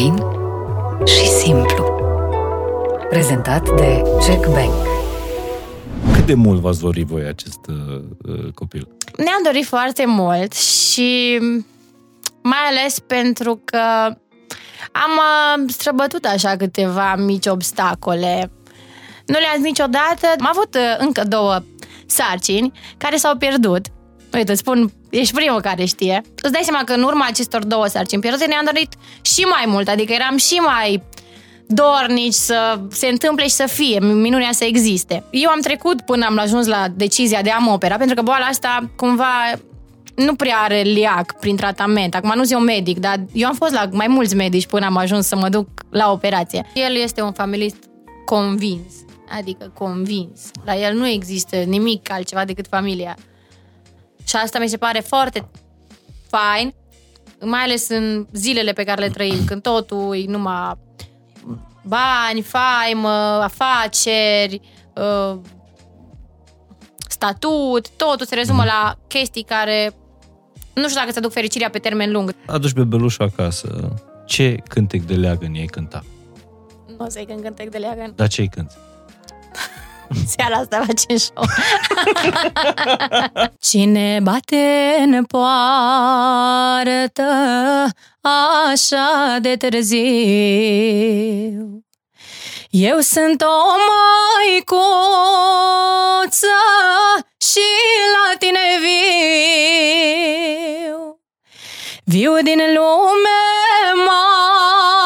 fain și simplu. Prezentat de Jack Bank. Cât de mult v-ați dorit voi acest uh, uh, copil? Ne-am dorit foarte mult și mai ales pentru că am uh, străbătut așa câteva mici obstacole. Nu le-am zis niciodată. Am avut uh, încă două sarcini care s-au pierdut. Uite, îți spun, ești primul care știe. Îți dai seama că în urma acestor două sarcini pierdute ne-am dorit și mai mult, adică eram și mai dornici să se întâmple și să fie, minunea să existe. Eu am trecut până am ajuns la decizia de a mă opera, pentru că boala asta cumva nu prea are liac prin tratament. Acum nu sunt eu medic, dar eu am fost la mai mulți medici până am ajuns să mă duc la operație. El este un familist convins, adică convins. La el nu există nimic altceva decât familia. Și asta mi se pare foarte fain, mai ales în zilele pe care le trăim, când totul e numai bani, faimă, afaceri, uh, statut, totul se rezumă la chestii care nu știu dacă ți aduc fericirea pe termen lung. Aduci bebelușul acasă. Ce cântec de leagăn ei cânta? Nu o să-i cânt cântec de leagăn. Dar ce-i cânti? Seara asta facem show. Cine bate în poartă așa de târziu? Eu sunt o măicuță și la tine viu. Viu din lume, maică,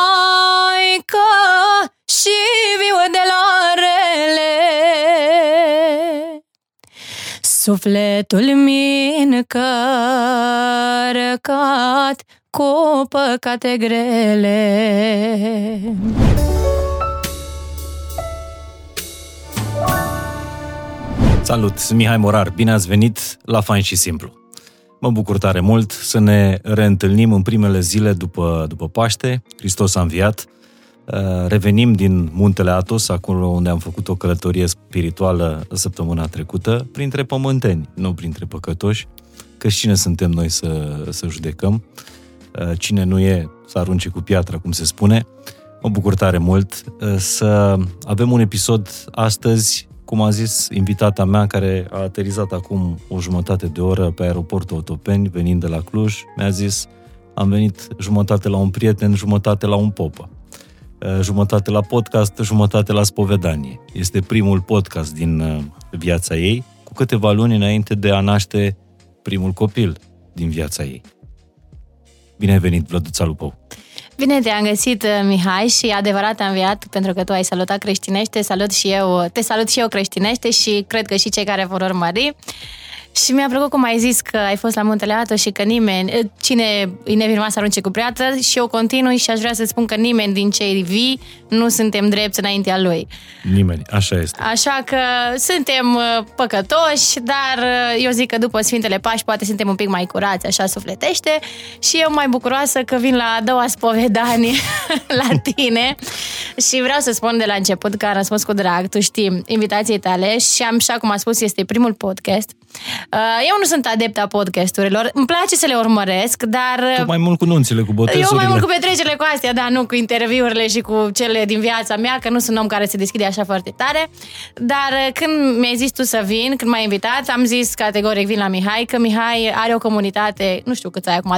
și viu de la Sufletul mi încărcat cu păcate grele. Salut, sunt Mihai Morar, bine ați venit la Fain și Simplu. Mă bucur tare mult să ne reîntâlnim în primele zile după, după Paște, Hristos a înviat. Uh, revenim din Muntele Atos, acolo unde am făcut o călătorie spirituală săptămâna trecută, printre pământeni, nu printre păcătoși, că cine suntem noi să, să judecăm, uh, cine nu e să arunce cu piatra, cum se spune. Mă bucur tare mult uh, să avem un episod astăzi cum a zis invitata mea care a aterizat acum o jumătate de oră pe aeroportul Otopeni, venind de la Cluj, mi-a zis am venit jumătate la un prieten, jumătate la un popă. Uh, jumătate la podcast, jumătate la spovedanie. Este primul podcast din uh, viața ei, cu câteva luni înainte de a naște primul copil din viața ei. Bine ai venit, Vlăduța Lupău! Bine te-am găsit, uh, Mihai, și adevărat am înviat pentru că tu ai salutat creștinește, salut și eu, te salut și eu creștinește și cred că și cei care vor urmări. Și mi-a plăcut cum ai zis că ai fost la Muntele Atos și că nimeni, uh, cine e nevinovat să arunce cu preață și eu continui și aș vrea să spun că nimeni din cei vii nu suntem drepți înaintea lui. Nimeni, așa este. Așa că suntem uh, păcătoși, dar eu zic că după Sfintele Pași poate suntem un pic mai curați, așa sufletește și eu mai bucuroasă că vin la a doua spovedanie la tine și vreau să spun de la început că am răspuns cu drag, tu știi, invitației tale și am, așa cum a spus, este primul podcast. Eu nu sunt adepta podcasturilor, îmi place să le urmăresc, dar... Tu mai mult cu nunțile, cu botezurile. Eu mai mult cu petrecerile cu astea, da, nu cu interviurile și cu cele din viața mea, că nu sunt om care se deschide așa foarte tare. Dar când mi-ai zis tu să vin, când m-ai invitat, am zis categoric vin la Mihai, că Mihai are o comunitate, nu știu cât ai acum,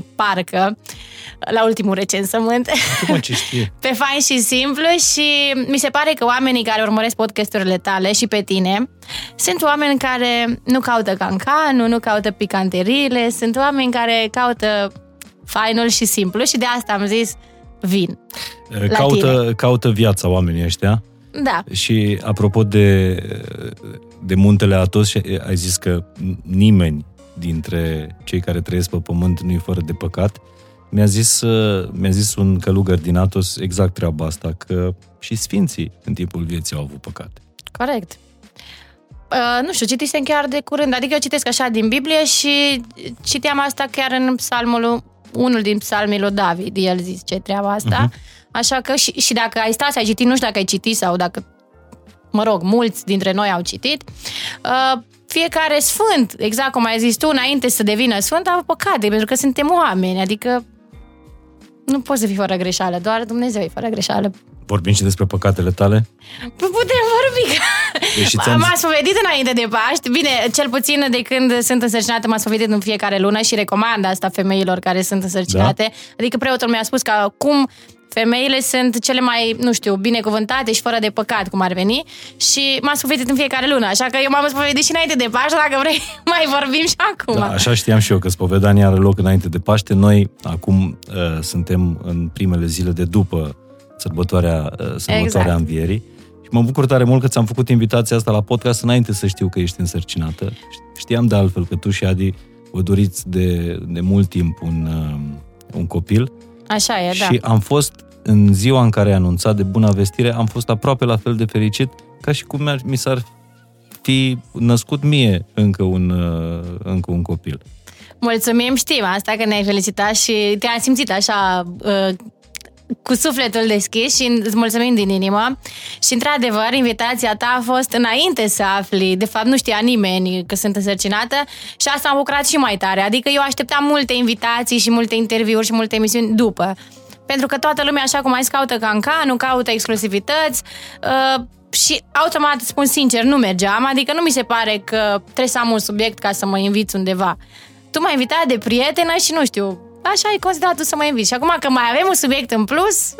200-2000 parcă, la ultimul recensământ. Cum ce știe? pe fain și simplu și mi se pare că oamenii care urmăresc podcasturile tale și pe tine sunt oameni care nu caută cancanul, nu caută picanteriile, sunt oameni care caută fainul și simplu și de asta am zis vin. Caută, caută viața oamenii ăștia. Da. Și apropo de, de muntele Atos, ai zis că nimeni dintre cei care trăiesc pe pământ nu e fără de păcat. Mi-a zis, mi-a zis un călugăr din Atos exact treaba asta, că și sfinții în timpul vieții au avut păcate. Corect. Uh, nu știu, citisem chiar de curând, adică eu citesc așa din Biblie și citeam asta chiar în psalmul, unul din psalmii lui David, el zice treaba asta. Uh-huh. Așa că și, și dacă ai stat să ai citit, nu știu dacă ai citit sau dacă, mă rog, mulți dintre noi au citit, uh, fiecare sfânt, exact cum ai zis tu, înainte să devină sfânt, au păcate, pentru că suntem oameni, adică nu poți să fii fără greșeală, doar Dumnezeu e fără greșeală. Vorbim și despre păcatele tale? Putem vorbi. Deci M- ți-am M-a spovedit înainte de Paști. Bine, cel puțin de când sunt însărcinată, m-a spovedit în fiecare lună și recomand asta femeilor care sunt însărcinate. Da? Adică preotul mi-a spus că cum femeile sunt cele mai, nu știu, binecuvântate și fără de păcat, cum ar veni. Și m-a spovedit în fiecare lună. Așa că eu m-am spovedit și înainte de Paști, dacă vrei, mai vorbim și acum. Da, așa știam și eu că spovedania are loc înainte de Paște. Noi acum uh, suntem în primele zile de după sărbătoarea, uh, sărbătoarea Exact. învierii. Și mă bucur tare mult că ți-am făcut invitația asta la podcast înainte să știu că ești însărcinată. Știam de altfel că tu și Adi vă doriți de, de mult timp un, uh, un copil. Așa e, da. Și am fost, în ziua în care ai anunțat de bună vestire, am fost aproape la fel de fericit ca și cum mi-ar- mi s-ar fi născut mie încă un, uh, încă un copil. Mulțumim, știm asta că ne-ai felicitat și te-am simțit așa uh, cu sufletul deschis și îți mulțumim din inimă. Și într-adevăr, invitația ta a fost înainte să afli, de fapt nu știa nimeni că sunt însărcinată și asta m-a bucurat și mai tare. Adică eu așteptam multe invitații și multe interviuri și multe emisiuni după. Pentru că toată lumea, așa cum ai zis, caută cancanul, caută exclusivități uh, și automat, spun sincer, nu mergeam. Adică nu mi se pare că trebuie să am un subiect ca să mă inviți undeva. Tu m-ai invitat de prietenă și nu știu, așa ai considerat tu să mă inviți. Și acum că mai avem un subiect în plus,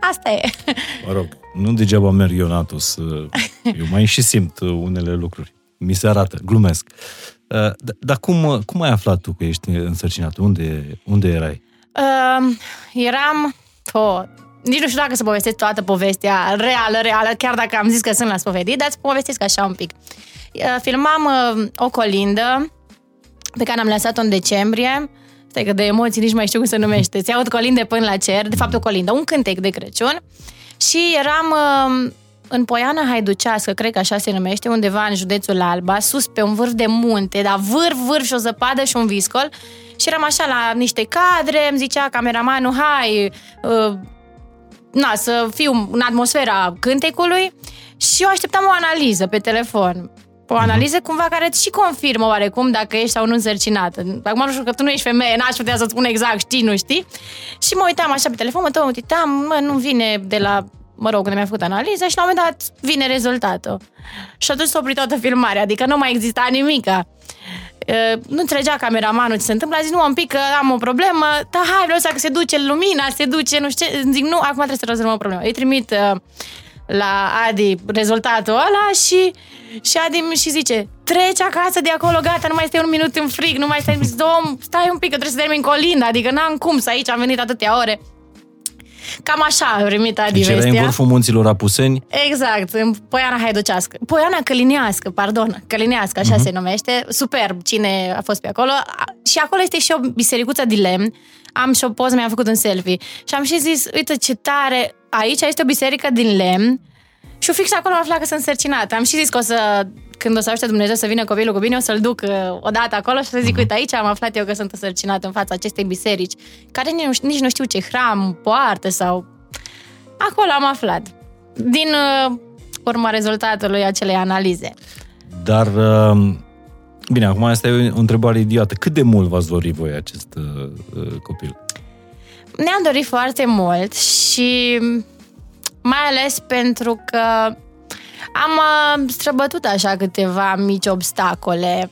asta e. Mă rog, nu degeaba merg eu în Atos. uh, Eu mai și simt uh, unele lucruri. Mi se arată, glumesc. Uh, d- Dar cum, uh, cum ai aflat tu că ești însărcinat? Unde, unde erai? Uh, eram... Oh, nici nu știu dacă să povestesc toată povestea reală, reală, chiar dacă am zis că sunt la spovedit, dar să povestesc așa un pic. Uh, filmam uh, o colindă pe care am lăsat-o în decembrie. Stai că de emoții nici mai știu cum se numește. Ți aud colinde până la cer, de fapt o colindă, un cântec de Crăciun. Și eram uh, în Poiana Haiducească, cred că așa se numește, undeva în județul Alba, sus pe un vârf de munte, dar vârf, vârf și o zăpadă și un viscol. Și eram așa la niște cadre, îmi zicea cameramanul, hai, uh, na, să fiu în atmosfera cântecului și eu așteptam o analiză pe telefon. O analiză cumva care îți și confirmă oarecum dacă ești sau nu însărcinată. Acum nu știu că tu nu ești femeie, n-aș putea să-ți spun exact, știi, nu știi? Și mă uitam așa pe telefon, mă tot uitam, mă, nu vine de la, mă rog, când mi-a făcut analiza și la un moment dat vine rezultatul. Și atunci s-a oprit toată filmarea, adică nu mai exista nimica. Uh, nu înțelegea cameramanul ce se întâmplă, a zis, nu, un pic că am o problemă, dar hai, vreau să că se duce lumina, se duce, nu știu ce. Zic, nu, acum trebuie să rezolvăm o problemă. Îi trimit uh, la Adi rezultatul ăla și, și Adi mi și zice, treci acasă de acolo, gata, nu mai stai un minut în frig, nu mai stai, zic, domn, stai un pic că trebuie să termin colinda, adică n-am cum să aici, am venit atâtea ore. Cam așa a primit Adi Deci erai în vestea. vârful munților Apuseni, Exact, în Poiana Haiducească. Poiana Călinească, pardon, Călinească, așa uh-huh. se numește. Superb, cine a fost pe acolo. A- Și acolo este și o bisericuță de lemn. Am și o poză, mi-am făcut un selfie. Și am și zis, uite ce tare, aici este o biserică din lemn. Și fix acolo am aflat că sunt însărcinată. Am și zis că o să, când o să aștept Dumnezeu să vină copilul cu bine, o să-l duc uh, odată acolo și să zic, uite, aici am aflat eu că sunt însărcinată în fața acestei biserici, care nici nu, știu- nici nu știu ce hram poartă sau... Acolo am aflat. Din uh, urma rezultatului acelei analize. dar... uh, Bine, acum asta e o întrebare idiotă. Cât de mult v-ați dori voi acest uh, uh, copil? Ne-am dorit foarte mult și mai ales pentru că am uh, străbătut așa câteva mici obstacole.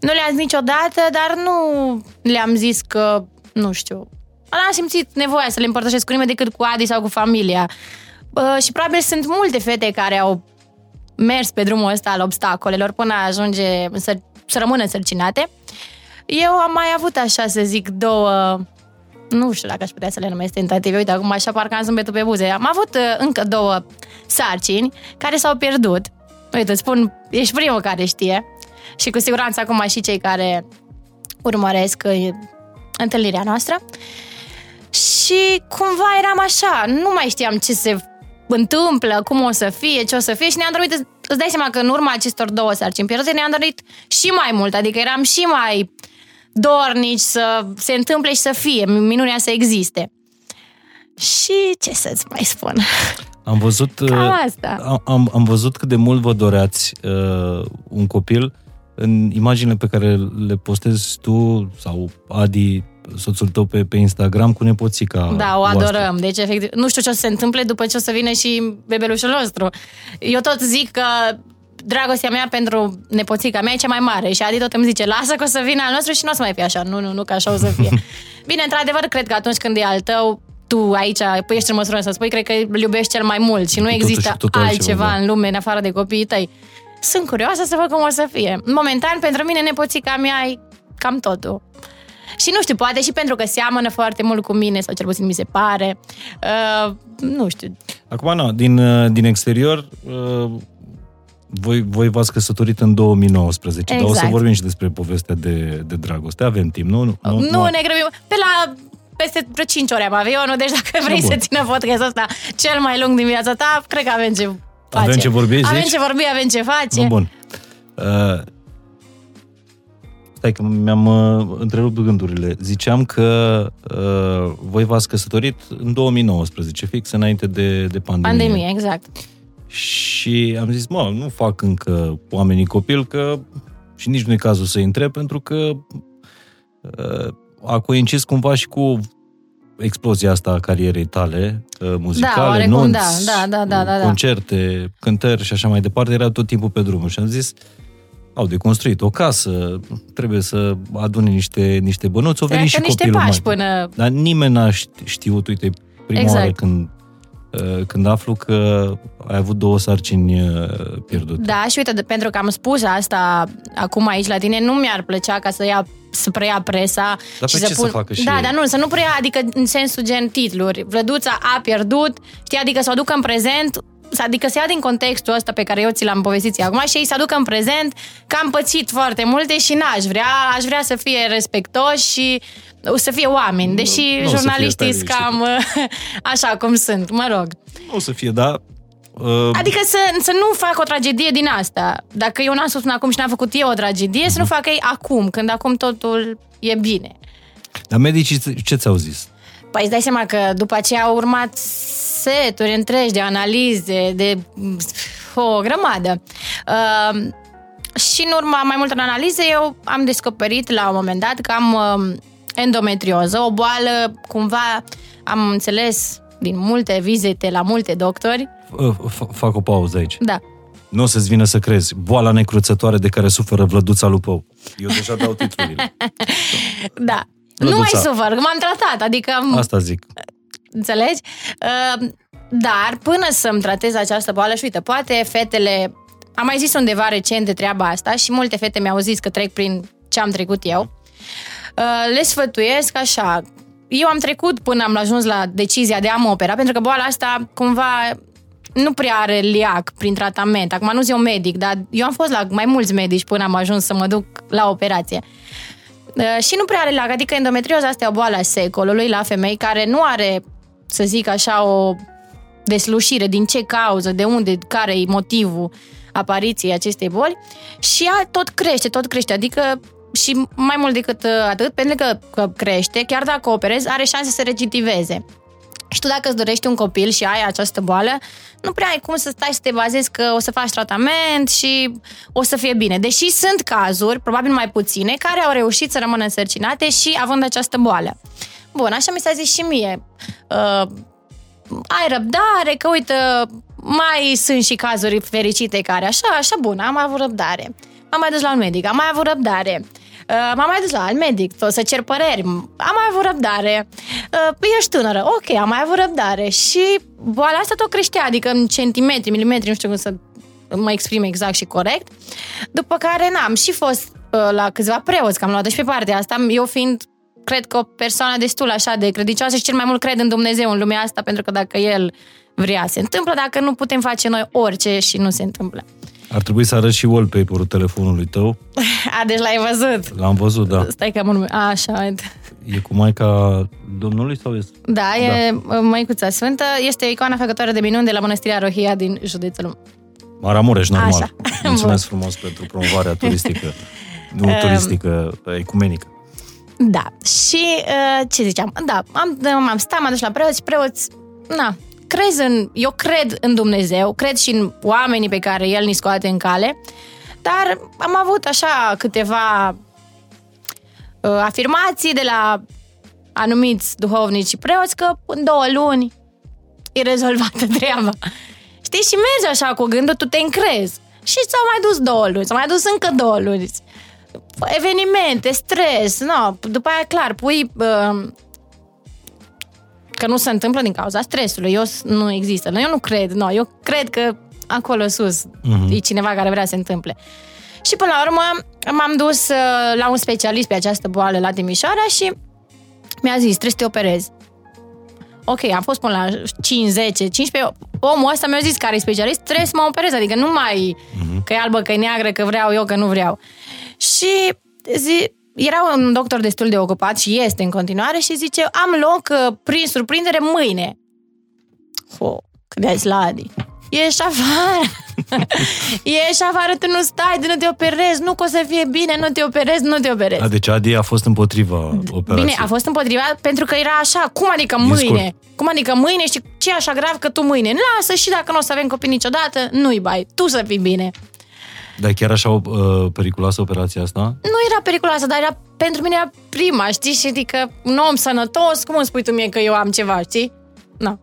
Nu le-am zis niciodată, dar nu le-am zis că, nu știu, n-am simțit nevoia să le împărtășesc cu nimeni decât cu Adi sau cu familia. Uh, și probabil sunt multe fete care au mers pe drumul ăsta al obstacolelor până a ajunge să, să rămână însărcinate. Eu am mai avut, așa să zic, două nu știu dacă aș putea să le numesc tentative, uite, acum așa parcă am zâmbetul pe buze. Am avut uh, încă două sarcini care s-au pierdut. Uite, îți spun, ești primul care știe și cu siguranță acum și cei care urmăresc uh, întâlnirea noastră. Și cumva eram așa, nu mai știam ce se întâmplă, cum o să fie, ce o să fie și ne-am dorit, îți dai seama că în urma acestor două sarcini pierdute ne-am dorit și mai mult, adică eram și mai dornici să se întâmple și să fie, minunea să existe. Și ce să-ți mai spun? Am văzut, uh, Cam asta. am, am, am văzut cât de mult vă doreați uh, un copil în imaginile pe care le postezi tu sau Adi soțul tău pe, pe Instagram cu nepoțica Da, o voastră. adorăm. Deci, efectiv, nu știu ce o să se întâmple după ce o să vină și bebelușul nostru. Eu tot zic că dragostea mea pentru nepoțica mea e cea mai mare și Adi tot îmi zice, lasă că o să vină al nostru și nu o să mai fie așa. Nu, nu, nu, că așa o să fie. Bine, într-adevăr, cred că atunci când e al tău, tu aici păi ești în măsură să spui, cred că îl iubești cel mai mult și nu Cu totul există și cu totul altceva, altceva da. în lume în afară de copiii tăi. Sunt curioasă să văd cum o să fie. Momentan, pentru mine, nepoțica mea e cam totul. Și nu știu, poate și pentru că seamănă foarte mult cu mine, sau cel puțin mi se pare. Uh, nu știu. Acum, nu, din, uh, din exterior, uh, voi, voi v-ați căsătorit în 2019, dar o să Exact. vorbim și despre povestea de, de dragoste. Avem timp, nu? Nu, Nu, nu ne grăbim. Pe la peste vreo 5 ore am avionul, deci dacă vrei bun. să țină podcastul ăsta cel mai lung din viața ta, cred că avem ce face. Avem ce vorbi, Avem zici? ce vorbi, avem ce face. Nu, bun. Uh, stai că mi-am uh, întrerupt gândurile. Ziceam că uh, voi v-ați căsătorit în 2019, fix înainte de, de pandemie. Pandemie, exact. Și am zis, mă, nu fac încă oamenii copil, că și nici nu e cazul să întreb, pentru că uh, a coincis cumva și cu explozia asta a carierei tale uh, muzicale, oarecum nunți, da, da, da, da, da, da. concerte, cântări și așa mai departe, era tot timpul pe drumul și am zis, au de construit o casă, trebuie să adune niște, niște bănuți, o veni Treacă și niște copilul pași mai. până... Dar nimeni n-a ști- știut, uite, prima Exact. oară când, uh, când aflu că ai avut două sarcini uh, pierdute. Da, și uite, de- pentru că am spus asta acum aici la tine, nu mi-ar plăcea ca să ia să preia presa Dar și pe să ce să pun... facă și Da, ei? dar nu, să nu preia, adică în sensul gen titluri. Vlăduța a pierdut, știi, adică să o aducă în prezent, să- adică să ia din contextul ăsta pe care eu ți l-am povestit ție acum și ei să aducă în prezent că am pățit foarte multe și n-aș vrea, aș vrea să fie respectoși și să fie oameni, deși nu o să fie jurnaliștii tare sunt cam așa cum sunt, mă rog. Nu o să fie, da. Uh, Adică să, să nu fac o tragedie din asta. Dacă eu n-am spus până acum și n-am făcut eu o tragedie, să nu facă ei acum, când acum totul e bine. dar medicii ce ți-au zis? Păi îți dai seama că după aceea au urmat seturi întregi de analize, de o grămadă. Uh, și în urma mai multor analize, eu am descoperit la un moment dat că am uh, endometrioză, o boală, cumva am înțeles din multe vizite la multe doctori. Uh, f- fac o pauză aici. Da, Nu o să-ți vină să crezi. Boala necruțătoare de care suferă vlăduța lupău. Eu deja dau titlurile. da. Lăduța. Nu mai sufăr, că m-am tratat, adică Asta zic. Înțelegi? Uh, Dar până să-mi tratez această boală, și uite, poate fetele... Am mai zis undeva recent de treaba asta și multe fete mi-au zis că trec prin ce am trecut eu. Uh, Le sfătuiesc așa. Eu am trecut până am ajuns la decizia de a mă opera, pentru că boala asta cumva nu prea are liac prin tratament. Acum nu sunt eu medic, dar eu am fost la mai mulți medici până am ajuns să mă duc la operație. Uh, și nu prea are lag, adică endometrioza asta e o boală a secolului la femei care nu are, să zic așa, o deslușire din ce cauză, de unde, care e motivul apariției acestei boli și ea tot crește, tot crește, adică și mai mult decât uh, atât, pentru că, că crește, chiar dacă operezi, are șanse să recidiveze. Și tu dacă îți dorești un copil și ai această boală, nu prea ai cum să stai să te bazezi că o să faci tratament și o să fie bine. Deși sunt cazuri, probabil mai puține, care au reușit să rămână însărcinate și având această boală. Bun, așa mi s-a zis și mie. Uh, ai răbdare, că uite, mai sunt și cazuri fericite care așa, așa bun, am avut răbdare. M-am mai dus la un medic, am mai avut răbdare. Uh, m-am mai dus la alt medic, o să cer păreri, am mai avut răbdare. Uh, ești tânără, ok, am mai avut răbdare. Și boala asta tot creștea, adică în centimetri, milimetri, nu știu cum să mă exprim exact și corect. După care n-am și fost uh, la câțiva preoți, că am luat și pe partea asta, eu fiind cred că o persoană destul așa de credicioasă și cel mai mult cred în Dumnezeu în lumea asta, pentru că dacă El vrea, se întâmplă, dacă nu putem face noi orice și nu se întâmplă. Ar trebui să arăți și wallpaper-ul telefonului tău. A, deci l-ai văzut. L-am văzut, da. Stai că mă nume. A, așa, uite. E cu Maica Domnului sau este? Da, e da. Măicuța Sfântă. Este o icoană făcătoare de minuni de la Mănăstirea Rohia din județul Maramureș, normal. Așa. Mulțumesc frumos pentru promovarea turistică. Nu turistică, ecumenică. Da. Și uh, ce ziceam? Da, am, am stat, m-am dus la preoți, preoți, na, crez în, eu cred în Dumnezeu, cred și în oamenii pe care El ni scoate în cale, dar am avut așa câteva uh, afirmații de la anumiți duhovnici și preoți că în două luni e rezolvată treaba. Știi? Și mergi așa cu gândul, tu te încrezi. Și s-au mai dus două luni, s-au mai dus încă două luni. Evenimente, stres, no, după aia clar, pui uh, că nu se întâmplă din cauza stresului. Eu nu există. Eu nu cred, no, eu cred că acolo sus uh-huh. e cineva care vrea să se întâmple. Și până la urmă m-am dus uh, la un specialist pe această boală la Timișoara și mi-a zis, trebuie să te operezi. Ok, am fost până la 5, 10, 15, omul ăsta mi-a zis care e specialist, trebuie să mă operez, adică nu mai uh-huh. că e albă, că e neagră, că vreau eu, că nu vreau. Și zi, era un doctor destul de ocupat și este în continuare și zice, am loc uh, prin surprindere mâine. Ho, cât de la Adi. Ești afară. Ești afară, tu nu stai, nu te operezi, nu că o să fie bine, nu te operezi, nu te operezi. A, deci Adi a fost împotriva operației. Bine, a fost împotriva pentru că era așa, cum adică mâine? Cum adică mâine și ce e așa grav că tu mâine? Lasă și dacă nu o să avem copii niciodată, nu-i bai, tu să fii bine. Dar chiar așa uh, periculoasă operația asta? Nu era periculoasă, dar era, pentru mine era prima, știi? Și adică un om sănătos, cum îmi spui tu mie că eu am ceva, știi? Nu. No.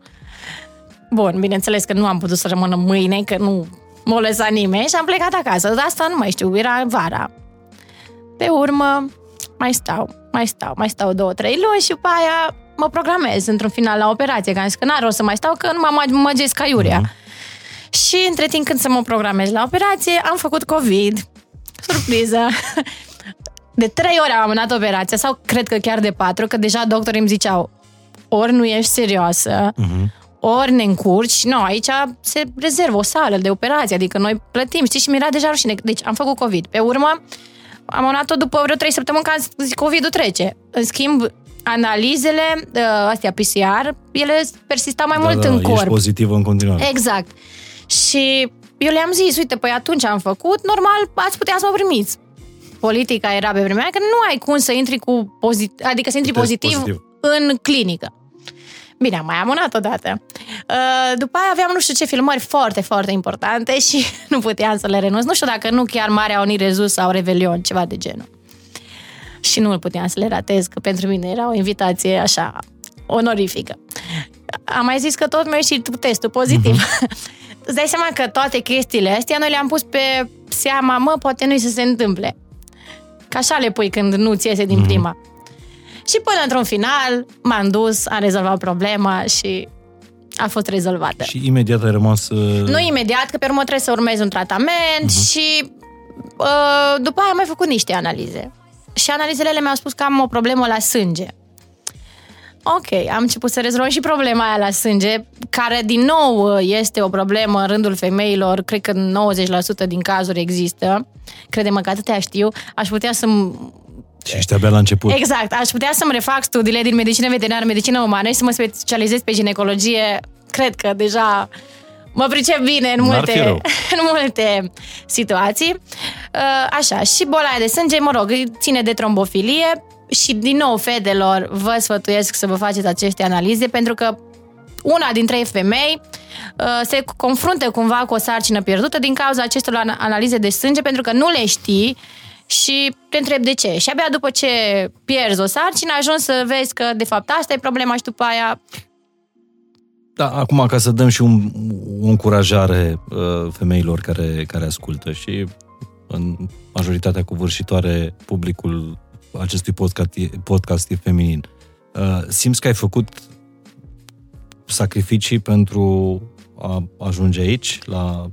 Bun, bineînțeles că nu am putut să rămână mâine, că nu m-a lăsat nimeni și am plecat acasă. Dar asta nu mai știu, era vara. Pe urmă, mai stau, mai stau, mai stau două, trei luni și după aia mă programez într-un final la operație, că am zis că n-are rost să mai stau, că nu mă măgesc iurea. Mm-hmm. Și între timp când să mă programez la operație, am făcut COVID. Surpriză! De trei ori am amânat operația, sau cred că chiar de patru, că deja doctorii îmi ziceau ori nu ești serioasă, uh-huh. ori ne încurci. Nu, aici se rezervă o sală de operație, adică noi plătim, știi, și mi era deja rușine. Deci am făcut COVID. Pe urmă, am amânat-o după vreo trei săptămâni, că COVID-ul trece. În schimb, analizele uh, astea PCR, ele persistau mai da, mult da, în corp. Ești pozitivă în continuare. Exact. Și eu le-am zis, uite, păi atunci am făcut, normal ați putea să mă primiți. Politica era pe vremea că nu ai cum să intri cu pozitiv, adică să intri pozitiv, pozitiv în clinică. Bine, am mai amânat odată. Uh, după aia aveam nu știu ce filmări foarte, foarte importante și nu puteam să le renunț. Nu știu dacă nu chiar Marea Unii Rezus sau Revelion, ceva de genul. Și nu puteam să le ratez, că pentru mine era o invitație așa onorifică. Am mai zis că tot mi-a ieșit testul pozitiv. Uh-huh. îți dai seama că toate chestiile astea noi le-am pus pe seama, mă, poate nu-i să se întâmple. Ca așa le pui când nu-ți iese din mm-hmm. prima. Și până într-un final m-am dus, am rezolvat problema și a fost rezolvată. Și imediat ai rămas... Uh... Nu imediat, că pe urmă trebuie să urmezi un tratament uh-huh. și uh, după aia am mai făcut niște analize. Și analizele mi-au spus că am o problemă la sânge. Ok, am început să rezolvăm și problema aia la sânge, care din nou este o problemă în rândul femeilor, cred că 90% din cazuri există. Crede-mă că atâtea știu. Aș putea să și ești abia la început. Exact. Aș putea să-mi refac studiile din medicină veterinară, medicină umană și să mă specializez pe ginecologie. Cred că deja mă pricep bine în multe, în multe situații. Uh, așa, și boala de sânge, mă rog, ține de trombofilie, și din nou, fedelor, vă sfătuiesc să vă faceți aceste analize pentru că una dintre femei uh, se confruntă cumva cu o sarcină pierdută din cauza acestor analize de sânge pentru că nu le știi și te întreb de ce. Și abia după ce pierzi o sarcină, ajungi să vezi că de fapt asta e problema și după aia da, acum ca să dăm și un, o încurajare uh, femeilor care, care ascultă și în majoritatea covârșitoare publicul acestui podcast, podcast e feminin. Uh, simți că ai făcut sacrificii pentru a ajunge aici, la...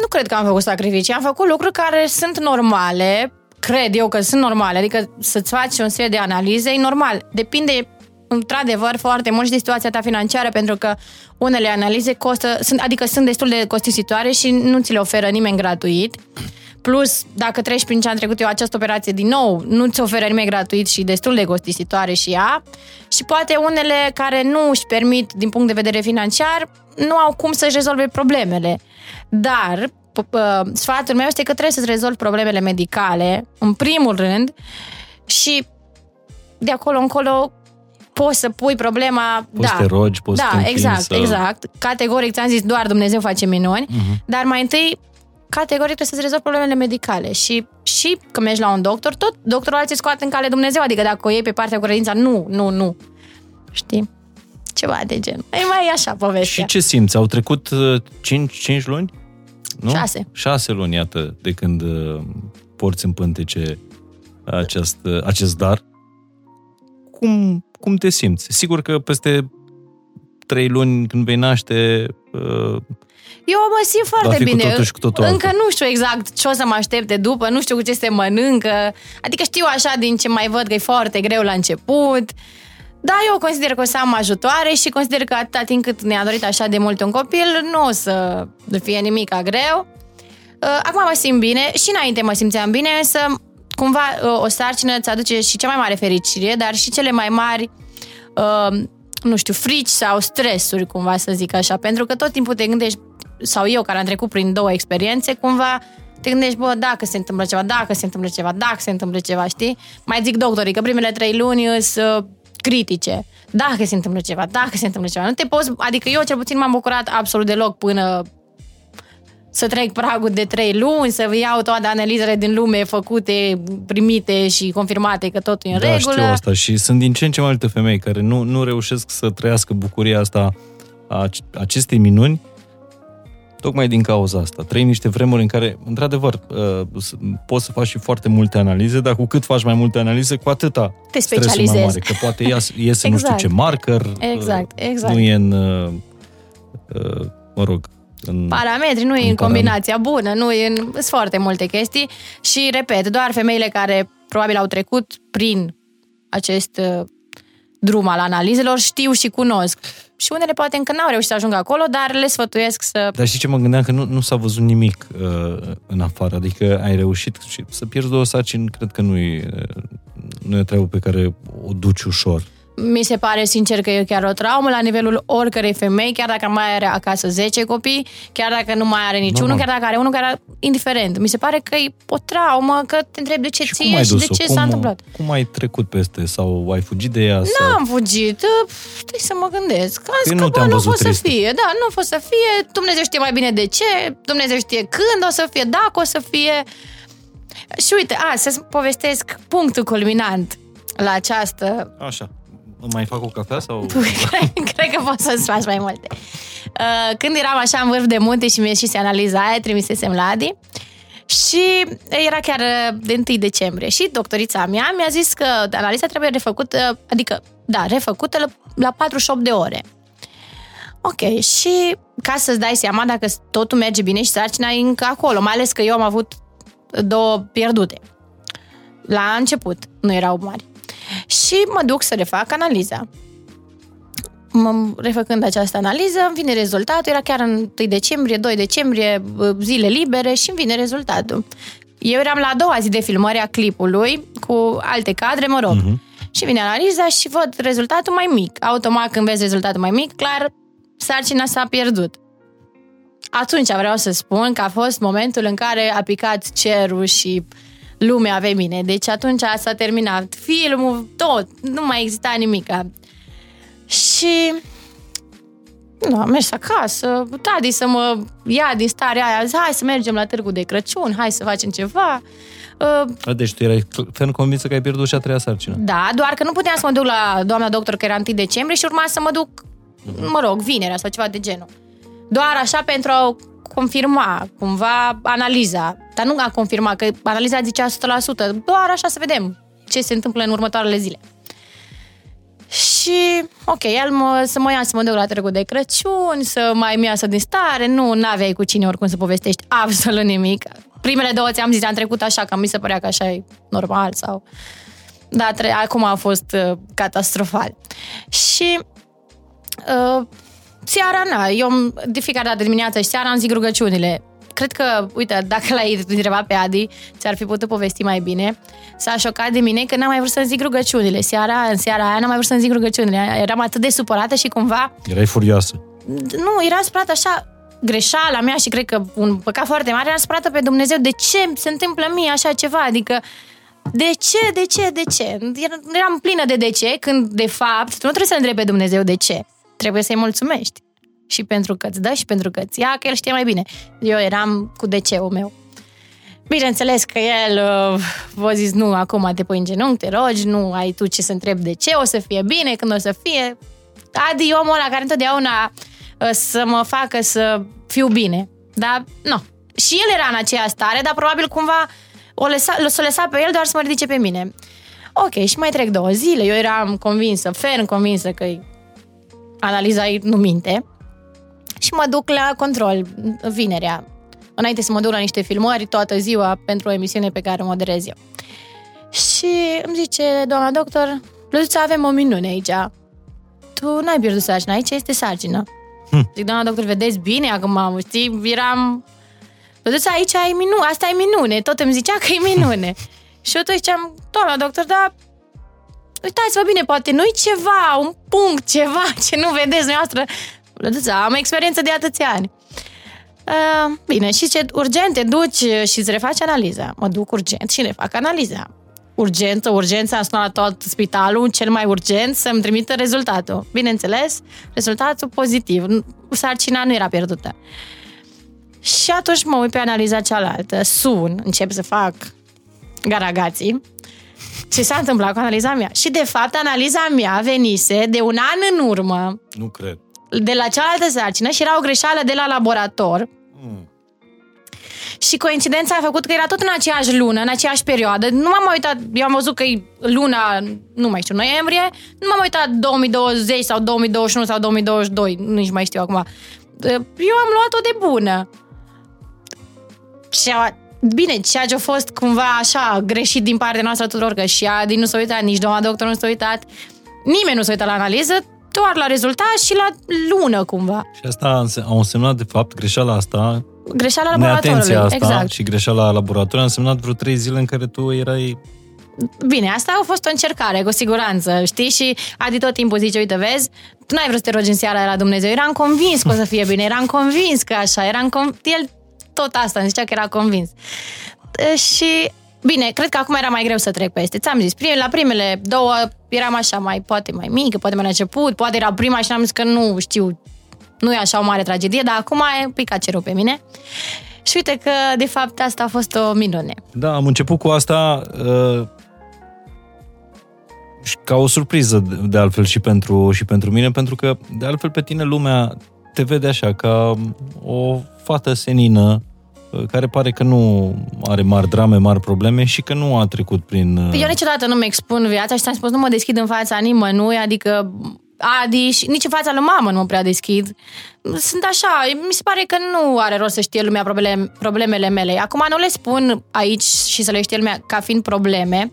Nu cred că am făcut sacrificii. Am făcut lucruri care sunt normale, cred eu că sunt normale, adică să-ți faci un set de analize e normal. Depinde într-adevăr foarte mult și de situația ta financiară, pentru că unele analize costă, sunt, adică sunt destul de costisitoare și nu ți le oferă nimeni gratuit. Plus, dacă treci prin ce am trecut eu această operație din nou, nu ți oferă nimeni gratuit și destul de costisitoare și ea. Și poate unele care nu își permit din punct de vedere financiar, nu au cum să-și rezolve problemele. Dar sfatul meu este că trebuie să-ți rezolvi problemele medicale, în primul rând, și de acolo încolo poți să pui problema... Poți da, te rogi, poți da, să exact, să... exact. Categoric ți-am zis, doar Dumnezeu face minuni, uh-huh. dar mai întâi categoric trebuie să-ți rezolvi problemele medicale și, și când mergi la un doctor, tot doctorul alții scoate în cale Dumnezeu, adică dacă o iei pe partea cu credința, nu, nu, nu. Știi? Ceva de gen. E mai e așa povestea. Și ce simți? Au trecut 5, uh, 5 luni? Nu? 6. 6 luni, iată, de când uh, porți în pântece acest, uh, acest dar. Cum, cum te simți? Sigur că peste 3 luni când vei naște eu mă simt foarte bine. Cu totul și cu totul Încă nu știu exact ce o să mă aștepte după, nu știu cu ce se mănâncă. Adică știu așa din ce mai văd că e foarte greu la început. Dar eu consider că o să am ajutoare și consider că atâta timp cât ne-a dorit așa de mult un copil, nu o să fie nimic greu. Uh, acum mă simt bine și înainte mă simțeam bine, însă cumva uh, o sarcină îți aduce și cea mai mare fericire, dar și cele mai mari uh, nu știu, frici sau stresuri, cumva să zic așa, pentru că tot timpul te gândești, sau eu care am trecut prin două experiențe, cumva te gândești, bă, dacă se întâmplă ceva, dacă se întâmplă ceva, dacă se întâmplă ceva, știi? Mai zic doctorii că primele trei luni sunt uh, critice. Dacă se întâmplă ceva, dacă se întâmplă ceva. Nu te poți, adică eu cel puțin m-am bucurat absolut deloc până să trec pragul de trei luni, să iau toate analizele din lume făcute, primite și confirmate că totul e în da, regulă. știu asta și sunt din ce în ce mai multe femei care nu, nu reușesc să trăiască bucuria asta a acestei minuni tocmai din cauza asta. Trăi niște vremuri în care, într-adevăr, uh, poți să faci și foarte multe analize, dar cu cât faci mai multe analize, cu atâta te specializezi. Mai mare, că poate iese exact. nu știu ce exact. marker, exact, exact. nu e în, uh, mă rog, în parametri, nu e în combinația bună, nu e în... Sunt foarte multe chestii și, repet, doar femeile care probabil au trecut prin acest uh, drum al analizelor știu și cunosc. Și unele poate încă n-au reușit să ajungă acolo, dar le sfătuiesc să... Dar știi ce mă gândeam? Că nu, nu s-a văzut nimic uh, în afară. Adică ai reușit și să pierzi două sarcini, cred că nu e, nu e o treabă pe care o duci ușor mi se pare sincer că e chiar o traumă la nivelul oricărei femei, chiar dacă mai are acasă 10 copii, chiar dacă nu mai are niciunul, no, chiar dacă are unul care are indiferent. Mi se pare că e o traumă, că te întrebi de ce și ție și de ce cum, s-a întâmplat. Cum ai trecut peste sau ai fugit de ea? N-am fugit, stai să mă gândesc. Am zis că nu, nu fost să fie, da, nu fost să fie, Dumnezeu știe mai bine de ce, Dumnezeu știe când o să fie, dacă o să fie. Și uite, a, să-ți povestesc punctul culminant la această Așa îmi mai fac o cafea sau... Cred că poți să-ți faci mai multe. Uh, când eram așa în vârf de munte și mi ieșise analiza aia, trimisesem la Adi, și era chiar uh, de 1 decembrie. Și doctorița mea mi-a zis că analiza trebuie refăcută, adică, da, refăcută la, la 48 de ore. Ok, și ca să-ți dai seama dacă totul merge bine și sarcina e încă acolo, mai ales că eu am avut două pierdute. La început, nu erau mari. Și mă duc să refac analiza. Mă, refăcând această analiză, îmi vine rezultatul, era chiar în 1 decembrie, 2 decembrie, zile libere și îmi vine rezultatul. Eu eram la a doua zi de filmare a clipului, cu alte cadre, mă rog. Uh-huh. Și vine analiza și văd rezultatul mai mic. Automat când vezi rezultatul mai mic, clar, sarcina s-a pierdut. Atunci vreau să spun că a fost momentul în care a picat cerul și lumea pe mine. Deci atunci s-a terminat filmul, tot, nu mai exista nimic. Și nu, am mers acasă, tadi să mă ia din starea aia, hai să mergem la târgul de Crăciun, hai să facem ceva. Uh, deci tu erai ferm convinsă că ai pierdut și a treia sarcină. Da, doar că nu puteam să mă duc la doamna doctor, că era 1 decembrie și urma să mă duc, uh-huh. mă rog, vinerea sau ceva de genul. Doar așa pentru a confirma cumva analiza, dar nu a confirma, că analiza zicea 100%, doar așa să vedem ce se întâmplă în următoarele zile. Și, ok, el mă, să mă ia să mă duc la trecul de Crăciun, să mai mi să din stare, nu, n-aveai cu cine oricum să povestești absolut nimic. Primele două ți-am zis, am trecut așa, că mi se părea că așa e normal sau... Da, tre- acum a fost uh, catastrofal. Și uh, seara, na, eu de fiecare dată dimineața și seara am zic rugăciunile. Cred că, uite, dacă l-ai întrebat pe Adi, ți-ar fi putut povesti mai bine. S-a șocat de mine că n-am mai vrut să zic rugăciunile. Seara, în seara aia n-am mai vrut să zic rugăciunile. Eram atât de supărată și cumva... Erai furioasă. Nu, era supărată așa greșeala mea și cred că un păcat foarte mare, era supărată pe Dumnezeu. De ce se întâmplă mie așa ceva? Adică de ce, de ce, de ce? Eram plină de de ce, când de fapt tu nu trebuie să întrebi pe Dumnezeu de ce. Trebuie să-i mulțumești. Și pentru că îți dă și pentru că îți ia, că el știe mai bine. Eu eram cu DC-ul meu. Bineînțeles că el uh, v-a zis, nu, acum te pui în genunchi, te rogi, nu ai tu ce să întrebi de ce, o să fie bine, când o să fie. Adi omul ăla care întotdeauna uh, să mă facă să fiu bine. Dar, nu. Și el era în aceea stare, dar probabil cumva o lăsa, o să lăsa pe el doar să mă ridice pe mine. Ok, și mai trec două zile, eu eram convinsă, ferm convinsă că analiza ei nu minte. Și mă duc la control vinerea, înainte să mă duc la niște filmări toată ziua pentru o emisiune pe care o moderez eu. Și îmi zice, doamna doctor, Luța, avem o minune aici. Tu n-ai pierdut sarcina, aici este sarcină. Hm. Zic, doamna doctor, vedeți bine acum, știi, eram... Luța, aici ai minune, asta e minune, tot îmi zicea că e minune. și eu tot ziceam, doamna doctor, dar uitați-vă bine, poate nu-i ceva, un punct, ceva ce nu vedeți noastră. Lăduța, am experiență de atâția ani. Uh, bine, și ce urgent te duci și îți refaci analiza. Mă duc urgent și le fac analiza. Urgență, urgență, am sunat la tot spitalul, cel mai urgent, să-mi trimită rezultatul. Bineînțeles, rezultatul pozitiv. Sarcina nu era pierdută. Și atunci mă uit pe analiza cealaltă, sun, încep să fac garagații, ce s-a întâmplat cu analiza mea. Și, de fapt, analiza mea venise de un an în urmă. Nu cred. De la cealaltă sarcină și era o greșeală de la laborator. Mm. Și coincidența a făcut că era tot în aceeași lună, în aceeași perioadă. Nu m-am uitat, eu am văzut că e luna, nu mai știu, noiembrie, nu m-am uitat 2020 sau 2021 sau 2022, nici mai știu acum. Eu am luat-o de bună. Și Bine, ceea ce a fost cumva așa greșit din partea noastră tuturor, că și Adi nu s-a uitat, nici doamna doctor nu s-a uitat, nimeni nu s-a uitat la analiză, doar la rezultat și la lună cumva. Și asta a însemnat, de fapt, greșeala asta, greșeala laboratorului, asta exact. și greșeala laboratorului a însemnat vreo trei zile în care tu erai Bine, asta a fost o încercare, cu siguranță, știi? Și Adi tot timpul zice, uite, vezi, tu n-ai vrut să te rogi în seara la Dumnezeu. Eram convins că o să fie bine, eram convins că așa, eram con- el tot asta, îmi zicea că era convins. Și Bine, cred că acum era mai greu să trec peste. Ți-am zis, prim, la primele două eram așa mai, poate mai mică, poate mai la început, poate era prima și am zis că nu știu, nu e așa o mare tragedie, dar acum e picat cerul pe mine. Și uite că, de fapt, asta a fost o minune. Da, am început cu asta uh, ca o surpriză, de altfel, și pentru, și pentru mine, pentru că, de altfel, pe tine lumea te vede așa, ca o fată senină, uh, care pare că nu are mari drame, mari probleme și că nu a trecut prin... Uh, eu niciodată nu mi expun viața și ți-am spus, nu mă deschid în fața nimănui, adică Adi și nici în fața lui mamă nu mă prea deschid. Sunt așa, mi se pare că nu are rost să știe lumea probleme, problemele mele. Acum nu le spun aici și să le știe lumea ca fiind probleme,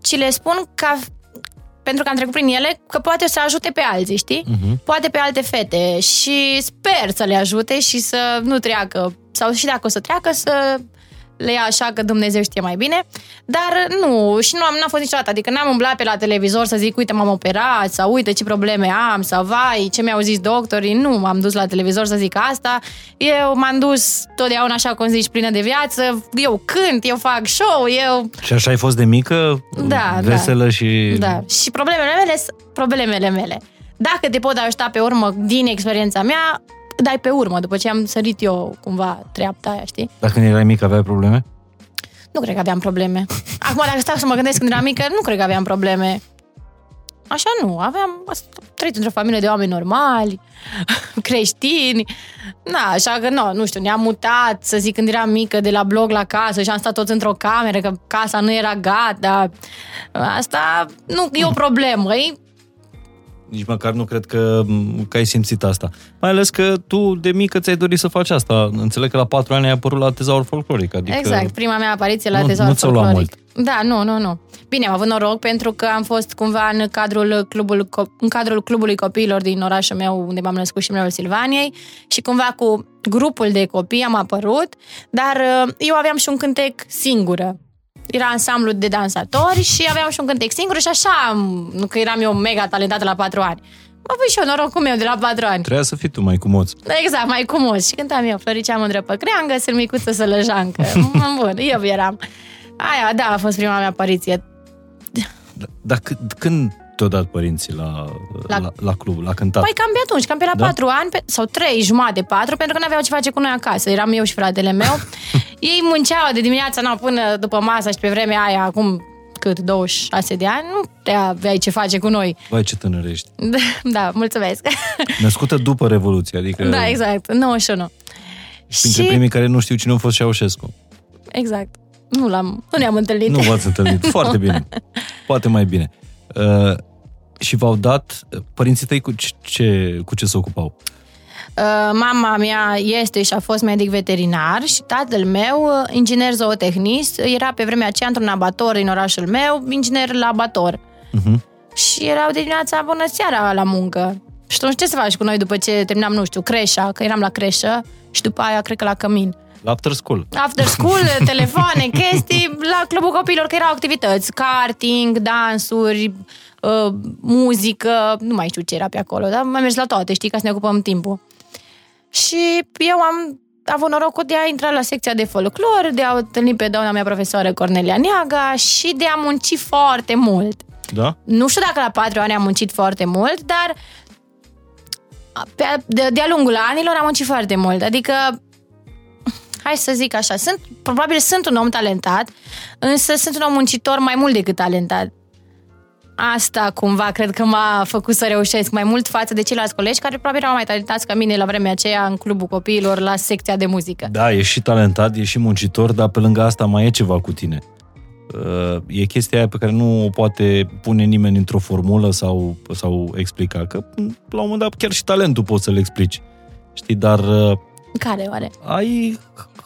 ci le spun ca pentru că am trecut prin ele, că poate să ajute pe alții, știi? Uh-huh. Poate pe alte fete și sper să le ajute și să nu treacă, sau și dacă o să treacă, să le ia așa că Dumnezeu știe mai bine, dar nu, și nu am n-a fost niciodată, adică n-am umblat pe la televizor să zic, uite, m-am operat, sau uite ce probleme am, sau vai, ce mi-au zis doctorii, nu m-am dus la televizor să zic asta, eu m-am dus totdeauna așa, cum zici, plină de viață, eu cânt, eu fac show, eu... Și așa ai fost de mică? Da, Veselă da. și... Da, și problemele mele sunt problemele mele. Dacă te pot ajuta pe urmă din experiența mea, dai pe urmă, după ce am sărit eu cumva treapta aia, știi? Dacă când erai mic aveai probleme? Nu cred că aveam probleme. Acum, dacă stau să mă gândesc când eram mică, nu cred că aveam probleme. Așa nu, aveam trăit într-o familie de oameni normali, creștini. Na, așa că nu, nu știu, ne-am mutat, să zic, când eram mică, de la blog la casă și am stat toți într-o cameră, că casa nu era gata. Asta nu e o problemă, e nici măcar nu cred că, că ai simțit asta. Mai ales că tu de mică ți-ai dorit să faci asta. Înțeleg că la patru ani ai apărut la Tezaur Folcloric. Adică exact, prima mea apariție la nu, Tezaur nu Folcloric. Mult. Da, nu, nu, nu. Bine, am avut noroc pentru că am fost cumva în cadrul, clubul, în cadrul clubului copiilor din orașul meu unde m-am născut și în Silvaniei și cumva cu grupul de copii am apărut, dar uh, eu aveam și un cântec singură era ansamblu de dansatori și aveam și un cântec singur și așa, nu că eram eu mega talentată la patru ani. Mă pui și eu norocul meu de la patru ani. Trebuia să fii tu mai cumoț. Exact, mai cumoț. Și cântam eu, Floricea mândră pe creangă, sunt micuță sălăjancă. Bun, eu eram. Aia, da, a fost prima mea apariție. Dar când te-au dat părinții la, la, La- la, la club, la cântat? Păi cam pe atunci, cam pe la Da? patru ani, pe, sau trei, jumate, patru, pentru că nu aveau ce face cu noi acasă. Eram eu și fratele meu. Ei munceau de dimineața no, până după masă și pe vremea aia, acum cât, 26 de ani, nu prea aveai ce face cu noi. Vai, ce tânărești. da, mulțumesc. Născută după Revoluție, adică da, exact, 91. printre și, primii care nu știu cine a fost Ceaușescu. exact, nu, l-am, nu ne-am întâlnit. Nu v-ați întâlnit. Foarte bine. Poate mai bine. Uh, și v-au dat părinții tăi cu ce, cu ce se ocupau? Uh, mama mea este și a fost medic veterinar și tatăl meu, uh, inginer zootehnist, era pe vremea aceea într-un abator din orașul meu, inginer la abator. Uh-huh. Și erau de dimineața bună seara la muncă. Și atunci ce să faci cu noi după ce terminam, nu știu, creșa, că eram la creșă și după aia cred că la cămin. La after school. After school, telefoane, chestii, la clubul copilor, că erau activități, karting, dansuri, uh, muzică, nu mai știu ce era pe acolo, dar am mers la toate, știi, ca să ne ocupăm timpul. Și eu am avut norocul de a intra la secția de folclor, de a întâlni pe doamna mea profesoară Cornelia Neaga și de a munci foarte mult. Da? Nu știu dacă la patru ani am muncit foarte mult, dar pe, de, de-a lungul anilor am muncit foarte mult. Adică, hai să zic așa, sunt, probabil sunt un om talentat, însă sunt un om muncitor mai mult decât talentat. Asta cumva cred că m-a făcut să reușesc mai mult față de ceilalți colegi care probabil erau mai talentați ca mine la vremea aceea în clubul copiilor la secția de muzică. Da, e și talentat, e și muncitor, dar pe lângă asta mai e ceva cu tine. Uh, E chestia aia pe care nu o poate pune nimeni într-o formulă sau, sau explica, că la un moment dat chiar și talentul poți să-l explici. Știi, dar uh, Care oare? ai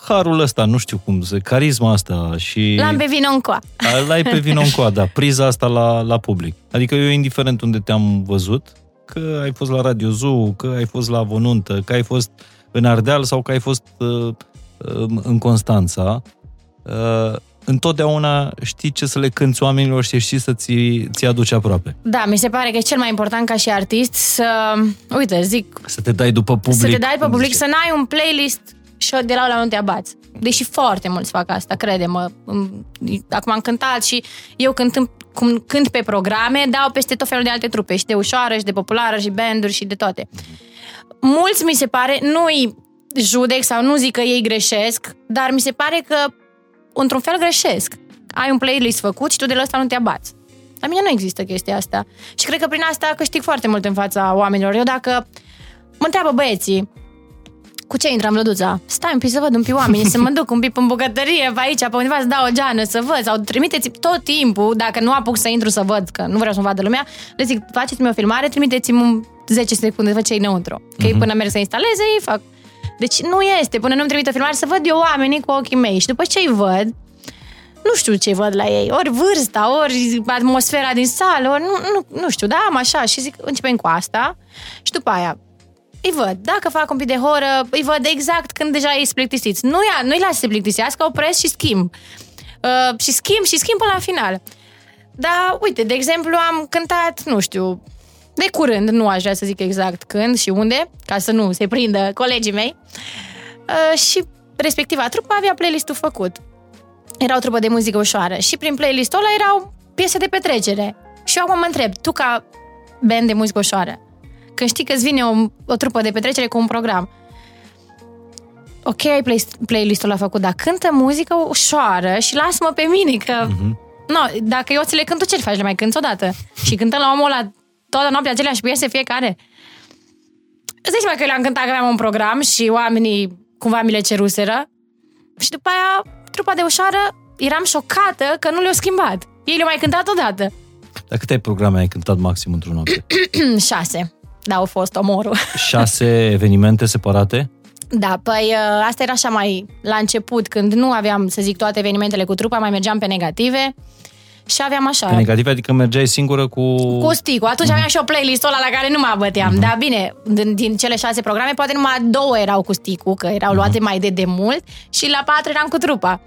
harul ăsta, nu știu cum, să, carisma asta și... L-am pe vino în coa. Îl ai pe vino în coada, priza asta la, la public. Adică eu, indiferent unde te-am văzut, că ai fost la Radio Zoo, că ai fost la Vonuntă, că ai fost în Ardeal sau că ai fost uh, uh, în Constanța, uh, întotdeauna știi ce să le cânți oamenilor și știi să ți, ți aduci aproape. Da, mi se pare că e cel mai important ca și artist să, uite, zic, Să te dai după public. să te dai pe cum public, zice. să n-ai un playlist și de la la nu te abați. Deși foarte mulți fac asta, crede-mă. Îmi- Acum am cântat și eu cântând, cum cânt pe programe, dau peste tot felul de alte trupe, și de ușoară, și de populară, și banduri, și de toate. Mulți, mi se pare, nu-i judec sau nu zic că ei greșesc, dar mi se pare că, într-un fel, greșesc. Ai un playlist făcut și tu de la ăsta nu te abați. La mine nu există chestia asta. Și cred că prin asta câștig foarte mult în fața oamenilor. Eu dacă mă întreabă băieții, cu ce intrăm lăduța? Stai un pic să văd un pic oamenii, să mă duc un pic în bucătărie, pe aici, pe undeva să dau o geană, să văd. Sau trimiteți tot timpul, dacă nu apuc să intru să văd, că nu vreau să-mi vadă lumea, le zic, faceți-mi o filmare, trimiteți-mi un 10 secunde, văd ce e înăuntru. Că ei până merg să instaleze, ei fac. Deci nu este, până nu-mi trimite o filmare, să văd eu oamenii cu ochii mei. Și după ce îi văd, nu știu ce văd la ei, ori vârsta, ori atmosfera din sală, ori nu, nu, nu știu, da, am așa și zic, începem cu asta și după aia îi văd. Dacă fac un pic de horă, îi văd exact când deja ei sunt plictisiți. Nu ia, nu-i las să se plictisească, opresc și schimb. Uh, și schimb și schimb până la final. Dar, uite, de exemplu, am cântat, nu știu, de curând, nu aș vrea să zic exact când și unde, ca să nu se prindă colegii mei. Uh, și respectiva trupă avea playlistul făcut. Era o trupă de muzică ușoară și prin playlistul ăla erau piese de petrecere. Și eu acum mă întreb, tu ca band de muzică ușoară, când știi că îți vine o, o trupă de petrecere cu un program, ok, ai play, playlistul ăla făcut, dar cântă muzică ușoară și lasă-mă pe mine, că... Mhm. No, dacă eu ți le cânt, tu ce faci? Le mai cânti odată? Și cântăm la omul ăla toată noaptea aceleași piese fiecare. Îți dai seama că eu le-am cântat că aveam un program și oamenii cumva mi le ceruseră. Și după aia, trupa de ușoară, eram șocată că nu le-au schimbat. Ei le-au mai cântat odată. Dar câte programe ai cântat maxim într-o noapte? Șase. Da, au fost omorul. Șase evenimente separate? Da, păi ă, asta era așa mai la început, când nu aveam, să zic, toate evenimentele cu trupa, mai mergeam pe negative și aveam așa... Pe negative, adică mergeai singură cu... Cu sticul. Atunci aveam și o playlist ăla la care nu mă abăteam. Dar bine, din, din cele șase programe, poate numai două erau cu sticul, că erau luate mai de demult, și la patru eram cu trupa.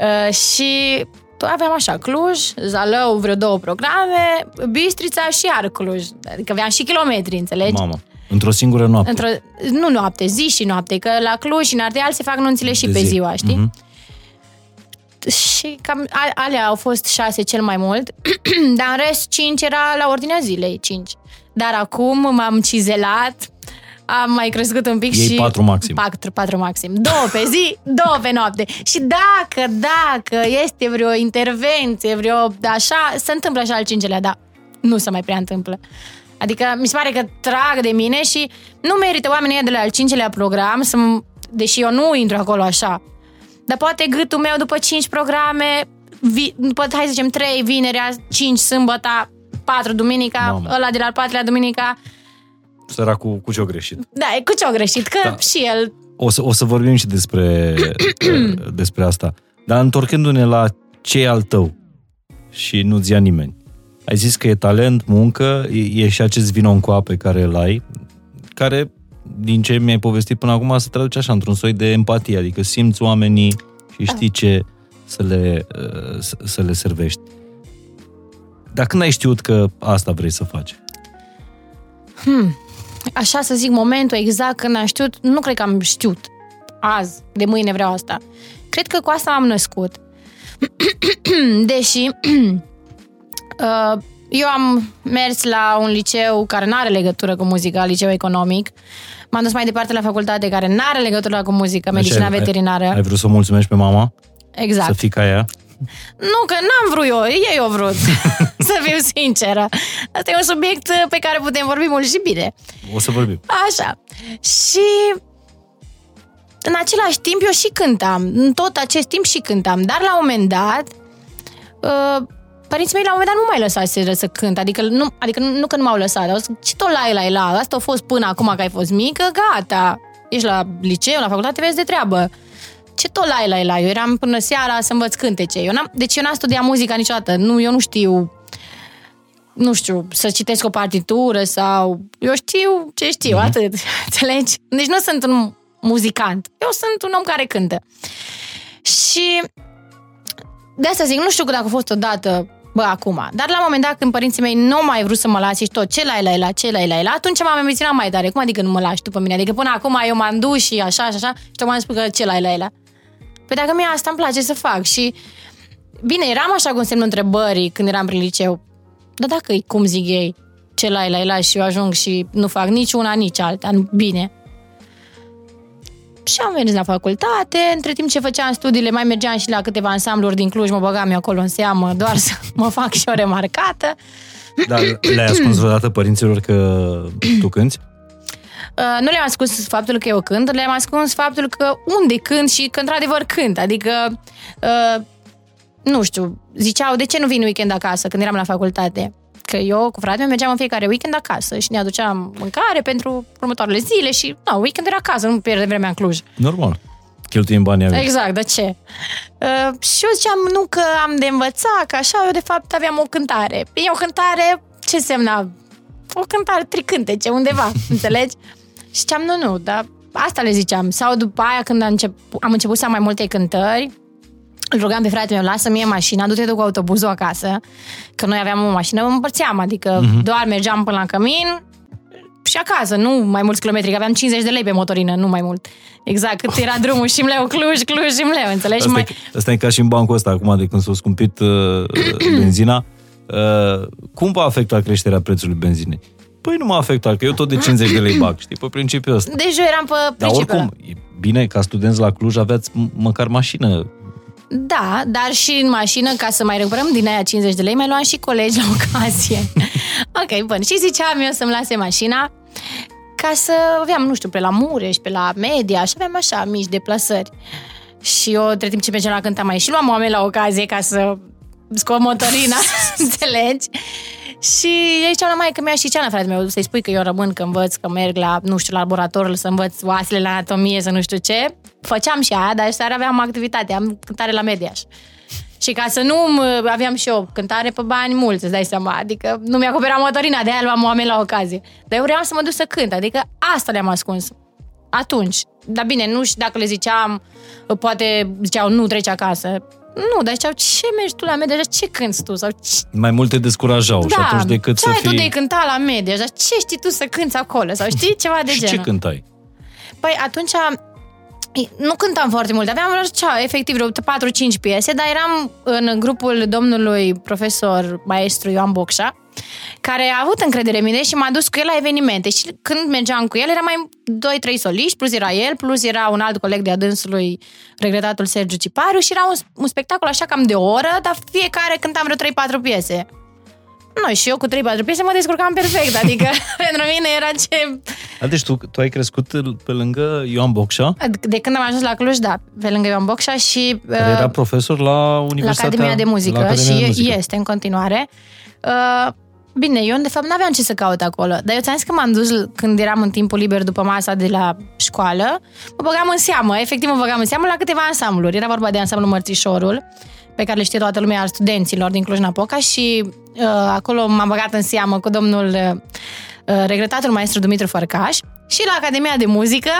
Uh, și aveam așa, Cluj, Zalău, vreo două programe, Bistrița și iar Cluj. Adică aveam și kilometri, înțelegi? Mamă, într-o singură noapte. Într-o, nu noapte, zi și noapte, că la Cluj și în Ardeal se fac nunțile și De pe zi. ziua, știi? Mhm. și cam a- alea au fost șase cel mai mult, dar în rest cinci era la ordinea zilei, cinci. Dar acum m-am cizelat, am mai crescut un pic Ei și... patru maxim. Patru, patru maxim. Două pe zi, două pe noapte. Și dacă, dacă este vreo intervenție, vreo așa, se întâmplă așa al cincelea, dar nu se mai prea întâmplă. Adică mi se pare că trag de mine și nu merită oamenii ăia de la al cincelea program, să deși eu nu intru acolo așa. Dar poate gâtul meu după cinci programe, vi, după, hai să zicem, trei vinerea, cinci sâmbăta, patru duminica, Mamă. ăla de la al patrulea duminica, Săracul cu ce-o greșit. da, e cu ce-o greșit, că Da. și el O să, o să vorbim și despre, despre asta. Dar întorcându-ne la ce e al tău și nu-ți ia nimeni. Ai zis că e talent, muncă, e, e și acest vino cu pe care îl ai, care, din ce mi-ai povestit până acum, se traduce așa, într-un soi de empatie, adică simți oamenii și știi ce să le, uh, să, să le servești. Dar când ai știut că asta vrei să faci? Așa să zic, momentul exact când am știut, nu cred că am știut. Azi, de mâine vreau asta. Cred că cu asta am născut. Deși uh, eu am mers la un liceu care nu are legătură cu muzica, liceu economic. M-am dus mai departe la facultate care nu are legătură cu muzică, medicina Deci ai- veterinară. Ai, ai vrut să o mulțumești pe mama? exact. Să fii ca ea? Nu, că n-am vrut eu, ei au vrut, să fiu sinceră. Asta e un subiect pe care putem vorbi mult și bine. O să vorbim. Așa. Și în același timp eu și cântam. În tot acest timp și cântam. Dar la un moment dat, uh, părinții mei la un moment dat nu mai lăsaseră să cânt. Adică nu, adică nu, nu că nu m-au lăsat. Au zis, ce tot la la la, asta a fost până acum că ai fost mică, gata. Ești la liceu, la facultate, vezi de treabă. Ce tot la la la, eu eram până seara să învăț cântece. Eu n-am, deci eu n-am studiat muzica niciodată. Nu, eu nu știu nu știu, să citesc o partitură sau... Eu știu ce știu, mm-hmm. atât. Înțelegi? Deci nu sunt un muzicant. Eu sunt un om care cântă. Și de asta zic, nu știu dacă a fost odată bă, acum. Dar la un moment dat, când părinții mei nu mai vrut să mă lase și tot, ce la la la, ce la la la, atunci m-am emoționat mai tare. Cum adică nu mă lași după mine? Adică până acum eu m-am dus și așa și așa și tocmai am spus că ce la la la. Păi dacă mie asta îmi place să fac și Bine, eram așa cu un semnul întrebării când eram prin liceu. Dar dacă e cum zic ei, ce la la la și eu ajung și nu fac nici una, nici alta, nu- bine. Și am venit la facultate, între timp ce făceam studiile, mai mergeam și la câteva ansambluri din Cluj, mă băgam eu acolo în seamă, doar să mă fac și o remarcată. Dar le-ai ascuns vreodată părinților că tu cânti? Uh, nu le-am ascuns faptul că eu cânt, le-am ascuns faptul că unde cânt și că într-adevăr cânt. Adică, uh, nu știu, ziceau, de ce nu vin weekend acasă când eram la facultate? Că eu cu fratele meu mergeam în fiecare weekend acasă și ne aduceam mâncare pentru următoarele zile și, nu, weekend era acasă, nu pierde vremea în Cluj. Normal. Cheltuim banii aveți. Exact, de ce? Uh, și eu ziceam, nu că am de învățat, că așa, eu de fapt aveam o cântare. E o cântare, ce însemna? O cântare tricântece undeva, înțelegi? Și ziceam, nu, nu, dar asta le ziceam. Sau după aia, când am, încep, am început să am mai multe cântări, îl rugam pe fratele meu, lasă mie mașina, du-te tu cu autobuzul acasă, că noi aveam o mașină, mă împărțeam, adică uh-huh. doar mergeam până la cămin și acasă, nu mai mulți kilometri, că aveam 50 de lei pe motorină, nu mai mult. Exact, cât era drumul și Mleu, Cluj, Cluj și Mleu, înțelegi? Asta, mai... e, asta e ca și în bancul ăsta, acum de când s-a scumpit uh, benzina. Uh, cum va afecta creșterea prețului benzinei? Păi nu m-a afectat, că eu tot de 50 de lei bag, știi, pe principiul ăsta. Deci eu eram pe Dar principiul oricum, e bine, ca studenți la Cluj aveați m- măcar mașină. Da, dar și în mașină, ca să mai recuperăm din aia 50 de lei, mai luam și colegi la ocazie. ok, bun. Și ziceam eu să-mi lase mașina ca să aveam, nu știu, pe la Mureș, pe la Media și aveam așa mici deplasări. Și eu, între timp ce mergeam la cânta mai și luam oameni la ocazie ca să scot motorina, înțelegi? Și ei ziceau la maică mea și ceana, frate meu, să-i spui că eu rămân, că învăț, că merg la, nu știu, la laboratorul să învăț oasele la anatomie, să nu știu ce. Făceam și aia, dar seara aveam activitate, am cântare la Mediaș. Și ca să nu mă- aveam și eu cântare pe bani mulți, îți dai seama, adică nu mi-a acoperat motorina, de aia luam oameni la ocazie. Dar eu vreau să mă duc să cânt, adică asta le-am ascuns. Atunci. Dar bine, nu știu dacă le ziceam, poate ziceau, nu treci acasă. Nu, dar ziceau, ce mergi tu la media? Ce cânti tu? Sau ce... Mai multe descurajau și atunci decât ce să ai fii... tu de cânta la media? Dar ce știi tu să cânti acolo? Sau știi ceva de și genul? ce cântai? Păi atunci nu cântam foarte mult, aveam vreo cea, efectiv vreo 4-5 piese, dar eram în grupul domnului profesor maestru Ioan Bocșa, care a avut încredere în mine și m-a dus cu el la evenimente. Și când mergeam cu el, era mai 2-3 soliști, plus era el, plus era un alt coleg de adânsului, regretatul Sergiu Cipariu și era un, un spectacol așa cam de o oră, dar fiecare cântam vreo 3-4 piese. Nu, și eu cu 3-4 piese mă descurcam perfect, adică pentru mine era ce... A, deci tu, tu ai crescut pe lângă Ioan Bocșa? De când am ajuns la Cluj, da, pe lângă Ioan Bocșa și... Care era profesor la Universitatea... La Academia de Muzică la Academia și de muzică. este în continuare. Uh, Bine, eu de fapt n-aveam ce să caut acolo, dar eu ți-am zis că m-am dus când eram în timpul liber după masa de la școală, mă băgam în seamă, efectiv mă băgam în seamă la câteva ansambluri. Era vorba de ansamblul Mărțișorul, pe care le știe toată lumea al studenților din Cluj-Napoca și uh, acolo m-am băgat în seamă cu domnul uh, regretatul maestru Dumitru Fărcaș și la Academia de Muzică,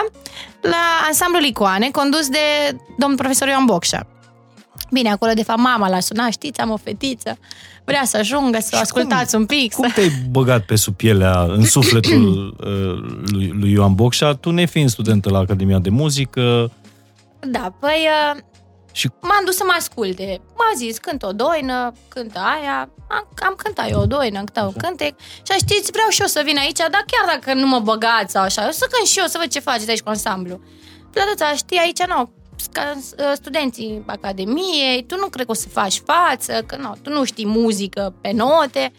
la ansamblul Icoane, condus de domnul profesor Ioan Bocșa. Bine, acolo de fapt mama l-a sunat, știți, am o fetiță, vrea să ajungă, să o ascultați cum, un pic. Cum să... te-ai băgat pe sub pielea, în sufletul uh, lui, lui Ioan Bocșa, tu nefiind studentă la Academia de Muzică? Da, păi uh, și... m-am dus să mă asculte. M-a zis, cânt o doină, cântă aia, am, am cântat eu o doină, am cântat un cântec și știți, vreau și eu să vin aici, dar chiar dacă nu mă băgați sau așa, eu să cânt și eu, să văd ce faceți aici cu ansamblu. Plătuța, știi, aici nu, ca studenții academiei, tu nu cred că o să faci față, că nu, tu nu știi muzică pe note.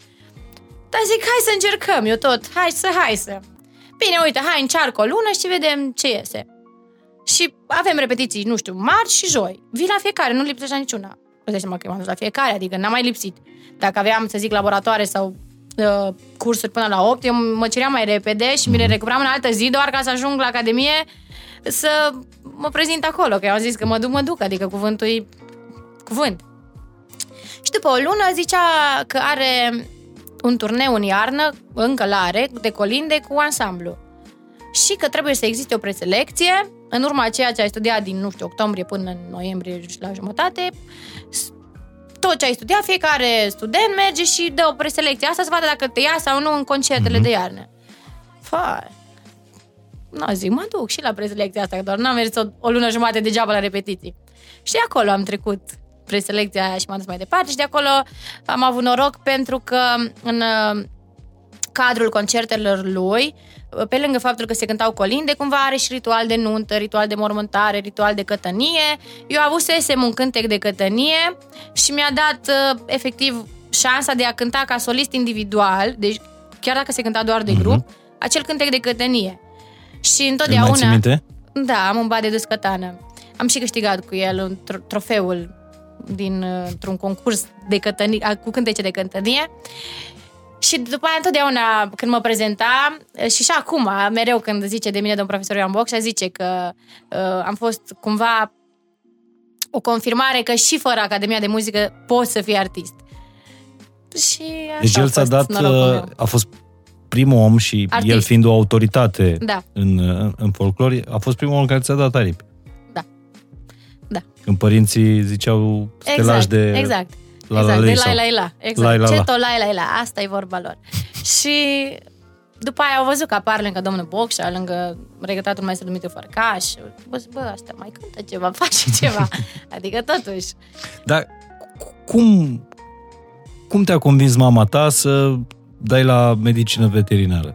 Dar zic, hai să încercăm, eu tot, hai să, hai să. Bine, uite, hai, încearcă o lună și vedem ce iese. Și avem repetiții, nu știu, marți și joi. Vii la fiecare, nu lipsește niciuna. Îți dai seama că m-am dus la fiecare, adică n-am mai lipsit. Dacă aveam, să zic, laboratoare sau uh, cursuri până la 8, eu mă ceream mai repede și mi le recuperam în altă zi, doar ca să ajung la academie să mă prezint acolo, că eu am zis că mă duc, mă duc, adică cuvântul e cuvânt. Și după o lună zicea că are un turneu în iarnă, încă l-are, de colinde cu ansamblu. Și că trebuie să existe o preselecție, în urma ceea ce ai studiat din, nu știu, octombrie până în noiembrie la jumătate, tot ce ai studiat, fiecare student merge și dă o preselecție. Asta să vadă dacă te ia sau nu în concertele mm-hmm. de iarnă. Fai. Nu, zic, mă duc și la preselecția asta, că doar n-am mers o, o lună jumate degeaba la repetiții. Și de acolo am trecut preselecția aia și m-am dus mai departe și de acolo am avut noroc pentru că în uh, cadrul concertelor lui, uh, pe lângă faptul că se cântau colinde, cumva are și ritual de nuntă, ritual de mormântare, ritual de cătănie. Eu avusesem un cântec de cătănie și mi-a dat uh, efectiv șansa de a cânta ca solist individual, deci chiar dacă se cânta doar de grup, mm-hmm. acel cântec de cătănie. Și întotdeauna... Îl mai minte? Da, am un bad de descătană. Am și câștigat cu el un tr- trofeul din, într-un concurs de cătănie, cu cântece de cătănie. Și după aia întotdeauna când mă prezenta, și și acum, mereu când zice de mine domn profesor Ioan Bocșa, zice că uh, am fost cumva o confirmare că și fără Academia de Muzică poți să fii artist. Și așa deci el ți-a dat, a fost primul om și Artist. el fiind o autoritate da. în, în folclor, a fost primul om care ți-a dat aripi. Da. Da. Când părinții ziceau stelași exact, de... Exact. La, exact, la, de la, la, la, la. Exact. La, la, la. Ce tot la, la, la. Asta e vorba lor. și după aia au văzut că apar lângă domnul Bocșa, lângă regătatul maestru Dumitru Farcaș. Bă, bă, asta mai cântă ceva, face ceva. adică totuși. Dar cum, cum te-a convins mama ta să dai la medicină veterinară?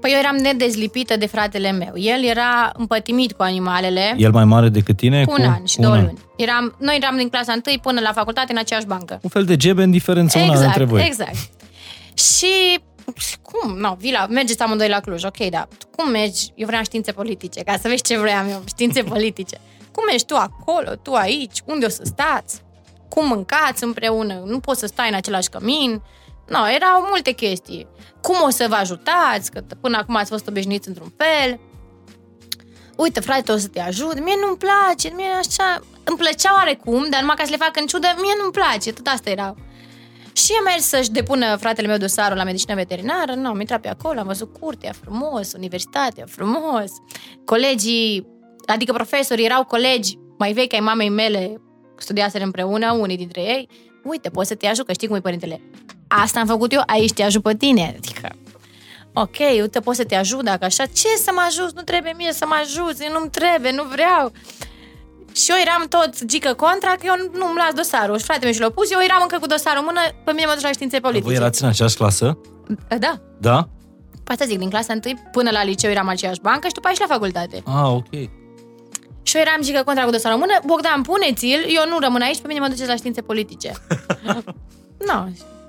Păi eu eram nedezlipită de fratele meu. El era împătimit cu animalele. El mai mare decât tine? Cu un an și două luni. Eram, noi eram din clasa 1 până la facultate în aceeași bancă. Un fel de gebe în diferență exact, una dintre voi. Exact, Și cum? No, vii la, mergeți amândoi la Cluj, ok, dar cum mergi? Eu vreau științe politice, ca să vezi ce vreau eu, științe politice. Cum mergi tu acolo, tu aici, unde o să stați? Cum mâncați împreună? Nu poți să stai în același cămin? No, erau multe chestii. Cum o să vă ajutați? Că până acum ați fost obișnuiți într-un fel. Uite, frate, o să te ajut. Mie nu-mi place, mie așa... Îmi plăcea oarecum, dar numai ca să le fac în ciudă, mie nu-mi place. Tot asta era. Și am mers să-și depună fratele meu dosarul la medicină veterinară. Nu, am intrat pe acolo, am văzut curtea frumos, universitatea frumos. Colegii, adică profesorii, erau colegi mai vechi ai mamei mele, studiaseră împreună, unii dintre ei. Uite, poți să te ajut, că știi cum e părintele asta am făcut eu, aici te ajut pe tine. Adică, ok, uite, pot să te ajut dacă așa, ce să mă ajut, nu trebuie mie să mă ajut, nu-mi trebuie, nu vreau. Și eu eram tot gică contra, că eu nu îmi las dosarul. Și fratele meu și l-a pus, eu eram încă cu dosarul în mână, pe mine mă duc la științe politice. Voi erați în aceeași clasă? Da. Da? Pe asta zic, din clasa 1 până la liceu eram aceeași bancă și după aia și la facultate. Ah, ok. Și eu eram gică contra cu dosarul în mână, Bogdan, pune-ți-l, eu nu rămân aici, pe mine mă duceți la științe politice. no,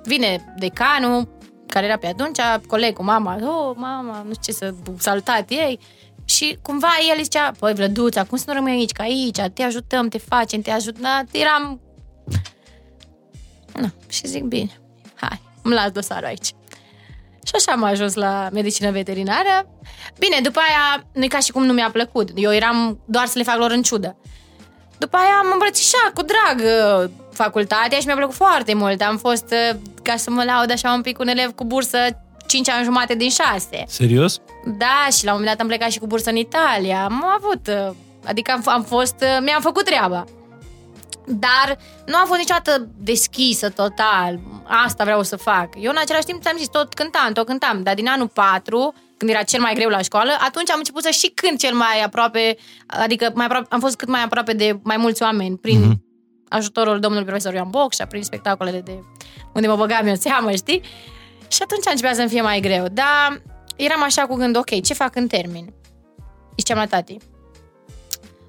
vine decanul, care era pe atunci, colegul, mama, oh, mama, nu știu ce să salutat ei. Și cumva el zicea, păi Vlăduța, cum să nu rămâi aici, că aici, te ajutăm, te facem, te ajutăm. Eram... Na, și zic, bine, hai, îmi las dosarul aici. Și așa am ajuns la medicină veterinară. Bine, după aia, nu ca și cum nu mi-a plăcut. Eu eram doar să le fac lor în ciudă. După aia am îmbrățișat cu drag uh, facultatea și mi-a plăcut foarte mult. Am fost, uh, ca să mă laud așa un pic, un elev cu bursă 5 ani jumate din 6. Serios? Da, și la un moment dat am plecat și cu bursă în Italia. Am avut, uh, adică am, am fost, mi-am făcut treaba. Dar nu am fost niciodată deschisă total. Asta vreau să fac. Eu în același timp ți-am zis, tot cântam, tot cântam, dar din anul 4 când era cel mai greu la școală, atunci am început să și cânt cel mai aproape, adică mai aproape, am fost cât mai aproape de mai mulți oameni, prin mm-hmm. Ajutorul domnului profesor Ioan Bocșa, prin spectacolele de unde mă băgam eu seamă, știi? Și atunci începea să-mi fie mai greu. Dar eram așa cu gând, ok, ce fac în termin? Ziceam la tati.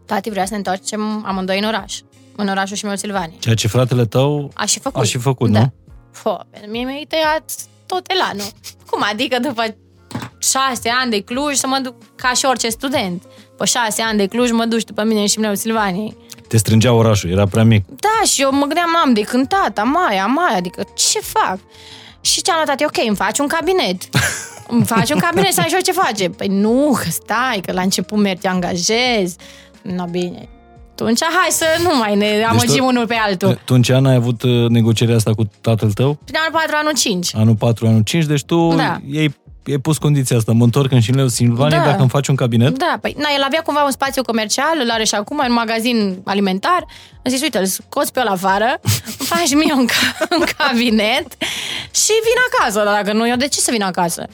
Tati vrea să ne întoarcem amândoi în oraș. În orașul și meu Silvanie. Ceea ce fratele tău a și făcut. A și făcut, da. nu? Fă, mie mi-ai tăiat tot elanul. Cum adică după șase ani de Cluj să mă duc ca și orice student. Pe șase ani de Cluj mă duci după mine și Mneu Silvaniei. Te strângea orașul, era prea mic. Da, și eu mă gândeam, am de cântat, am mai, am mai, adică ce fac? Și ce-am notat, ok, îmi faci un cabinet. îmi faci un cabinet să ai și eu ce face. Păi nu, că stai, că la început mergi, te angajezi. No, bine. Atunci hai să nu mai ne amăgim deci unul pe altul. Tu în ce an ai avut uh, negocierea asta cu tatăl tău? Prin anul 4, anul 5. Anul 4, anul 5, deci tu Da. ei ai pus condiția asta, mă întorc în Șinleu Silvania Da. dacă îmi faci un cabinet? Da, păi, na, el avea cumva un spațiu comercial, îl are și acum, în magazin alimentar. Am zis, uite, îl scoți pe ăla afară, îmi faci mie un, ca- un cabinet și vin acasă. Dar dacă nu, eu de ce să vin acasă?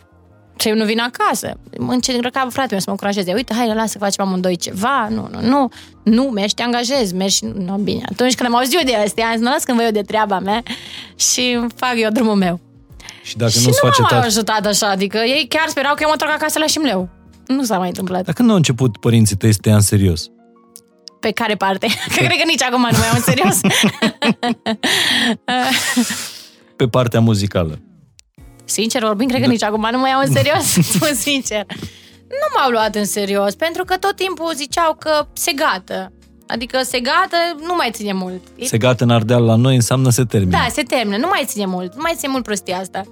Și eu nu vin acasă. Mă încerca fratele meu să mă încurajeze. Uite, hai, lasă să facem amândoi ceva. Nu, nu, nu. Nu, mergi, te angajezi, mergi. Nu, bine. Atunci când am auzit eu de astea, am zis, nu las când vă eu de treaba mea și fac eu drumul meu. Și dacă și nu-ți nu face m-au tată... ajutat așa, adică ei chiar sperau că eu mă întorc acasă la Șimleu. Nu s-a mai întâmplat. Dar când au început părinții tăi să te ia în serios? Pe care parte? Că cred că nici acum nu mai am în serios. Pe partea muzicală. Sincer vorbind, cred că Da. nici acum nu mai iau în serios, spun sincer. Nu m-au luat în serios, pentru că tot timpul ziceau că se gata. Adică se gata, nu mai ține mult. E- Se gata în Ardeal la noi înseamnă se termină. Da, se termină, nu mai ține mult, nu mai ține mult prostia asta.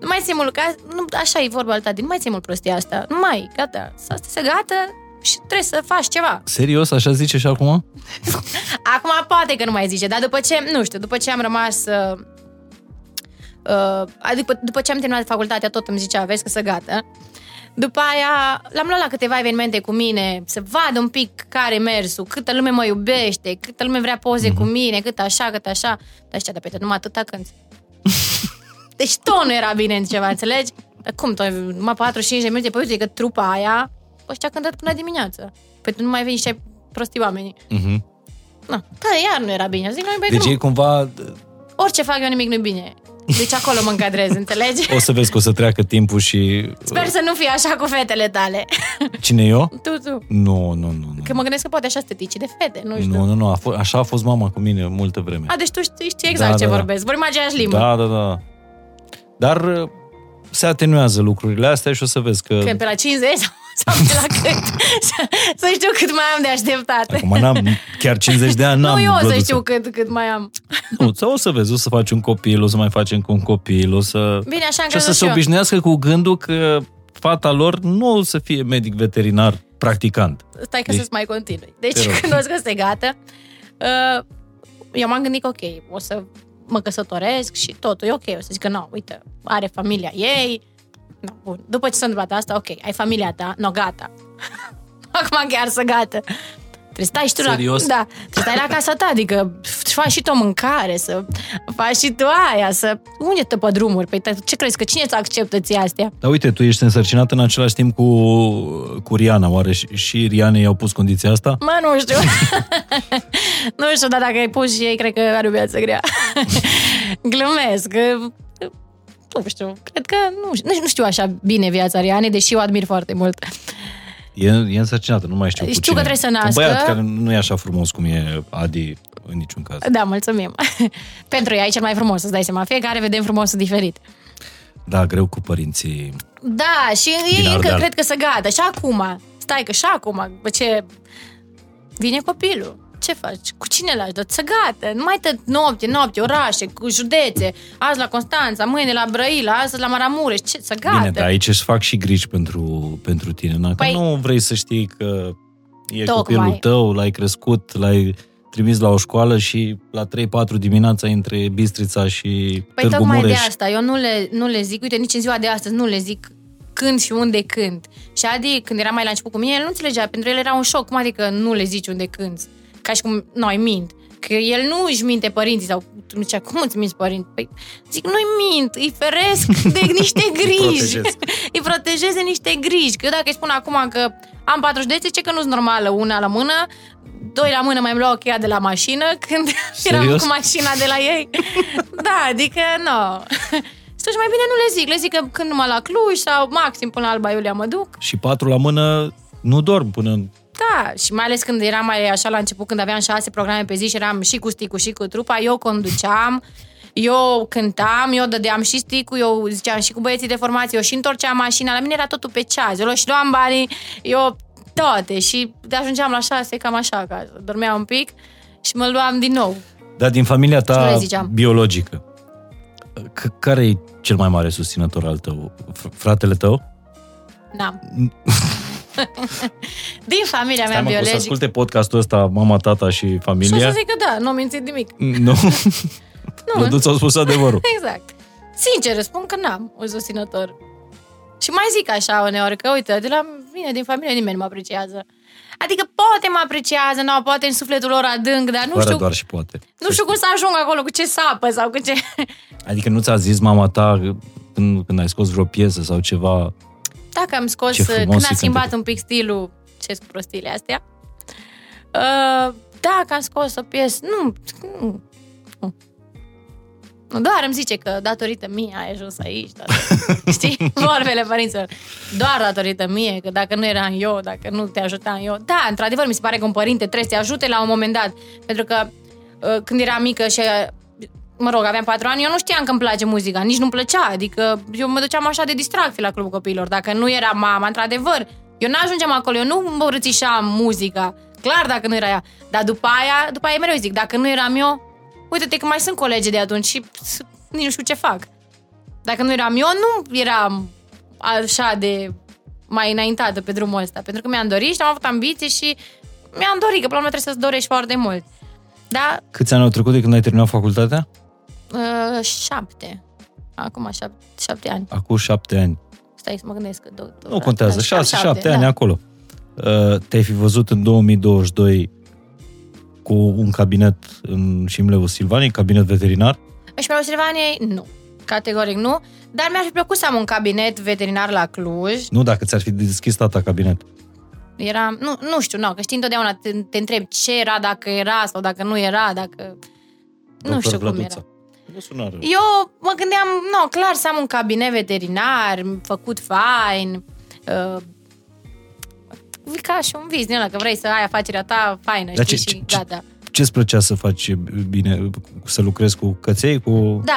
Nu mai ține mult, ca, nu, așa e vorba alta, nu mai ține mult prostia asta. Nu mai, gata, asta se gata și trebuie să faci ceva. Serios, așa zice și acum? Acum poate că nu mai zice, dar după ce, nu știu, după ce am rămas... Uh, uh, adică după ce am terminat facultatea, tot îmi zicea, vezi că se gata. După aia l-am luat la câteva evenimente cu mine, să vad un pic care e mersul, câtă lume mă iubește, câtă lume vrea poze mm-hmm. cu mine, cât așa, cât așa. Dar știa, dar pe numai atâta când. deci tot nu era bine în ceva, înțelegi? Dar cum, tot, numai 45 de minute, păi uite că trupa aia, ăștia cântat până dimineață. Păi tu nu mai veni și ai prostii oamenii. Mhm. Na, da, iar nu era bine. Zic, noi, băi, Deci nu. ei cumva Orice fac eu, nimic nu-i bine. Deci acolo mă încadrez, înțelegi? o să vezi că o să treacă timpul și... Sper să nu fie așa cu fetele tale. Cine eu? tu, tu. Nu, nu, nu. nu. Că mă gândesc că poate așa stătici de fete, nu știu. Nu, nu, nu, a fost, așa a fost mama cu mine multă vreme. A, deci tu știi, știi exact Da, ce da, da. vorbesc. Vorbim aceeași limbă. Da, da, da. Dar uh, se atenuează lucrurile astea și o să vezi că... Că pe la 50 sau, sau pe la cât? să, să știu cât mai am de așteptat. Acum n-am chiar 50 de ani, n-am nu eu o să văzut știu cât, cât mai am. Nu, sau o să vezi, o să faci un copil, o să mai facem cu un copil, o să... Bine, așa am și o să crezut se și eu. obișnuiască cu gândul că fata lor nu o să fie medic veterinar practicant. Stai că Deci- să-ți mai continui. Deci Te rog. când o să se gata, uh, eu m-am gândit că ok, o să mă căsătoresc și totul e ok. O să zic că nu, uite, are familia ei. No, bun. După ce s-a întâmplat asta, ok, ai familia ta, no, gata. Acum chiar să gata. Trebuie să stai și tu Serios? la... Da, trebuie să stai la casa ta, adică să faci și tu o mâncare, să faci și tu aia, să... Unde te pe drumuri? Păi te- ce crezi, că cine ți acceptă ție astea? Dar uite, tu ești însărcinat în același timp cu, cu Riana. Oare și, și Riane i-au pus condiția asta? Mă, nu știu. nu știu, dar dacă ai pus și ei, cred că are o viață grea. Glumesc. Că- Nu știu, cred că nu, știu- nu știu așa bine viața Riane, deși o admir foarte mult. E, e însărcinată, nu mai știu cu Știu cine. că trebuie să Un nască. băiat care nu e așa frumos cum e Adi în niciun caz. Da, mulțumim. Pentru ea e cel mai frumos, îți dai seama. Fiecare vedem frumosul diferit. Da, greu cu părinții. Da, și ei Din încă Ardeal. cred că se gata. Și acum, stai că și acum, bă, ce... Vine copilul. Ce faci? Cu cine lași? Dar să gata. Nu mai te noapte, noapte, orașe, cu județe. Azi la Constanța, mâine la Brăila, azi la Maramureș. Ce? Să gata. Bine, dar aici își fac și griji pentru, pentru tine. Dacă Păi- nu vrei să știi că e Tocmai. copilul tău, l-ai crescut, l-ai trimis la o școală și la 3-4 dimineața între Bistrița și Păi Târgu tocmai Mureș. de asta, eu nu le, nu le zic, uite, nici în ziua de astăzi nu le zic când și unde când. Și Adi, când era mai la început cu mine, el nu înțelegea, pentru el era un șoc. Cum adică nu le zici unde când? Ca și cum noi mint. Că el nu își minte părinții sau tu nu zicea, cum îți minți părinți? Păi zic, nu-i mint, îi feresc de niște griji. protejez. îi protejez de niște griji. Că eu dacă îi spun acum că am 40 de ce că nu-s normală, una la mână, doi la mână mai îmi luau cheia de la mașină când eram Serios? cu mașina de la ei. da, adică nu. Stai mai bine nu le zic. Le zic că când numai la Cluj sau maxim până la Alba Iulia mă duc. Și patru la mână nu dorm până... Da, și mai ales când eram mai așa la început, când aveam șase programe pe zi și eram și cu sticul și cu trupa, eu conduceam, eu cântam, eu dădeam și sticul, eu ziceam și cu băieții de formație, eu și întorceam mașina, la mine era totul pe ceas, eu și luam banii, eu toate și de ajungeam la șase cam așa acasă, dormeam un pic și mă luam din nou. Dar din familia Ce ta le ziceam? biologică, c- care e cel mai mare susținător al tău? Fr- Fratele tău? N-am. din familia mea Stai mă, că o să biologică. asculte podcastul ăsta mama, tata și Și o familia. să zic că da, nu am mințit nimic. Nu? Nu. Lăduț au spus adevărul. Exact. Sincer, răspund că n-am un susținător. Și mai zic așa uneori că, uite, de la mine, din familie, nimeni nu mă apreciază. Adică poate mă apreciază, nu, poate în sufletul lor adânc, dar nu Fără știu, doar și poate. nu știu cum să ajung acolo, cu ce sapă sau cu ce... Adică nu ți-a zis mama ta când, când ai scos vreo piesă sau ceva? Dacă am scos, Ce frumos când e am schimbat cântatul. un pic stilul, ce cu prostiile astea, uh, dacă am scos o piesă, nu, nu, nu. Nu, doar îmi zice că datorită mie ai ajuns aici, datorită, știi, vorbele părinților. Doar datorită mie, că dacă nu eram eu, dacă nu te ajutam eu. Da, într-adevăr, mi se pare că un părinte trebuie să te ajute la un moment dat. Pentru că uh, când eram mică și uh, mă rog, aveam patru ani, eu nu știam că îmi place muzica, nici nu-mi plăcea, adică eu mă duceam așa de distracție la Clubul Copiilor, dacă nu era mama, într-adevăr, eu n-ajungeam acolo, eu nu mă rățișam muzica, clar dacă nu era ea, dar după aia, după aia mereu zic, dacă nu eram eu, uite-te că mai sunt colegi de atunci și pf, nici nu știu ce fac. Dacă nu eram eu, nu eram așa de mai înaintată pe drumul ăsta, pentru că mi-am dorit și am avut ambiții și mi-am dorit, că până la urmă trebuie să-ți dorești foarte mult. Da, Câți ani au trecut de când ai terminat facultatea? Uh, șapte. Acum șapte, șapte ani. Acum șapte ani. Stai să mă gândesc. Că do- Nu contează, da, șase, șapte, șapte da. ani acolo. Uh, Te-ai fi văzut în 2022 cu un cabinet în Șimlevu Silvanii, cabinet veterinar? Și pe Silvaniei, nu. Categoric nu. Dar mi-ar fi plăcut să am un cabinet veterinar la Cluj. Nu, dacă ți-ar fi deschis tata cabinet. Era, nu, nu știu, nu, că știi întotdeauna te, te întrebi ce era, dacă era sau dacă nu era, dacă... Nu Doctor știu cum Vlăduța. era. Nu sună rău. Eu mă gândeam, nu, clar să am un cabinet veterinar, făcut fain, uh, ca și un vis din ăla, că vrei să ai afacerea ta faină, Dar știi, ce- și ce- gata. Ce-ți plăcea să faci bine, să lucrezi cu căței, cu... Da,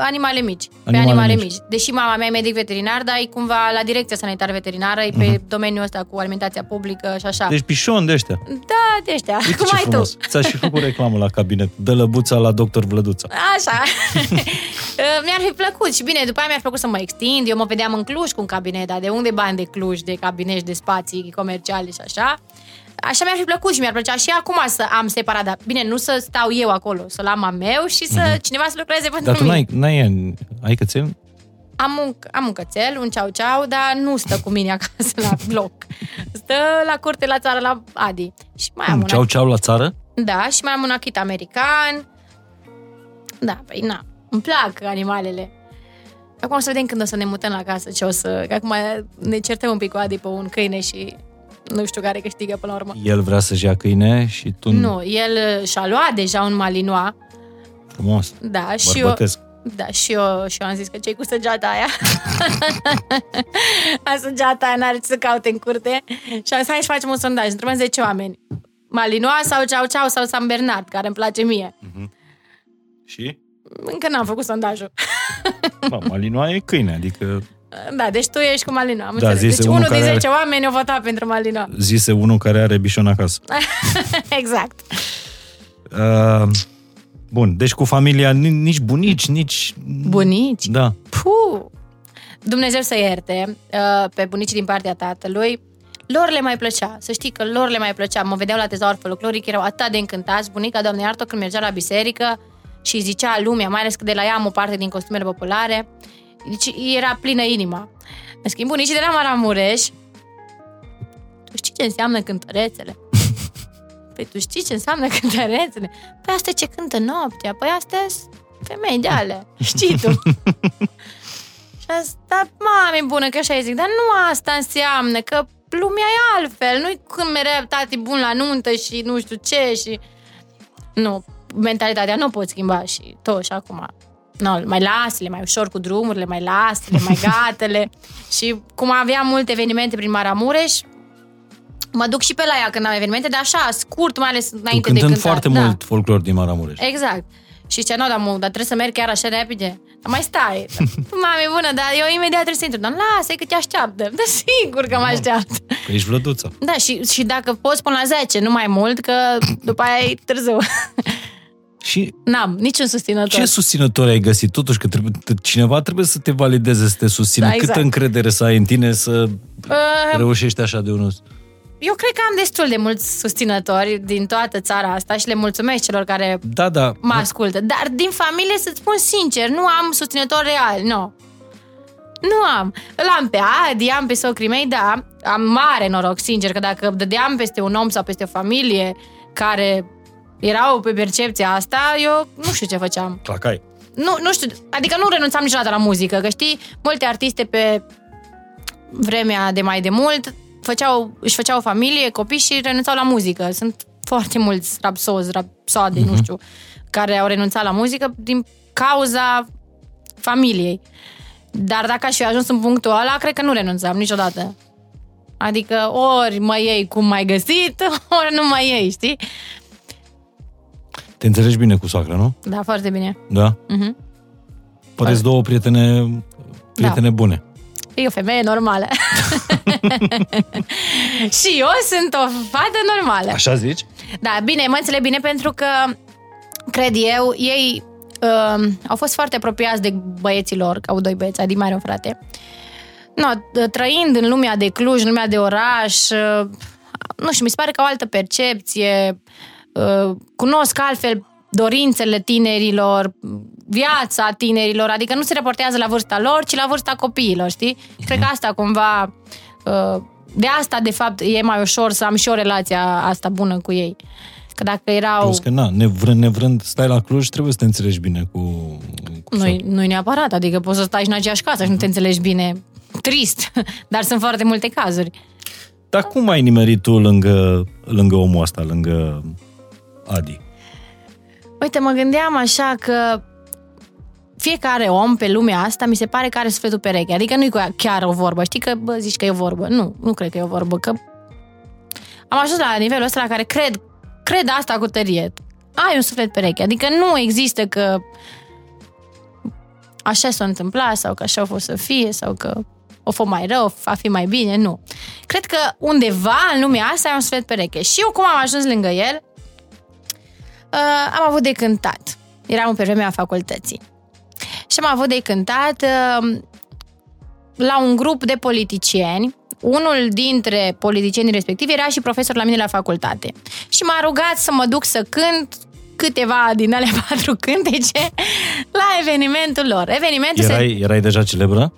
animale mici. Pe Animale animale mici. mici. Deși mama mea e medic veterinar, dar e cumva la direcția sanitară veterinară, e pe domeniul ăsta cu alimentația publică și așa. Mhm. Deci pișon de ăștia. Da, de ăștia. Uite Cum ce ai frumos. tu? Ți-aș fi făcut reclamă la cabinet. Dă lăbuța la doctor Vlăduța. Așa. Mi-ar fi plăcut și bine, după aia mi-ar fi plăcut să mă extind. Eu mă vedeam în Cluj cu un cabinet, dar de unde bani de Cluj, de cabinet și de spații comerciale și așa. Așa mi-ar fi plăcut și mi-ar plăcea și acum să am separat, dar bine, nu să stau eu acolo, să-l am a meu și să cineva să lucreze pentru Mhm. Dar tu mine. n-ai, n-ai, ai cățel? Am un, am un cățel, un ceau-ceau, dar nu stă cu mine acasă la bloc. Stă la curte la țară la Adi. Și mai am un Ceau, ceau la țară? Da, și mai am un achit american. Da, păi na, îmi plac animalele. Acum o să vedem când o să ne mutăm la casă ce o să... Că acum ne certăm un pic cu Adi pe un câine și nu știu care câștigă până la urmă. El vrea să-și ia câine și tu... Nu, el și-a luat deja un malinois. Frumos. Da, și eu, Bărbătesc. da, și eu, și eu am zis că ce cu săgeata aia? A săgeata aia n-are ce să caute în curte. Și am zis, hai să facem un sondaj. Întrebăm 10 oameni. Malinois sau Ceau Ceau sau San Bernard, care îmi place mie. Și? Încă n-am făcut sondajul. Ba, Malinois e câine, adică Da, deci tu ești cu Malinois, am Da, înțeles. zise Deci unul unul din care 10 oameni au votat pentru Malinois. zise unul care are bișon acasă. exact. Uh, bun, deci cu familia ni- nici bunici, nici... Bunici? Da. Puh! Dumnezeu să ierte uh, pe bunicii din partea tatălui. Lor le mai plăcea, să știi că lor le mai plăcea. Mă vedeau la tezaur folcloric, erau atât de încântați. Bunica, doamne iartă, când mergea la biserică și zicea lumea, mai ales că de la ea am o parte din costumele populare, deci era plină inima. În schimb, bunicii de la Maramureș, tu știi ce înseamnă cântărețele? Păi tu știi ce înseamnă cântărețele? Păi asta e ce cântă noaptea, păi astea sunt femei de ale, știi tu. Și asta, mami bună, că așa îi zic, dar nu asta înseamnă, că lumea e altfel, nu-i când mereu tati bun la nuntă și nu știu ce și... Nu, mentalitatea nu pot schimba și tot și acum. No, mai lasă-le, mai ușor cu drumurile, mai lasă-le, mai gatele. și cum aveam multe evenimente prin Maramureș, mă duc și pe la ea când am evenimente, dar așa, scurt, mai ales Tu înainte de cântând cântat. foarte da. mult folclor din Maramureș. Exact. Și ce, nu, dar, mu, dar trebuie să merg chiar așa repede. Dar mai stai. Mami, bună, dar eu imediat trebuie să intru. Dar lasă că te așteaptă. Da, sigur că mă așteaptă. Că ești vlăduță. Da, și, și dacă poți până la 10, nu mai mult, că după aia e târziu. Și N-am niciun susținător. ce susținători ai găsit? Totuși că trebuie, cineva trebuie să te valideze, să te susțină. Da, exact. Câtă încredere să ai în tine să Uh, reușești așa de unul? eu cred că am destul de mulți susținători din toată țara asta și le mulțumesc celor care Da, da. mă ascultă. Dar din familie, să-ți spun sincer, nu am susținători reali, nu. Nu am. Îl am pe Adi, am pe socrii mei, da. Am mare noroc, sincer, că dacă dădeam peste un om sau peste o familie care erau pe percepția asta, eu nu știu ce făceam. Clacai. Nu, nu știu, adică nu renunțam niciodată la muzică, că știi, multe artiste pe vremea de mai de mult făceau, își făceau o familie, copii și renunțau la muzică. Sunt foarte mulți rapsozi, rapsode, uh-huh. nu știu, care au renunțat la muzică din cauza familiei. Dar dacă aș fi ajuns în punctul ăla, cred că nu renunțam niciodată. Adică ori mă iei cum m-ai găsit, ori nu mă iei, știi? Te înțelegi bine cu soacra, nu? Da, foarte bine. Da? Mhm. Păreți două prietene, prietene Da. bune. E o femeie normală. și eu sunt o fată normală. Așa zici? Da, bine, mă înțeleg bine pentru că, cred eu, ei uh, au fost foarte apropiați de băieții lor, că au doi băieți, Adi mai are un frate. No, trăind în lumea de Cluj, în lumea de oraș, uh, nu știu, mi se pare că au altă percepție, uh, cunosc altfel dorințele tinerilor, viața tinerilor, adică nu se raportează la vârsta lor, ci la vârsta copiilor, știi? Cred că asta cumva, uh, de asta de fapt e mai ușor să am și o relația asta bună cu ei. Că dacă erau... Plus că, na, nevrând, nevrând, stai la Cluj, trebuie să te înțelegi bine cu, cu Nu, soacra. nu neapărat, adică poți să stai și în aceeași casă și nu te înțelegi bine. Trist, dar sunt foarte multe cazuri. Dar cum ai nimerit tu lângă, lângă omul ăsta, lângă Adi? Uite, mă gândeam așa că fiecare om pe lumea asta mi se pare că are sufletul pereche. Adică nu-i cu- chiar o vorbă. Știi că bă, zici că e o vorbă. Nu, nu cred că e o vorbă. Că am ajuns la nivelul ăsta la care cred, cred asta cu tărie. Ai un suflet pereche. Adică nu există că așa s-a întâmplat sau că așa a fost să fie sau că o fost mai rău, va fi mai bine, nu. Cred că undeva în lumea asta ai un suflet pereche. Și eu cum am ajuns lângă el, uh, am avut de cântat. Eram pe vremea facultății. Și am avut de cântat uh, la un grup de politicieni. Unul dintre politicienii respectivi era și profesor la mine la facultate. Și m-a rugat să mă duc să cânt câteva din alea patru cântece la evenimentul lor. Evenimentul se... Erai, erai deja celebră?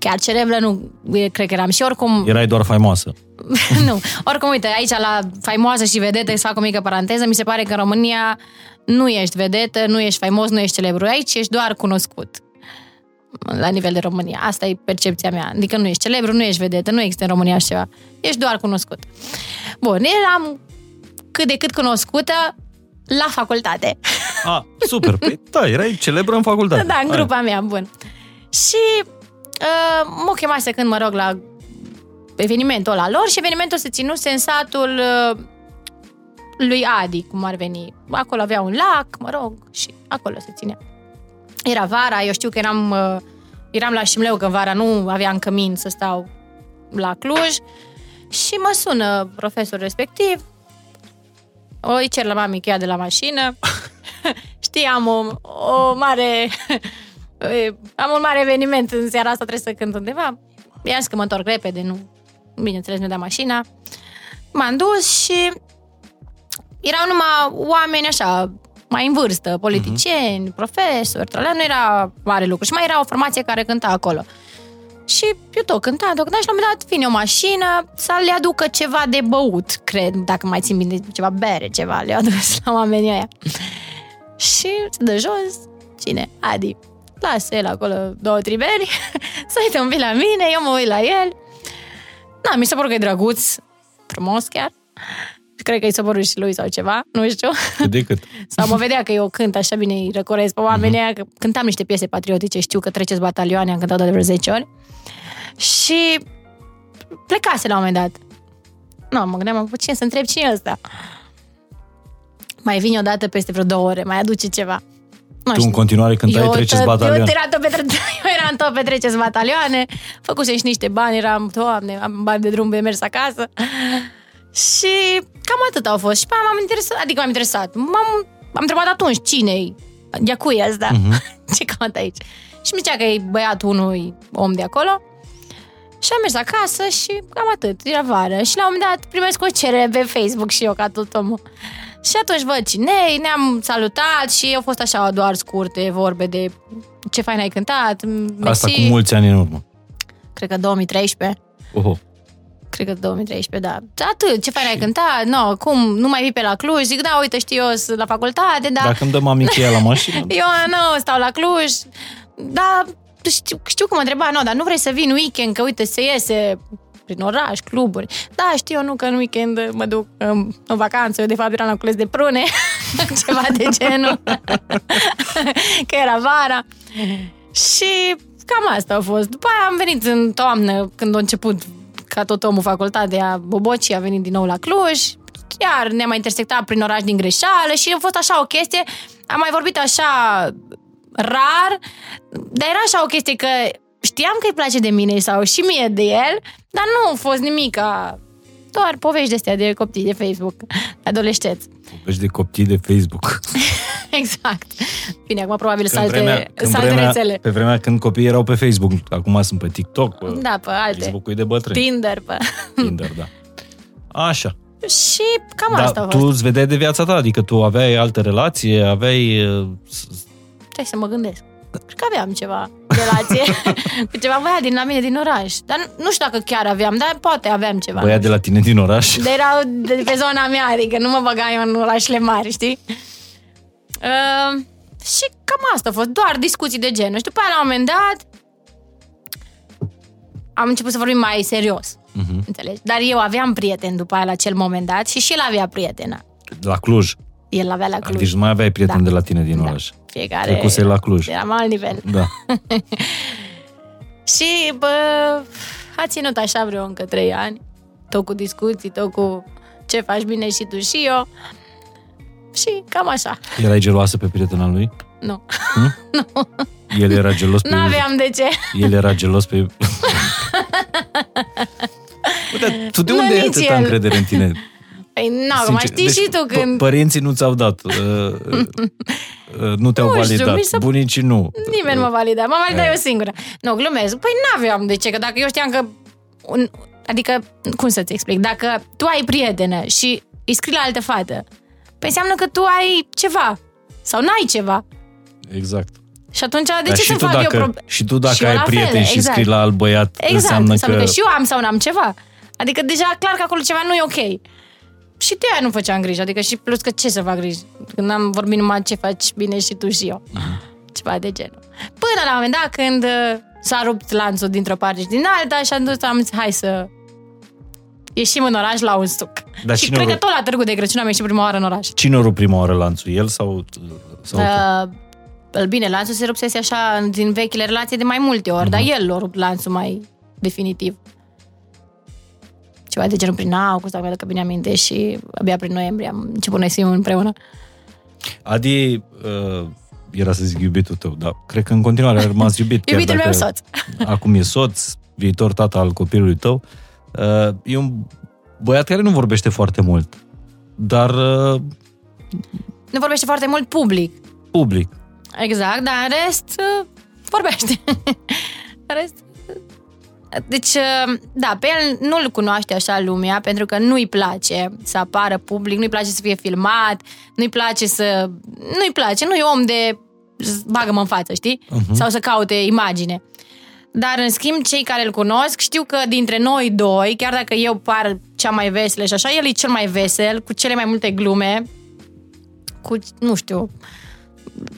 chiar celebră, nu e, cred că eram și oricum Erai doar faimoasă. nu. Oricum, uite, aici la faimoasă și vedetă, să fac o mică paranteză, mi se pare că în România nu ești vedetă, nu ești faimos, nu ești celebru. Aici ești doar cunoscut la nivel de România. Asta e percepția mea. Adică nu ești celebru, nu ești vedetă, nu există în România așa ceva. Ești doar cunoscut. Bun, eram cât de cât cunoscută la facultate. A, super. Păi, da, erai celebră în facultate. Da, în grupa Aia. mea, bun. Și uh, mă chemase când mă rog la evenimentul ăla lor și evenimentul se ținuse în satul uh, lui Adi, cum ar veni. Acolo avea un lac, mă rog, și acolo se ținea. Era vara, eu știu că eram, uh, eram la Șimleu, că vara nu aveam cămin să stau la Cluj și mă sună profesorul respectiv, o îi cer la mami cheia de la mașină, știi, am o, o mare am un mare eveniment în seara asta, trebuie să cânt undeva. I-am zis că mă întorc repede, nu. Bineînțeles, mi-a dat mașina. M-am dus și erau numai oameni așa, mai în vârstă, politicieni, uh-huh. profesori, trălea, nu era mare lucru. Și mai era o formație care cânta acolo. Și eu tot cântam, tot cântam și la un moment dat vine o mașină să le aducă ceva de băut, cred, dacă mai țin bine, ceva bere, ceva, le-au adus la oamenii aia. Și se dă jos, cine? Adi lasă el acolo două triberi, să uite un pic la mine, eu mă uit la el. Da, mi se pare că e drăguț, frumos chiar. Cred că i s-a părut și lui sau ceva, nu știu. Cât de cât. sau mă vedea că eu cânt așa bine, îi răcoresc pe oamenii uh-huh. că cântam niște piese patriotice, știu că treceți batalioane, am cântat de vreo 10 ori. Și plecase la un moment dat. Nu, mă gândeam, pe cine să întreb cine e ăsta? Mai vine o dată peste vreo două ore, mai aduce ceva. Nu tu în continuare cântai eu, Treceți batalioane. Eu, tot pe, eu eram tot pe Treceți batalioane, făcuse și niște bani, eram, doamne, am bani de drum de mers acasă. Și cam atât au fost. Și pe m-am interesat, adică m-am interesat. M-am, am întrebat atunci cine-i, de cui asta, uh-huh. ce caut aici. Și mi zicea că e băiatul unui om de acolo. Și am mers acasă și cam atât, era vară. Și la un moment dat primesc o cerere pe Facebook și eu ca tot omul. Și atunci văd cine ne-am salutat și au fost așa doar scurte vorbe de ce fain ai cântat. Mersi. Asta cu mulți ani în urmă. Cred că 2013. Oho. Cred că 2013, da. Atât, ce fain ai cântat, no, cum, nu mai vii pe la Cluj? Zic, da, uite, știu eu, sunt la facultate, da. Dacă îmi dă mami cheia la mașină. eu nu, stau la Cluj, da, știu, știu cum mă întreba, nu, dar nu vrei să vin weekend, că uite, se iese prin oraș, cluburi. Da, știu eu, nu, că în weekend mă duc în, în vacanță, eu de fapt eram la cules de prune, ceva de genul, că era vara. Și cam asta a fost. După aia am venit în toamnă, când a început ca tot omul facultatea Boboci, a venit din nou la Cluj, iar ne-am mai intersectat prin oraș din greșeală și a fost așa o chestie, am mai vorbit așa rar, dar era așa o chestie că știam că îi place de mine sau și mie de el, dar nu a fost nimic doar povești de astea de copii de Facebook, adolescenți. Povești de copii de Facebook. exact. Bine, acum probabil să alte, vremea, vremea, rețele. Pe vremea când copiii erau pe Facebook, acum sunt pe TikTok, pe, da, pe alte. Facebook-ul de bătrâni. Tinder, pe... Tinder, da. Așa. Și cam da, asta a fost. tu îți vedeai de viața ta, adică tu aveai alte relații, aveai... Uh, Stai să mă gândesc. Cred că aveam ceva relație cu ceva băiat din la mine din oraș. Dar nu știu dacă chiar aveam, dar poate aveam ceva. Băiat de la tine din oraș? De erau de pe zona mea, adică nu mă băgai în orașele mari, știi? Uh, și cam asta a fost, doar discuții de genul. Și după aia, la un moment dat, am început să vorbim mai serios. Uh-huh. Înțelegi? Dar eu aveam prieten după aia la acel moment dat și și el avea prietenă. La Cluj? El avea la Cluj. Deci mai aveai prieten da. de la tine din da. oraș. Fiecare... Trecuse la Cluj. Eram alt nivel. Da. și, bă, a ținut așa vreo încă trei ani. Tot cu discuții, tot cu ce faci bine și tu și eu. Și cam așa. Erai geloasă pe prietena lui? Nu. Hmm? nu. El era gelos pe... N-aveam de ce. El era gelos pe... Uite, tu de unde ai atâta încredere în tine? Păi, nu, mai știi deci, și tu când... Părinții nu ți-au dat, uh, uh, nu te-au nu validat, știu, bunicii nu. Nimeni nu m-a validat, m-am validat eu singură. Nu, glumesc. Păi n-aveam de ce, că dacă eu știam că... Un, adică, cum să-ți explic, dacă tu ai prietenă și îi scrii la altă fată, păi înseamnă că tu ai ceva sau n-ai ceva. Exact. Și atunci, de Dar ce să fac dacă, eu... Pro... Și tu dacă și ai prieten și exact. scrii la alt băiat, exact. înseamnă, înseamnă că... că și eu am sau n-am ceva. Adică deja clar că acolo ceva nu e ok. Și de aia nu făceam griji, adică și plus că ce să fac griji? Când am vorbit numai ce faci bine și tu și eu. Ceva de genul. Până la un moment dat când uh, s-a rupt lanțul dintr-o parte și din alta și am dus, am zis, hai să ieșim în oraș la un suc. Dar și cine cred o că tot la Târgu de Crăciun am ieșit prima oară în oraș. Cine o rup prima oară lanțul? El sau, sau tu? Uh, bine, lanțul se rupsese așa din vechile relații de mai multe ori, dar el l-a rupt lanțul mai definitiv. Ceva de genul prin august, dacă mi-aduc bine aminte, și abia prin noiembrie am început noi să fim împreună. Adi uh, era să zic iubitul tău, dar cred că în continuare a rămas iubit. chiar Iubitul meu dacă soț. Acum e soț, viitor tata al copilului tău. Uh, e un băiat care nu vorbește foarte mult, dar uh, Nu vorbește foarte mult public. public. Exact, dar în rest uh, vorbește. în rest, uh, deci, uh, da, pe el nu-l cunoaște așa lumea, pentru că nu-i place să apară public, nu-i place să fie filmat, nu-i place să... Nu-i place, nu-i om de bagă-mă în față, știi? Uh-huh. Sau să caute imagine. Dar, în schimb, cei care îl cunosc știu că dintre noi doi, chiar dacă eu par cea mai veselă și așa, el e cel mai vesel, cu cele mai multe glume, cu, nu știu,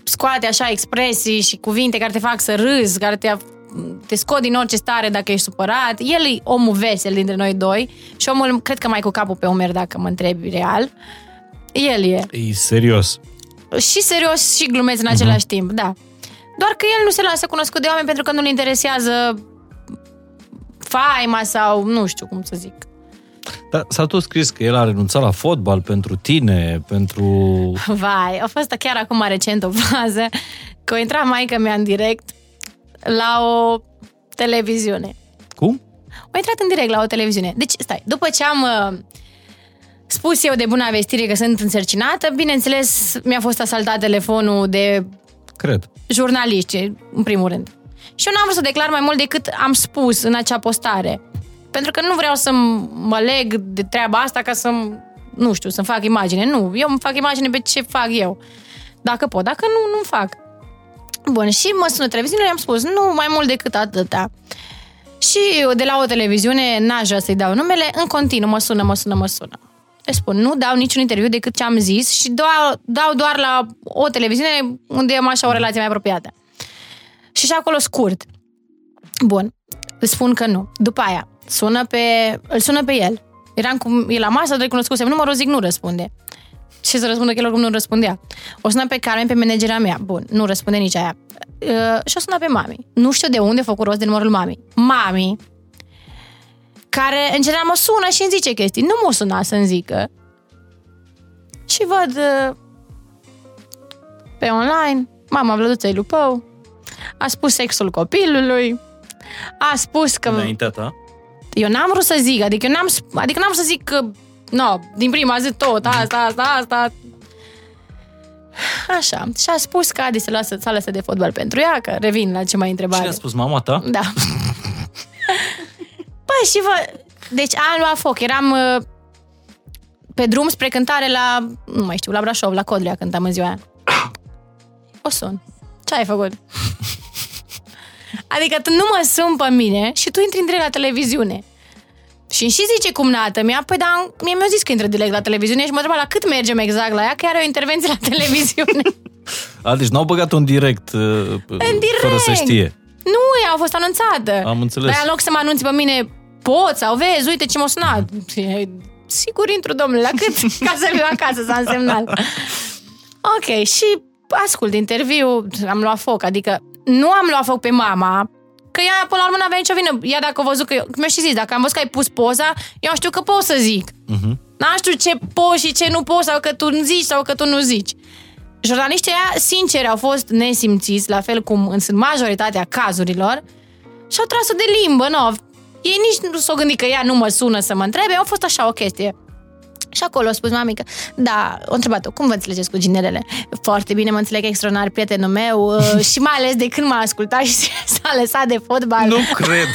scoate așa expresii și cuvinte care te fac să râzi, care te, te scot din orice stare dacă ești supărat. El e omul vesel dintre noi doi și omul, cred că mai cu capul pe umer dacă mă întrebi real. El e. E serios. Și serios și glumesc în același timp, da. Doar că el nu se lasă cunoscut de oameni pentru că nu-l interesează faima sau nu știu cum să zic. Dar s-a tot scris că el a renunțat la fotbal pentru tine, pentru... Vai, a fost chiar acum recent o fază că o intra maica mea în direct la o televiziune. Cum? Au intrat în direct la o televiziune. Deci, stai, după ce am uh, spus eu de bună vestire că sunt însărcinată, bineînțeles, mi-a fost asaltat telefonul de Cred. jurnaliști, în primul rând. Și eu n-am vrut să declar mai mult decât am spus în acea postare. Pentru că nu vreau să mă leg de treaba asta ca să nu știu, să-mi fac imagine. Nu, eu îmi fac imagine pe ce fac eu. Dacă pot, dacă nu, nu fac. Bun, și mă sună televiziunea, i-am spus, nu mai mult decât atâta. Și eu de la o televiziune, n-aș vrea să-i dau numele, în continuu mă sună, mă sună, mă sună. Le spun, nu dau niciun interviu decât ce am zis și dau, dau doar la o televiziune unde am așa o relație mai apropiată. Și și acolo scurt. Bun, îți spun că nu. După aia, sună pe, îl sună pe el. Eram cu el la masă, îl recunoscusem numărul, zic, nu răspunde. Ce să răspundă că el oricum nu răspundea. O sună pe Carmen, pe managera mea. Bun, nu răspunde nici aia. Uh, și o sună pe mami. Nu știu de unde a făcut rost de numărul mami. Mami, care în general mă sună și îmi zice chestii. Nu mă suna să-mi zică. Și văd uh, pe online, mama Vlăduței Lupău a spus sexul copilului, a spus că... Înaintea ta? Eu n-am vrut să zic, adică eu n-am, sp- adică n-am vrut să zic că, no, din prima zi tot, asta, asta, asta. Așa. Și a spus că Adi se lasă, s-a lăsat de fotbal pentru ea, că revin la ce mai întrebare. Cine a spus mama ta? Da. Păi și vă... Deci am luat foc. Eram uh, pe drum spre cântare la, nu mai știu, la Brașov, la Codrea cântam în ziua aia. O sun. Ce ai făcut? Adică tu nu mă sun pe mine și tu intri în direct la televiziune. Și și zice cum nată mea, păi da, mie mi-a zis că intră direct la televiziune și mă întreba la cât mergem exact la ea, că are o intervenție la televiziune. A, deci n-au băgat un direct, uh, în direct. fără să știe. Nu, ea a fost anunțată. Am înțeles. Dar în loc să mă anunți pe mine, poți sau vezi, uite ce m-a sunat. Sigur intru, domnule, la cât? Ca să fiu acasă, s-a însemnat. Ok, și ascult interviu, am luat foc, adică nu am luat foc pe mama, că ea până la urmă n-avea nicio vină. Ea dacă a văzut că eu, mi-a și zis, dacă am văzut că ai pus poza, eu știu că pot să zic. Uh-huh. N-am știu ce poți și ce nu poți sau că tu zici sau că tu nu zici. Jurnaliștii aia, sincer, au fost nesimțiți, la fel cum în sunt majoritatea cazurilor, și au tras-o de limbă, nu. Ei nici nu s-au gândit că ea nu mă sună să mă întrebe, a fost așa o chestie. Și acolo a spus mami că, da, o întrebat-o, cum vă înțelegeți cu ginerele? Foarte bine, mă înțeleg extraordinar prietenul meu uh, și mai ales de când m-a ascultat și s-a lăsat de fotbal. Nu cred.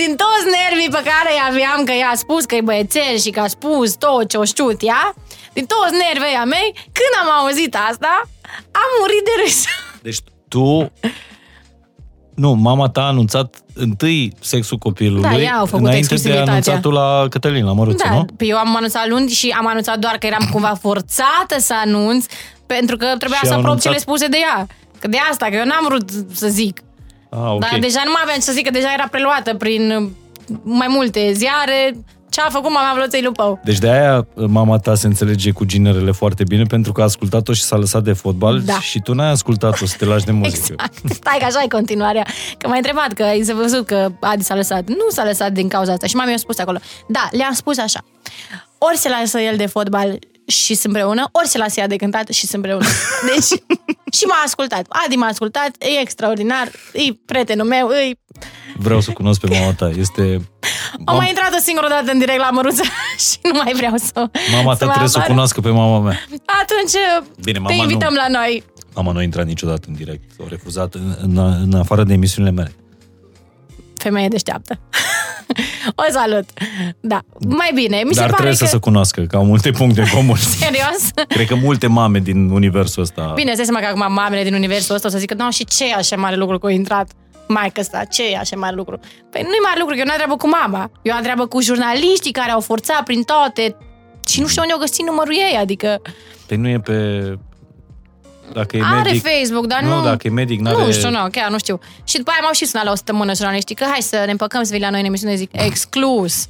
Din toți nervii pe care îi aveam, că i-a spus că e băiețel și că a spus tot ce o știut ea, din toți nervii a mei, când am auzit asta, am murit de râs. Deci tu Nu, mama ta a anunțat întâi sexul copilului Da, ea a făcut înainte de exclusivitatea. anunțatul la Cătălin, la Măruță, Da, nu? pe eu am anunțat luni și am anunțat doar că eram cumva forțată să anunț, pentru că trebuia Și să au aprob anunțat- cele spuse de ea. Că de asta, că eu n-am vrut să zic. Ah, ok. Dar deja nu mai aveam ce să zic, că deja era preluată prin uh, mai multe ziare. Ce a făcut mama Vloței Lupău? Deci de aia mama ta se înțelege cu ginerele foarte bine, pentru că a ascultat-o și s-a lăsat de fotbal Da. și tu n-ai ascultat-o să te lași de muzică. Exact. Stai că așa e continuarea. Că m-ai întrebat că ai văzut că Adi s-a lăsat. Nu s-a lăsat din cauza asta. Și mama mi-a spus acolo. Da, le-am spus așa. Ori se lasă el de fotbal și sunt împreună, ori se lasă ea de cântat și sunt împreună. Deci, și m-a ascultat. Adi m-a ascultat, e extraordinar, e prietenul meu, e... Vreau să cunosc pe mama ta. Este... Am mai intrat o singură dată în direct la Măruță și nu mai vreau să Mama să ta mă trebuie să o apară. cunoască pe mama mea. Atunci Bine, te mama nu. invităm la noi. Mama nu a intrat niciodată în direct. O refuzat în, în, în afară de emisiunile mele. Femeie deșteaptă. o salut. Da, mai bine. Mi se Dar pare trebuie că... să se cunoască, că au multe puncte în comun. Serios? Cred că multe mame din universul ăsta... Bine, stai seama că acum mamele din universul ăsta o să zică, nu, și ce e așa mare lucru că a intrat maică asta, ce e așa mare lucru? Păi nu e mare lucru, că eu n-am treabă cu mama. Eu am treabă cu jurnaliștii care au forțat prin toate și nu știu unde au găsit numărul ei, adică Păi nu e pe... Dacă e are medic... Facebook, dar nu... Nu, dacă e medic, n-are... Nu știu, nu, chiar nu știu. Și după aia m-au și sunat la o săptămână jurnaliștii că hai să ne împăcăm să vii la noi în emisiune, zic, exclus.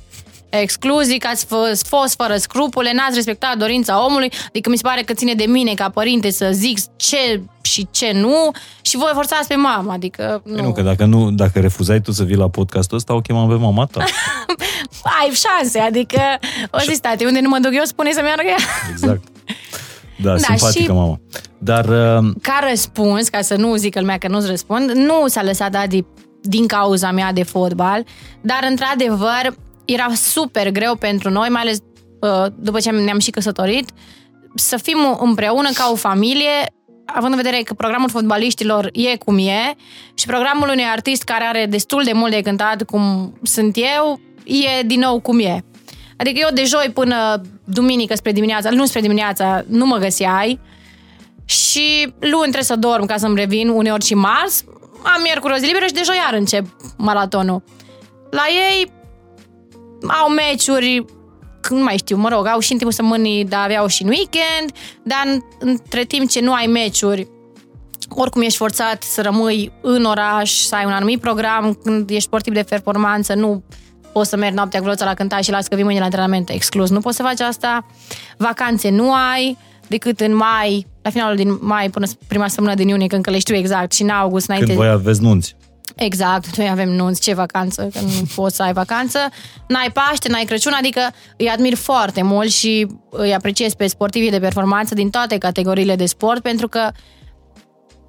Exclus, zic că ați f- fost fără scrupule, n-ați respectat dorința omului, adică mi se pare că ține de mine ca părinte să zic ce și ce nu și voi forțați pe mama, adică nu. Păi nu, că dacă, nu, dacă refuzai tu să vii la podcastul ăsta, o chemam pe mama ta. Ai șanse, adică o zi, tati, unde nu mă duc eu, spune să meargă ea. Exact. Da, Da, simpatică și- mama. Dar uh, Ca răspuns, ca să nu zică lumea că nu-ți răspund, nu s-a lăsat Adi din cauza mea de fotbal, dar într-adevăr era super greu pentru noi, mai ales uh, după ce ne-am și căsătorit, să fim împreună ca o familie, având în vedere că programul fotbaliștilor e cum e și programul unui artist care are destul de mult de cântat cum sunt eu, e din nou cum e. Adică eu de joi până duminică spre dimineața, nu spre dimineața, nu mă găseai, și luni trebuie să dorm ca să-mi revin, uneori și marți. Am miercuri o zi liberă și de joi iar încep maratonul. La ei au meciuri, nu mai știu, mă rog, au și în timpul săptămânii, dar aveau și în weekend, dar în- între timp ce nu ai meciuri, oricum ești forțat să rămâi în oraș, să ai un anumit program, când ești sportiv de performanță, nu poți să mergi noaptea cu Vloța la cântat și las că vii mâine la antrenament exclus. Nu poți să faci asta. Vacanțe nu ai, decât în mai, la finalul din mai până prima săptămână din iunie, când că le știu exact, și în august, înainte. când voi aveți nunți. Exact, noi avem nunți, ce vacanță, că nu poți să ai vacanță. N-ai Paște, n-ai Crăciun, adică îi admir foarte mult și îi apreciez pe sportivii de performanță din toate categoriile de sport, pentru că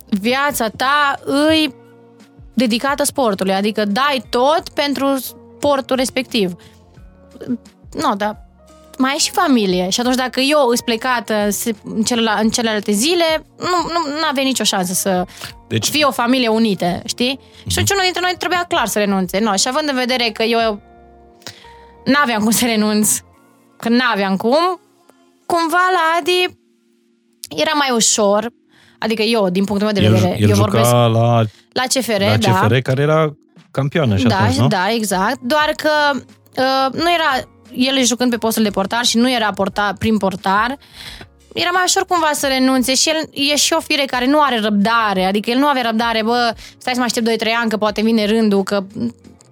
viața ta îi dedicată sportului, adică dai tot pentru sportul respectiv. Nu, dar mai ai și familie și atunci dacă eu îs plecată se- în, celela, în celelalte zile, nu, nu aveai nicio șansă să Deci, fie o familie unită, știi? Și atunci unul dintre noi trebuia clar să renunțe. No, și având în vedere că eu n-aveam cum să renunț, că n-aveam cum, cumva la Adi era mai ușor, adică eu, din punctul meu de el, vedere, el eu juca vorbesc la, la CFR, la da. CFR, care era campioană și da, atunci, nu? da, exact. Doar că uh, nu era el jucând pe postul de portar și nu era portar, prim portar, era mai ușor cumva să renunțe și el e și o fire care nu are răbdare, adică el nu avea răbdare, bă, stai să mai aștept 2-3 ani că poate vine rândul, că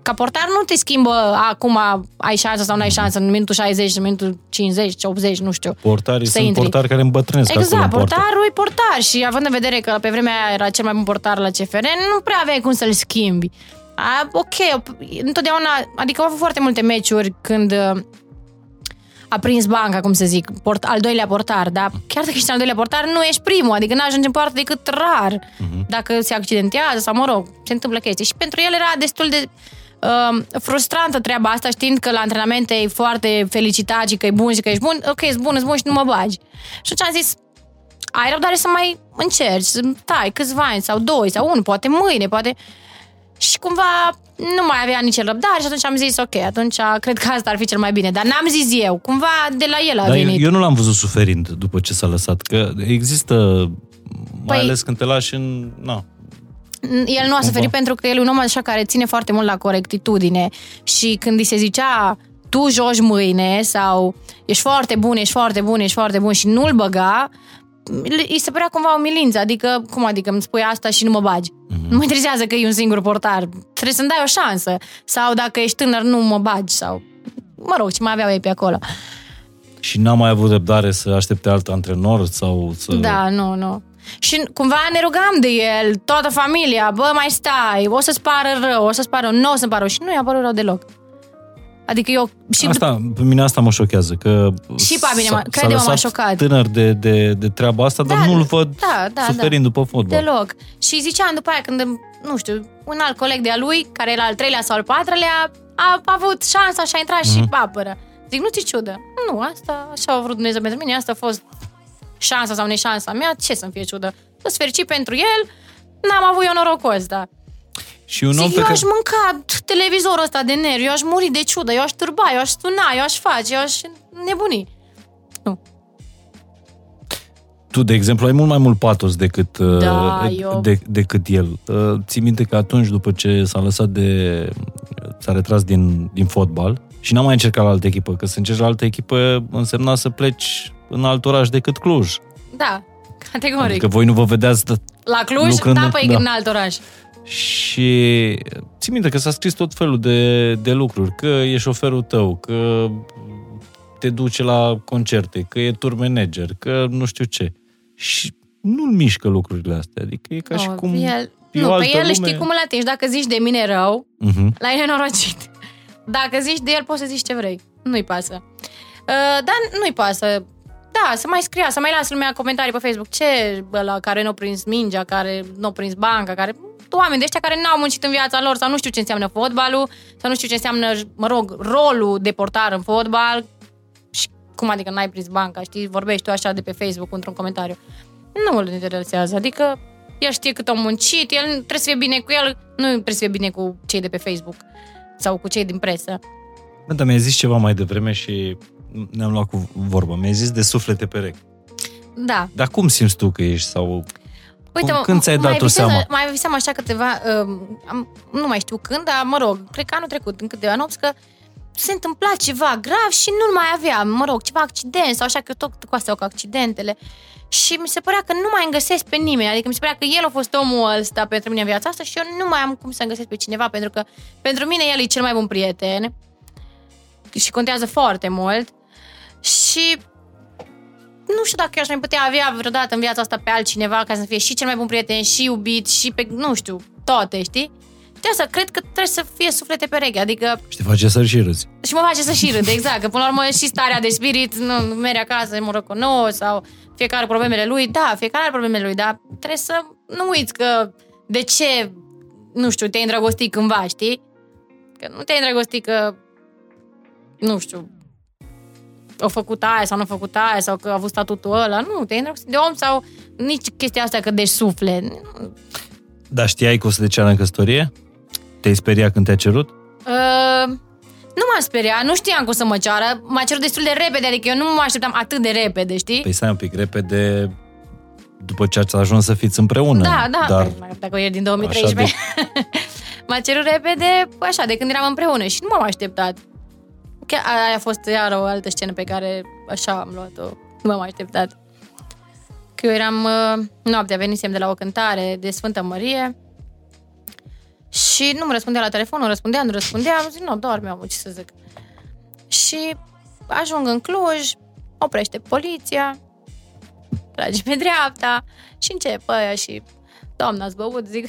ca portar nu te schimbă acum ai șansă sau nu ai șansă în minutul 60, în minutul 50, 80, nu știu. Portarii Să sunt intri. portari care îmbătrânesc acolo Exact, în poartă. portarul e portar și având în vedere că pe vremea aia era cel mai bun portar la CFR, nu prea aveai cum să-l schimbi. A, ok, întotdeauna, adică au avut foarte multe meciuri când uh, a prins banca, cum să zic, port, al doilea portar, dar chiar dacă ești al doilea portar, nu ești primul, adică nu ajungi în poartă decât rar, dacă se accidentează sau, mă rog, se întâmplă chestii. Și pentru el era destul de uh, frustrantă treaba asta, știind că la antrenamente e foarte felicitat și că e bun și că ești bun, ok, ești bun, ești bun și nu mă bagi. Și atunci am zis, ai răbdare să mai încerci, să stai câțiva ani sau doi sau unul, poate mâine, poate... Și cumva nu mai avea nici el răbdare și atunci am zis, ok, atunci cred că asta ar fi cel mai bine. Dar n-am zis eu, cumva de la el a Dar eu, venit. eu nu l-am văzut suferind după ce s-a lăsat, că există, mai Păi- ales când te lași în... Na, El nu a suferit pentru că el e un om așa care ține foarte mult la corectitudine și când îi se zicea tu joci mâine sau ești foarte bun, ești foarte bun, ești foarte bun și nu-l băga, îi se părea cumva o milință, adică, cum adică îmi spui asta și nu mă bagi? Mm-hmm. Nu mă interesează că e un singur portar, trebuie să-mi dai o șansă. Sau dacă ești tânăr, nu mă bagi, sau mă rog, ce mai aveau ei pe acolo. Și n-am mai avut răbdare să aștepte alt antrenor sau să... Da, nu, nu. Și cumva ne rugam de el, toată familia, bă, mai stai, o să-ți pară rău, o să-ți pară rău, nu o să-mi pară rău. Și nu i-a părut rău deloc. Adică eu... Și asta, pe mine asta mă șochează, că și pe mine, crede-mă, m-a șocat. tânăr de, de, de treaba asta, da, dar nu-l văd da, da, suferind da. după fotbal. Deloc. Și ziceam după aia, când, nu știu, un alt coleg de-a lui, care era al treilea sau al patrulea, a, a avut șansa și a intrat mm-hmm. și mhm. papără. Zic, nu ți ciudă. Nu, asta așa a vrut Dumnezeu pentru mine, asta a fost șansa sau neșansa mea, ce să-mi fie ciudă? Sunt fericit pentru el, n-am avut eu norocul ăsta. Și un om Zic, pe eu că... aș mânca televizorul ăsta de nervi, eu aș muri de ciudă, eu aș turba, eu aș suna, eu aș face, eu aș nebuni. Nu. Tu, de exemplu, ai mult mai mult patos decât, da, uh, eu... de, decât el. Uh, ții minte că atunci, după ce s-a lăsat de... s-a retras din, din fotbal și n-a mai încercat la altă echipă, că să încerci la altă echipă însemna să pleci în alt oraș decât Cluj. Da, categoric. Adică voi nu vă vedeați la Cluj, lucrând, da, păi da. în alt oraș. Și ții minte că s-a scris tot felul de, de lucruri, că e șoferul tău, că te duce la concerte, că e tour manager, că nu știu ce. Și nu-l mișcă lucrurile astea, adică e ca oh, și cum el, e Nu, pe el lume. știi cum îl atingi, dacă zici de mine rău, uh-huh. la el norocit. Dacă zici de el, poți să zici ce vrei. Nu-i pasă. Uh, dar nu-i pasă. Da, să mai scria, să mai lasă lumea comentarii pe Facebook. Ce ăla care nu a prins mingea, care nu a prins banca, care oameni de ăștia care n-au muncit în viața lor sau nu știu ce înseamnă fotbalul, sau nu știu ce înseamnă, mă rog, rolul de portar în fotbal și cum adică n-ai prins banca, știi, vorbești tu așa de pe Facebook într-un comentariu. Nu îl interesează, adică el știe cât a muncit, el trebuie să fie bine cu el, nu trebuie să fie bine cu cei de pe Facebook sau cu cei din presă. Da, dar mi-ai zis ceva mai devreme și ne-am luat cu vorba. Mi-ai zis de suflete perechi. Da. Dar cum simți tu că ești sau Uite, cum, când ți-ai dat tu seama? Mai visam așa câteva, uh, am, nu mai știu când, dar mă rog, cred că anul trecut, în câteva nopți, că se întâmpla ceva grav și nu-l mai aveam, mă rog, ceva accident sau așa, că tot cu astea cu accidentele. Și mi se părea că nu mai îngăsesc pe nimeni, adică mi se părea că el a fost omul ăsta pentru mine în viața asta și eu nu mai am cum să găsesc pe cineva, pentru că pentru mine el e cel mai bun prieten și contează foarte mult. Și nu știu dacă aș mai putea avea vreodată în viața asta pe altcineva ca să fie și cel mai bun prieten, și iubit, și pe, nu știu, toate, știi? De asta cred că trebuie să fie suflete pereche, adică... Și te face să și râzi. Și mă face să și râd, exact, că până la urmă și starea de spirit, nu, merge acasă, mă rog, nou, sau fiecare problemele lui, da, fiecare are problemele lui, dar trebuie să nu uiți că de ce, nu știu, te-ai îndrăgostit cândva, știi? Că nu te-ai îndrăgostit că, nu știu, au făcut aia sau nu au făcut aia sau că a avut statutul ăla. Nu, te îndrăgostit de om sau nici chestia asta că de suflet. Da, știai că o să te ceară în căsătorie? Te-ai speriat când te-a cerut? Uh, nu m-am speriat, nu știam cum să mă ceară. M-a cerut destul de repede, adică eu nu mă așteptam atât de repede, știi? Păi stai un pic, repede după ce ați ajuns să fiți împreună. Da, da, dar... Păi, dacă e din 2013. De... m-a cerut repede, așa, de când eram împreună și nu m-am așteptat. Chiar aia a fost iar o altă scenă pe care așa am luat-o. Nu m-am așteptat. Că eu eram uh, noaptea, venisem de la o cântare de Sfântă Mărie și nu mă răspundea la telefon, nu răspundea, nu răspundea. Am zis, nu, doarme, am ce să zic. Și ajung în Cluj, oprește poliția, trage pe dreapta și încep aia și doamna, ați băut? Zic,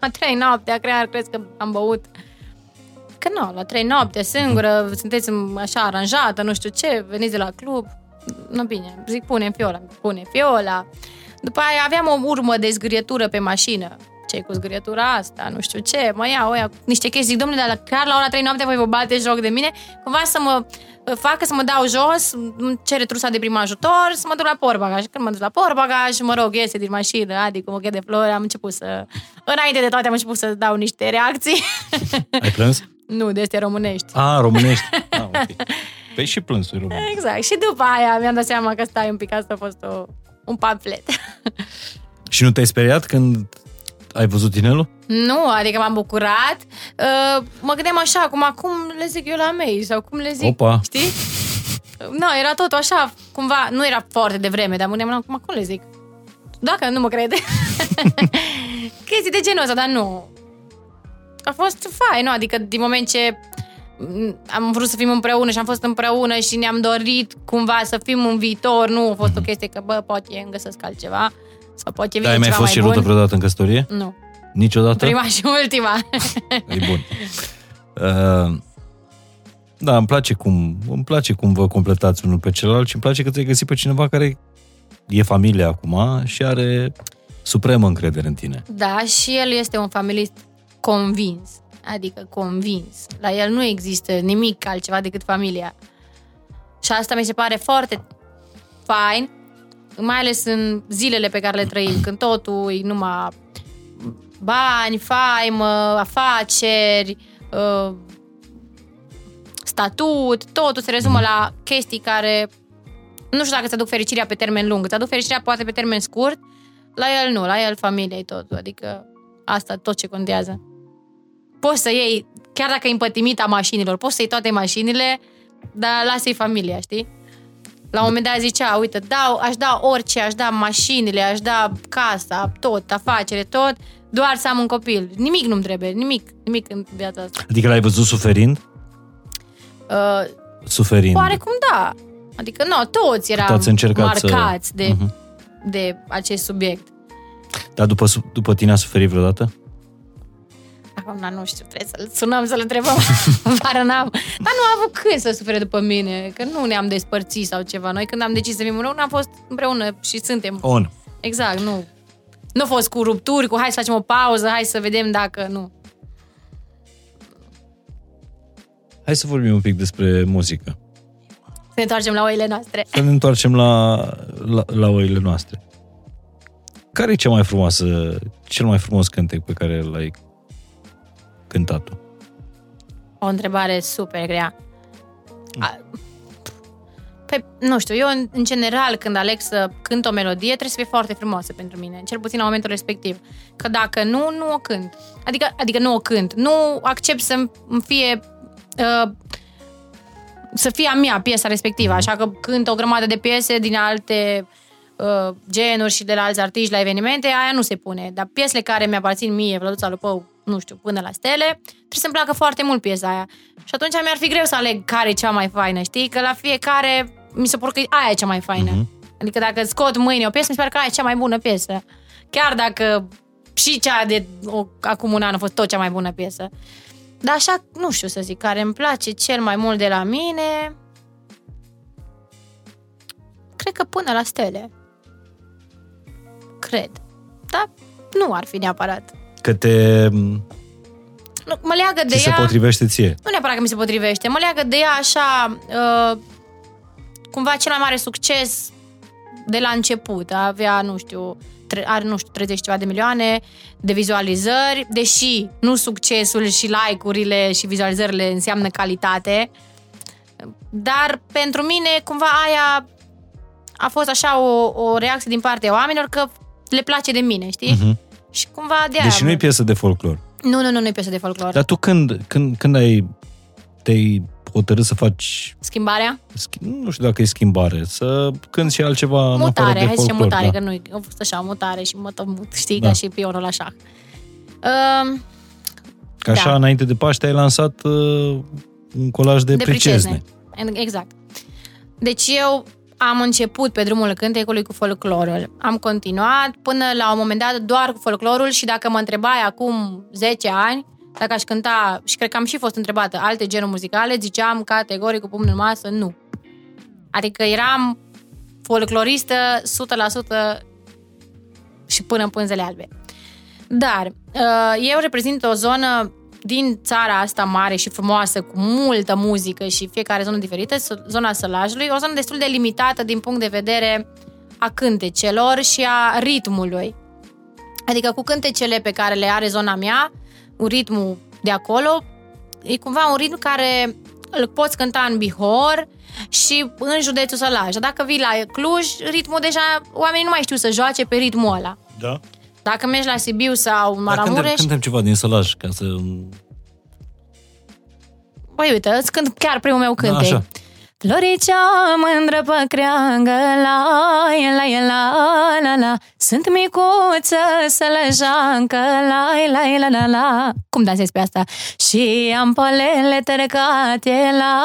a trei noaptea, cred, crezi că am băut. Că nu, la trei noapte, singură, sunteți așa aranjată, nu știu ce, veniți de la club. Nu bine, zic, pune fiola, pune fiola. După aia aveam o urmă de zgârietură pe mașină. ce cu zgârietura asta, nu știu ce, mă iau oia, niște chestii, zic, domnule, dar chiar la ora 3 noapte voi vă bate joc de mine, cumva să mă facă să mă dau jos, cere trusa de prim ajutor, să mă duc la porbagaj. Când mă duc la porbagaj, mă rog, iese din mașină, adică mă de flori, am început să... Înainte de toate am început să dau niște reacții. Ai plâns? Nu, de astea românești. Ah, românești. Ah, ok. Păi și plânsul român. Exact. Și după aia mi-am dat seama că stai un pic, asta a fost o, un pamflet. și nu te-ai speriat când ai văzut inelul? Nu, adică m-am bucurat. Uh, mă gândeam așa, acum, cum le zic eu la mei sau cum le zic, Opa. știi? Nu, era tot așa, cumva, nu era foarte devreme, dar mă gândeam, acum cum le zic? Dacă nu mă crede. Chestii de genul ăsta, dar nu. A fost fain, nu? Adică din moment ce m, am vrut să fim împreună și am fost împreună și ne-am dorit cumva să fim în viitor, nu a fost o chestie că, bă, poate îmi găsesc altceva sau poate vine Dar ai mai ceva fost mai cerută bun. vreodată în căsătorie? Nu. Niciodată? Prima și ultima. E bun. Uh, da, îmi place cum îmi place cum vă completați unul pe celălalt și îmi place că ți-ai găsit pe cineva care e familie acum și are supremă încredere în tine. Da, și el este un familist convins. Adică convins. La el nu există nimic altceva decât familia. Și asta mi se pare foarte fain, mai ales în zilele pe care le trăim, când totul e numai bani, faimă, afaceri, uh, statut, totul se rezumă la chestii care nu știu dacă îți aduc fericirea pe termen lung, îți aduc fericirea poate pe termen scurt, la el nu, la el familia e totul, adică asta tot ce contează. Poți să iei, chiar dacă e împătimit a mașinilor, poți să iei toate mașinile, dar lasă-i familia, știi? La un moment dat zicea, uite, dau, aș da orice, aș da mașinile, aș da casa, tot, afacere, tot, doar să am un copil. Nimic nu-mi trebuie, nimic, nimic în viața asta. Adică l-ai văzut suferind? Uh, Suferind. Oarecum da. Adică, nu, toți eram ați încercat să- marcați de, Mhm. de acest subiect. Dar după, su- după tine a suferit vreodată? Acum, nu știu, trebuie să-l sunăm, să-l întrebăm. Vară n-am. Dar nu a avut când să sufere după mine, că nu ne-am despărțit sau ceva. Noi când am decis să fim împreună, am fost împreună și suntem. On. Exact, nu. Nu a fost cu rupturi, cu hai să facem o pauză, hai să vedem dacă nu. Hai să vorbim un pic despre muzică. Să ne întoarcem la oile noastre. Să ne întoarcem la, la, la oile noastre. Care e cea mai frumoasă, cel mai frumos cântec pe care l-ai cântat tu? O întrebare super grea. A, pe, nu știu, eu în, în general când aleg să cânt o melodie trebuie să fie foarte frumoasă pentru mine, cel puțin la momentul respectiv. Că dacă nu, nu o cânt. Adică, adică nu o cânt. Nu accept să îmi fie uh, să fie a mea piesa respectivă, așa că cânt o grămadă de piese din alte uh, genuri și de la alți artiști la evenimente, aia nu se pune. Dar piesele care mi-aparțin mie, Vlăduța Lupău, nu știu, până la stele, trebuie să-mi placă foarte mult piesa aia. Și atunci mi-ar fi greu să aleg care e cea mai faină, știi? Că la fiecare mi se pare că aia e cea mai faină. Uh-huh. Adică dacă scot mâine o piesă, mi se pare că aia e cea mai bună piesă. Chiar dacă și cea de o, acum un an a fost tot cea mai bună piesă. Dar așa, nu știu să zic, care îmi place cel mai mult de la mine... Cred că până la stele. Cred. Dar nu ar fi neapărat. Că te, Nu, mă leagă de ți se ea... potrivește ție. Nu neapărat că mi se potrivește, mă leagă de ea așa, uh, cumva cel mai mare succes de la început. Avea, nu știu, tre- are, nu știu, 30 ceva de milioane de vizualizări, deși nu succesul și like-urile și vizualizările înseamnă calitate, dar pentru mine, cumva, aia a fost așa o, o reacție din partea oamenilor că le place de mine, știi? Mhm. Și cumva de aia... Deși nu e piesă de folclor. Nu, nu, nu, nu e piesă de folclor. Dar tu când, când, când ai te-ai hotărât să faci, Schimbarea? schi- nu știu dacă e schimbare, să cânti și altceva în afară Mutare, de hai să zicem folclor. mutare, da. că nu a fost așa, mutare și mă tot mut, știi, Da. ca și pionul la șah. Um, Că așa, Da. înainte de Paște, ai lansat uh, un colaj de, de pricezne. pricezne. Exact. Deci eu am început pe drumul cântecului cu folclorul. Am continuat până la un moment dat doar cu folclorul și dacă mă întrebai acum 10 ani, dacă aș cânta, și cred că am și fost întrebată, alte genuri muzicale, ziceam categoric cu pumnul în masă, nu. Adică eram folcloristă 100% și până în pânzele albe. Dar uh, eu reprezint o zonă din țara asta mare și frumoasă, cu multă muzică și fiecare zonă diferită, zona Sălajului, o zonă destul de limitată din punct de vedere a cântecelor și a ritmului. Adică cu cântecele pe care le are zona mea, un ritmul de acolo, e cumva un ritm care îl poți cânta în Bihor și în județul Sălaj. Dacă vii la Cluj, ritmul deja, oamenii nu mai știu să joace pe ritmul ăla. Da? Dacă mergi la Sibiu sau în Dar cântem, Maramureș, cântem ceva din sălaj, ca să... băi, uite, îți cânt chiar primul meu cântec. Așa. Floricea mândră pe creangă, la, la, la, la, la, Sunt micuță sălăjancă, la, la, la, la, la. Cum dansezi pe asta? Și am polele tărcate, la,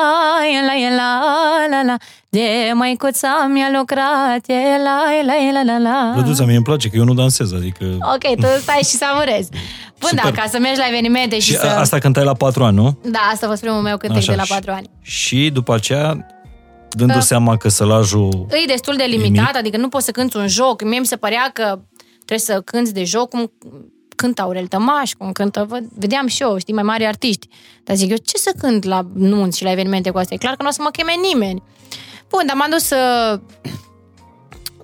la, la, la, la, De măicuța mi-a lucrat, la, la, la, la, la. Răduța, mie îmi place că eu nu dansez, adică... Ok, tu stai și savurezi. Bun, da, Super. ca să mergi la evenimente și, Și să... a- asta cântai la patru ani, nu? Da, asta a fost primul meu cântec de la și- patru ani. Și după aceea, dându Da. seama că sălajul... E destul de mic. limitat, adică nu poți să cânti un joc. Mie mi se părea că trebuie să cânti de joc cum cântă Aurel Tămaș, cum cântă, văd, vedeam și eu, știi, mai mari artiști. Dar zic eu, ce să cânt la nunți și la evenimente cu astea? E clar că nu o să mă cheme nimeni. Bun, dar m-am dus uh,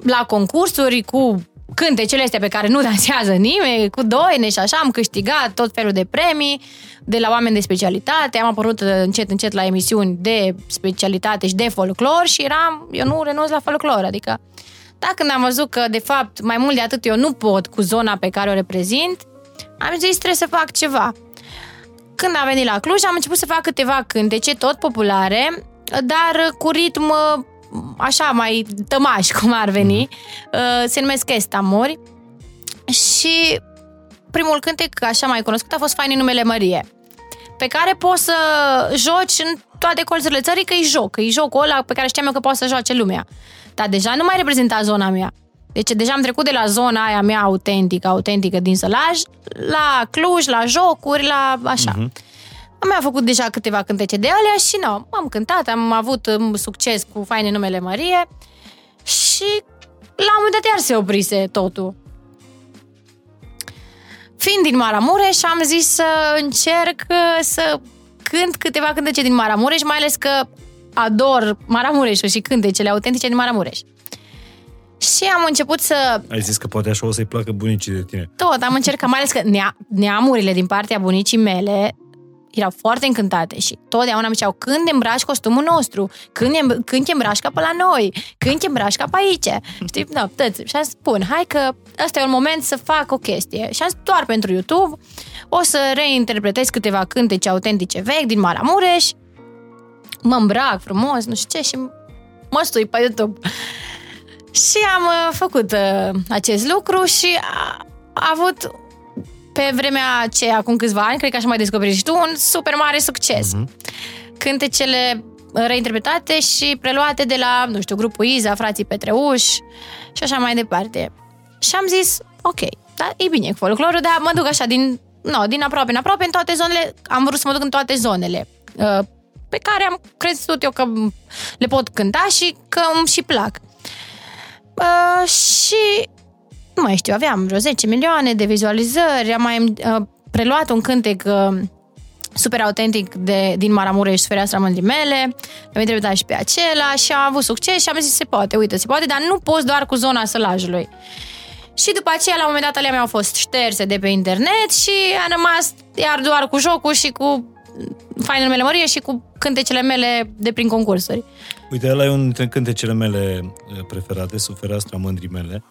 la concursuri cu cântecele astea pe care nu dansează nimeni, cu doine și așa, am câștigat tot felul de premii de la oameni de specialitate, am apărut uh, încet, încet la emisiuni de specialitate și de folclor și eram, eu nu renunț la folclor, adică da, când am văzut că, de fapt, mai mult de atât eu nu pot cu zona pe care o reprezint, am zis trebuie să fac ceva. Când am venit la Cluj, am început să fac câteva cântece, tot populare, dar cu ritm uh, așa mai tămaș, cum ar veni. Uh, Se numesc Estamori. Și primul cântec, așa mai cunoscut, a fost Fain în numele Mărie pe care poți să joci în toate colțurile țării, că e joc, că e jocul ăla pe care știam eu că poate să joace lumea. Dar deja nu mai reprezenta zona mea. Deci deja am trecut de la zona aia mea autentică, autentică din Sălaj, la Cluj, la jocuri, la așa. Uh-huh. Am mai făcut deja câteva cântece de alea și nu, am cântat, am avut um, succes cu faine numele Marie și la un moment dat iar se oprise totul. Fiind din Maramureș, am zis să încerc uh, să cânt câteva cântece din Maramureș, mai ales că ador Maramureșul și cântecele autentice din Maramureș. Și am început să Ai zis că poate așa o să-i placă bunicii de tine. tot, am încercat, mai ales că nea, neamurile din partea bunicii mele erau foarte încântate și totdeauna mi ziceau când te îmbraci costumul nostru, când, e, când te îmbraci ca pe la noi, când te îmbraci ca pe aici. Știi? Da, toți. Și am zis, spun, hai că ăsta e un moment să fac o chestie. Și am zis, doar pentru YouTube o să reinterpretez câteva cântece autentice vechi din Maramureș, mă îmbrac frumos, nu știu ce, și mă stui pe YouTube. Și am uh, făcut uh, acest lucru și a, a avut pe vremea aceea, acum câțiva ani, cred că așa mai descoperit și tu, un super mare succes. Mhm. Cântecele reinterpretate și preluate de la, nu știu, grupul Iza, frații Petreuș și așa mai departe. Și am zis, ok, da, e bine cu folclorul, dar mă duc așa din, no, din aproape în aproape în toate zonele, am vrut să mă duc în toate zonele uh, pe care am crezut eu că le pot cânta și că îmi și plac. Uh, și nu mai știu, aveam vreo 10 milioane de vizualizări, am mai uh, preluat un cântec uh, super autentic de, din Maramureș, Fereastra Mândrii mele, am interpretat și pe acela și am avut succes și am zis se poate, uite, se poate, dar nu poți doar cu zona sălajului. Și după aceea, la un moment dat, alea mele au fost șterse de pe internet și a rămas iar doar cu jocul și cu fainul mele mărie și cu cântecele mele de prin concursuri. Uite, ăla e unul dintre cântecele mele eh, preferate, sub fereastra mândrii mele.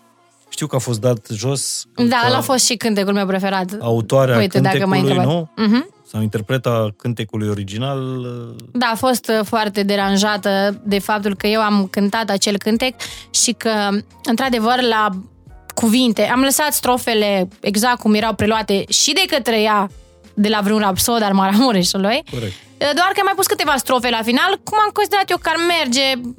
Știu că a fost dat jos. Da, ca ăla a fost și cântecul meu preferat. Autoarea Uite, dacă m-ai cântecului, întrebat. nu? Mhm. Sau interpreta cântecului original. eh, Da, a fost uh, foarte deranjată de faptul că eu am cântat acel cântec și că, într-adevăr, la cuvinte, am lăsat strofele exact cum erau preluate și de către ea de la vreun rapsod al Maramureșului, Corect. doar că am mai pus câteva strofe la final, cum am considerat eu că ar merge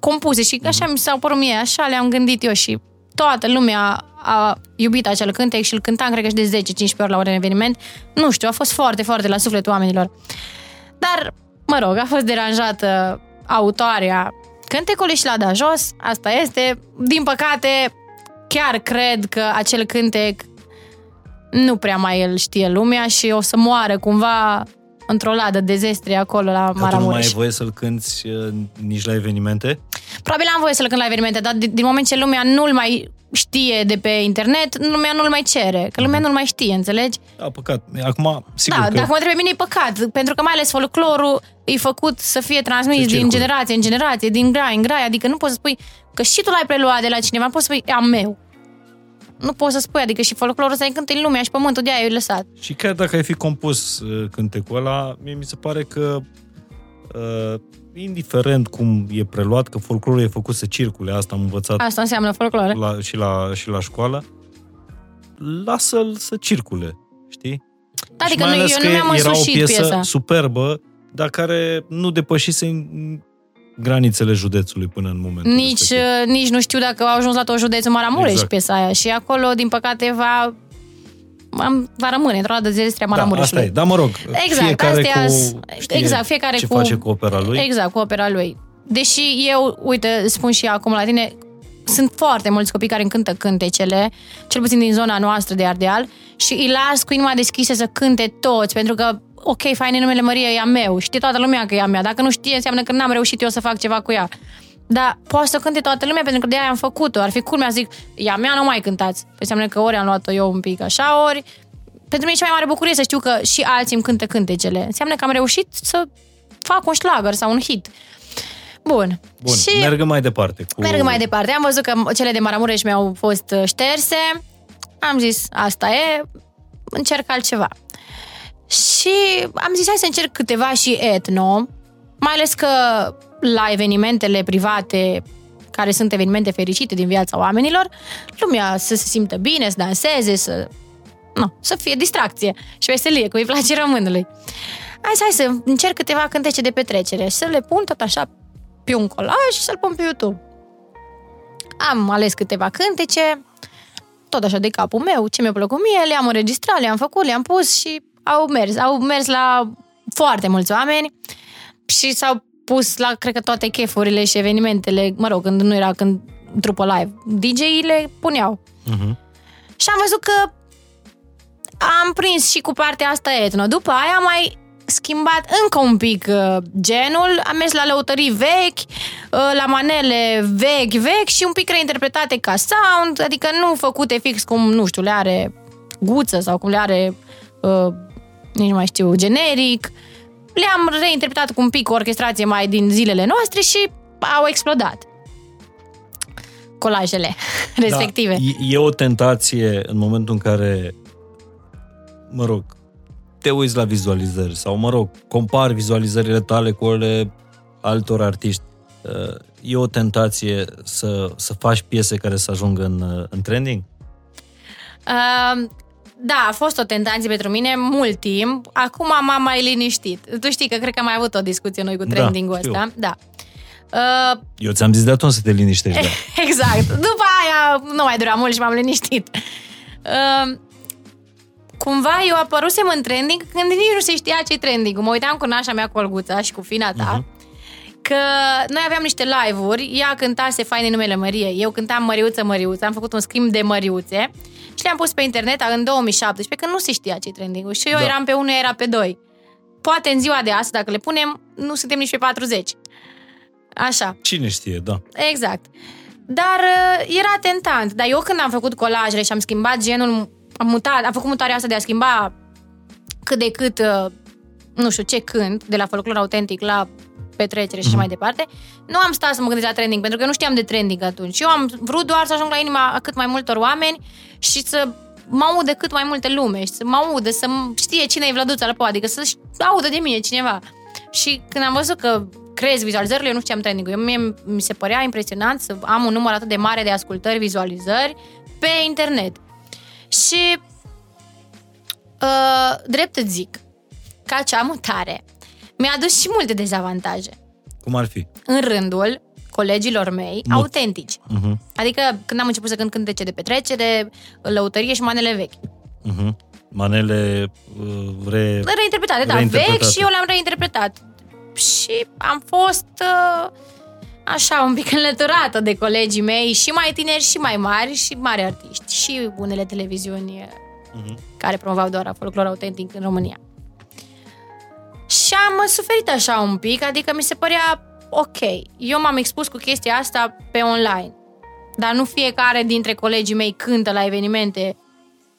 compuse și așa mi s-au părut mie, așa le-am gândit eu și toată lumea a iubit acel cântec și îl cântam, cred că și de 10-15 ori la un eveniment. Nu știu, a fost foarte, foarte la sufletul oamenilor. Dar, mă rog, a fost deranjată autoarea cântecului și l-a dat jos, asta este. Din păcate, chiar cred că acel cântec nu prea mai îl știe lumea și o să moară cumva într-o ladă de zestre acolo la Că tu nu mai Maramureș. ai voie să-l cânti eh, nici la evenimente? Probabil am voie să-l cânt la evenimente, dar din, din moment ce lumea nu-l mai știe de pe internet, lumea nu-l mai cere, că lumea nu-l mai știe, înțelegi? Da, păcat. Acum, sigur da, că... dacă mă întrebe mine, e păcat, pentru că mai ales folclorul e făcut să fie transmis Se din circulă. generație în generație, din grai în grai, adică nu poți să spui că și tu l-ai preluat de la cineva, poți să spui, e a meu. Nu poți să spui, adică și folclorul ăsta cântă în lumea și pământul de aia e lăsat. Și chiar dacă ai fi compus uh, cântecul ăla, mie mi se pare că uh, indiferent cum e preluat, că folclorul e făcut să circule, asta am învățat Asta înseamnă folclor. la, și, la, și la școală, lasă-l să circule, știi? Da, Și adică mai nu, ales eu că nu mi-am era o însușit piesă piesa. superbă, dar care nu depășise în granițele județului până în momentul Nici, respectiv. uh, nici nu știu dacă au ajuns la tot județul Maramureș Exact. piesa aia. Și acolo, din păcate, va, am- va rămâne într-o dată de zilestria Da, Maramureșului. asta e. Dar mă rog, Exact, fiecare astea cu, s- știe exact, fiecare ce cu- face cu opera lui. Exact, cu opera lui. Deși eu, uite, spun și acum la tine, sunt foarte mulți copii care încântă cântecele, cel puțin din zona noastră de Ardeal, și îi las cu inima deschisă să cânte toți, pentru că, ok, fain, numele Maria e a meu, știe toată lumea că e a mea. Dacă nu știe, înseamnă că n-am reușit eu să fac ceva cu ea. Dar poate să cânte toată lumea, pentru că de aia am făcut-o. Ar fi culmea, zic, e a mea, nu mai cântați. Înseamnă că ori am luat-o eu un pic așa, ori... Pentru mine e cea mai mare bucurie să știu că și alții îmi cântă cântecele. Înseamnă că am reușit să fac un șlagăr sau un hit. Bun. Bun, și mergem mai departe. Cu... merg mai departe. Am văzut că cele de Maramureș mi-au fost uh, șterse. Am zis, asta e, încerc altceva. Și am zis, hai să încerc câteva și etno, mai ales că la evenimentele private, care sunt evenimente fericite din viața oamenilor, lumea să se simtă bine, să danseze, să, nu, să fie distracție și veselie, cum îi place românului. Hai, să- hai să încerc câteva cântece de petrecere, să le pun tot așa pe un colaj și să-l pun pe YouTube. Am ales câteva cântece, tot așa de capul meu, ce mi-a plăcut mie, le-am înregistrat, le-am făcut, le-am pus și au mers. Au mers la foarte mulți oameni și s-au pus la, cred că, toate chefurile și evenimentele, mă rog, când nu era când trupă live. DJ-ii le puneau. Mhm. Și am văzut că am prins și cu partea asta etno. După aia am mai schimbat încă un pic uh, genul, am mers la lăutării vechi, uh, la manele vechi, vechi și un pic reinterpretate ca sound, adică nu făcute fix cum, nu știu, le are guță sau cum le are, uh, nici nu mai știu, generic. Le-am reinterpretat cu un pic o orchestrație mai din zilele noastre și au explodat colajele respective. Da, e, e o tentație în momentul în care, mă rog, te uiți la vizualizări sau, mă rog, compari vizualizările tale cu ale altor artiști. Uh, E o tentație să, să faci piese care să ajungă în, uh, în trending? Uh, da, a fost o tentație pentru mine mult timp. Acum m-am mai liniștit. Tu știi că cred că am mai avut o discuție noi cu Da, trending-ul știu. ăsta. Da. Uh, Eu ți-am zis de atunci să te liniștești. Da. exact. După aia nu mai dura mult și m-am liniștit. Uh, cumva eu apărusem în trending când nici nu se știa ce trending Mă uitam cu nașa mea cu Olguța și cu fina ta. Mhm. Că noi aveam niște live-uri, ea cântase faine numele Mărie, eu cântam Măriuță, Măriuță, am făcut un schimb de Măriuțe și le-am pus pe internet în 2017, când nu se știa ce trending Și eu Da. eram pe 1, ea era pe 2. Poate în ziua de astăzi, dacă le punem, nu suntem nici pe 40. Așa. Cine știe, da. Exact. Dar uh, era tentant. Dar eu când am făcut colajele și am schimbat genul, am mutat, am făcut mutarea asta de a schimba cât de cât, uh, nu știu, ce cânt, de la folclor autentic la petrecere și așa mai departe, nu am stat să mă gândesc la trending, pentru că eu nu știam de trending atunci. Eu am vrut doar să ajung la inima a cât mai multor oameni și să mă audă cât mai multe lume și să mă audă, să știe cine e Vladuța la adică să audă de mine cineva. Și când am văzut că crezi vizualizările, eu nu știam trending Eu mie, mi se părea impresionant să am un număr atât de mare de ascultări, vizualizări pe internet. Și uh, drept îți zic că acea mutare mi-a adus și multe dezavantaje Cum ar fi? în rândul colegilor mei Nu. autentici. Uh-huh. Adică când am început să cânt cântece de petrecere, lăutărie și manele vechi. Uh-huh. Manele uh, re... Reinterpretate, da, Reinterpretate. vechi și eu le-am reinterpretat. Și am fost uh, așa un pic înlăturată de colegii mei, și mai tineri și mai mari, și mari artiști, și unele televiziuni uh, care promovau doar folclor autentic în România. Și am suferit așa un pic, adică mi se părea ok. Eu m-am expus cu chestia asta pe online. Dar nu fiecare dintre colegii mei cântă la evenimente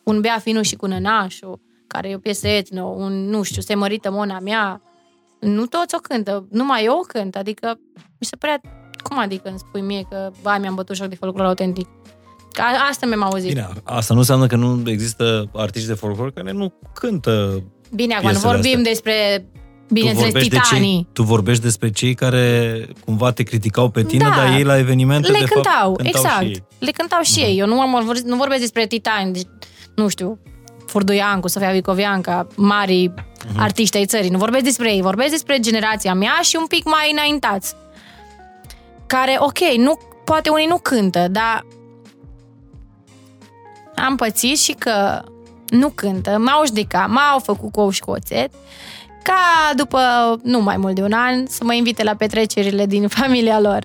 un Bea Finu și cu Nănașu, care e o piesă etno, un, nu știu, se mărită mona mea. Nu toți o cântă, numai eu o cânt, adică mi se părea, cum adică îmi spui mie că, ba, mi-am bătut joc de folclor autentic? A, asta mi-am auzit. Bine, asta nu înseamnă că nu există artiști de folclor care nu cântă Bine, acum nu piesele vorbim astea. despre, tu bineînțeles, vorbești, de titanii. cei, tu vorbești despre cei care cumva te criticau pe tine, Da. dar ei la evenimente Le de cântau, fapt cântau exact. și ei. Le cântau și ei. Eu nu, am, vorbit- nu vorbesc despre titani, deci, nu știu, Furduiancu, Sofia Vicovianca, mari Mhm. artiști ai țării. Nu vorbesc despre ei, vorbesc despre generația mea și un pic mai înaintați. Care, ok, nu, poate unii nu cântă, dar am pățit și că nu cântă, m-au judecat, m-au făcut cu ou și cu oțet, ca după nu mai mult de un an să mă invite la petrecerile din familia lor.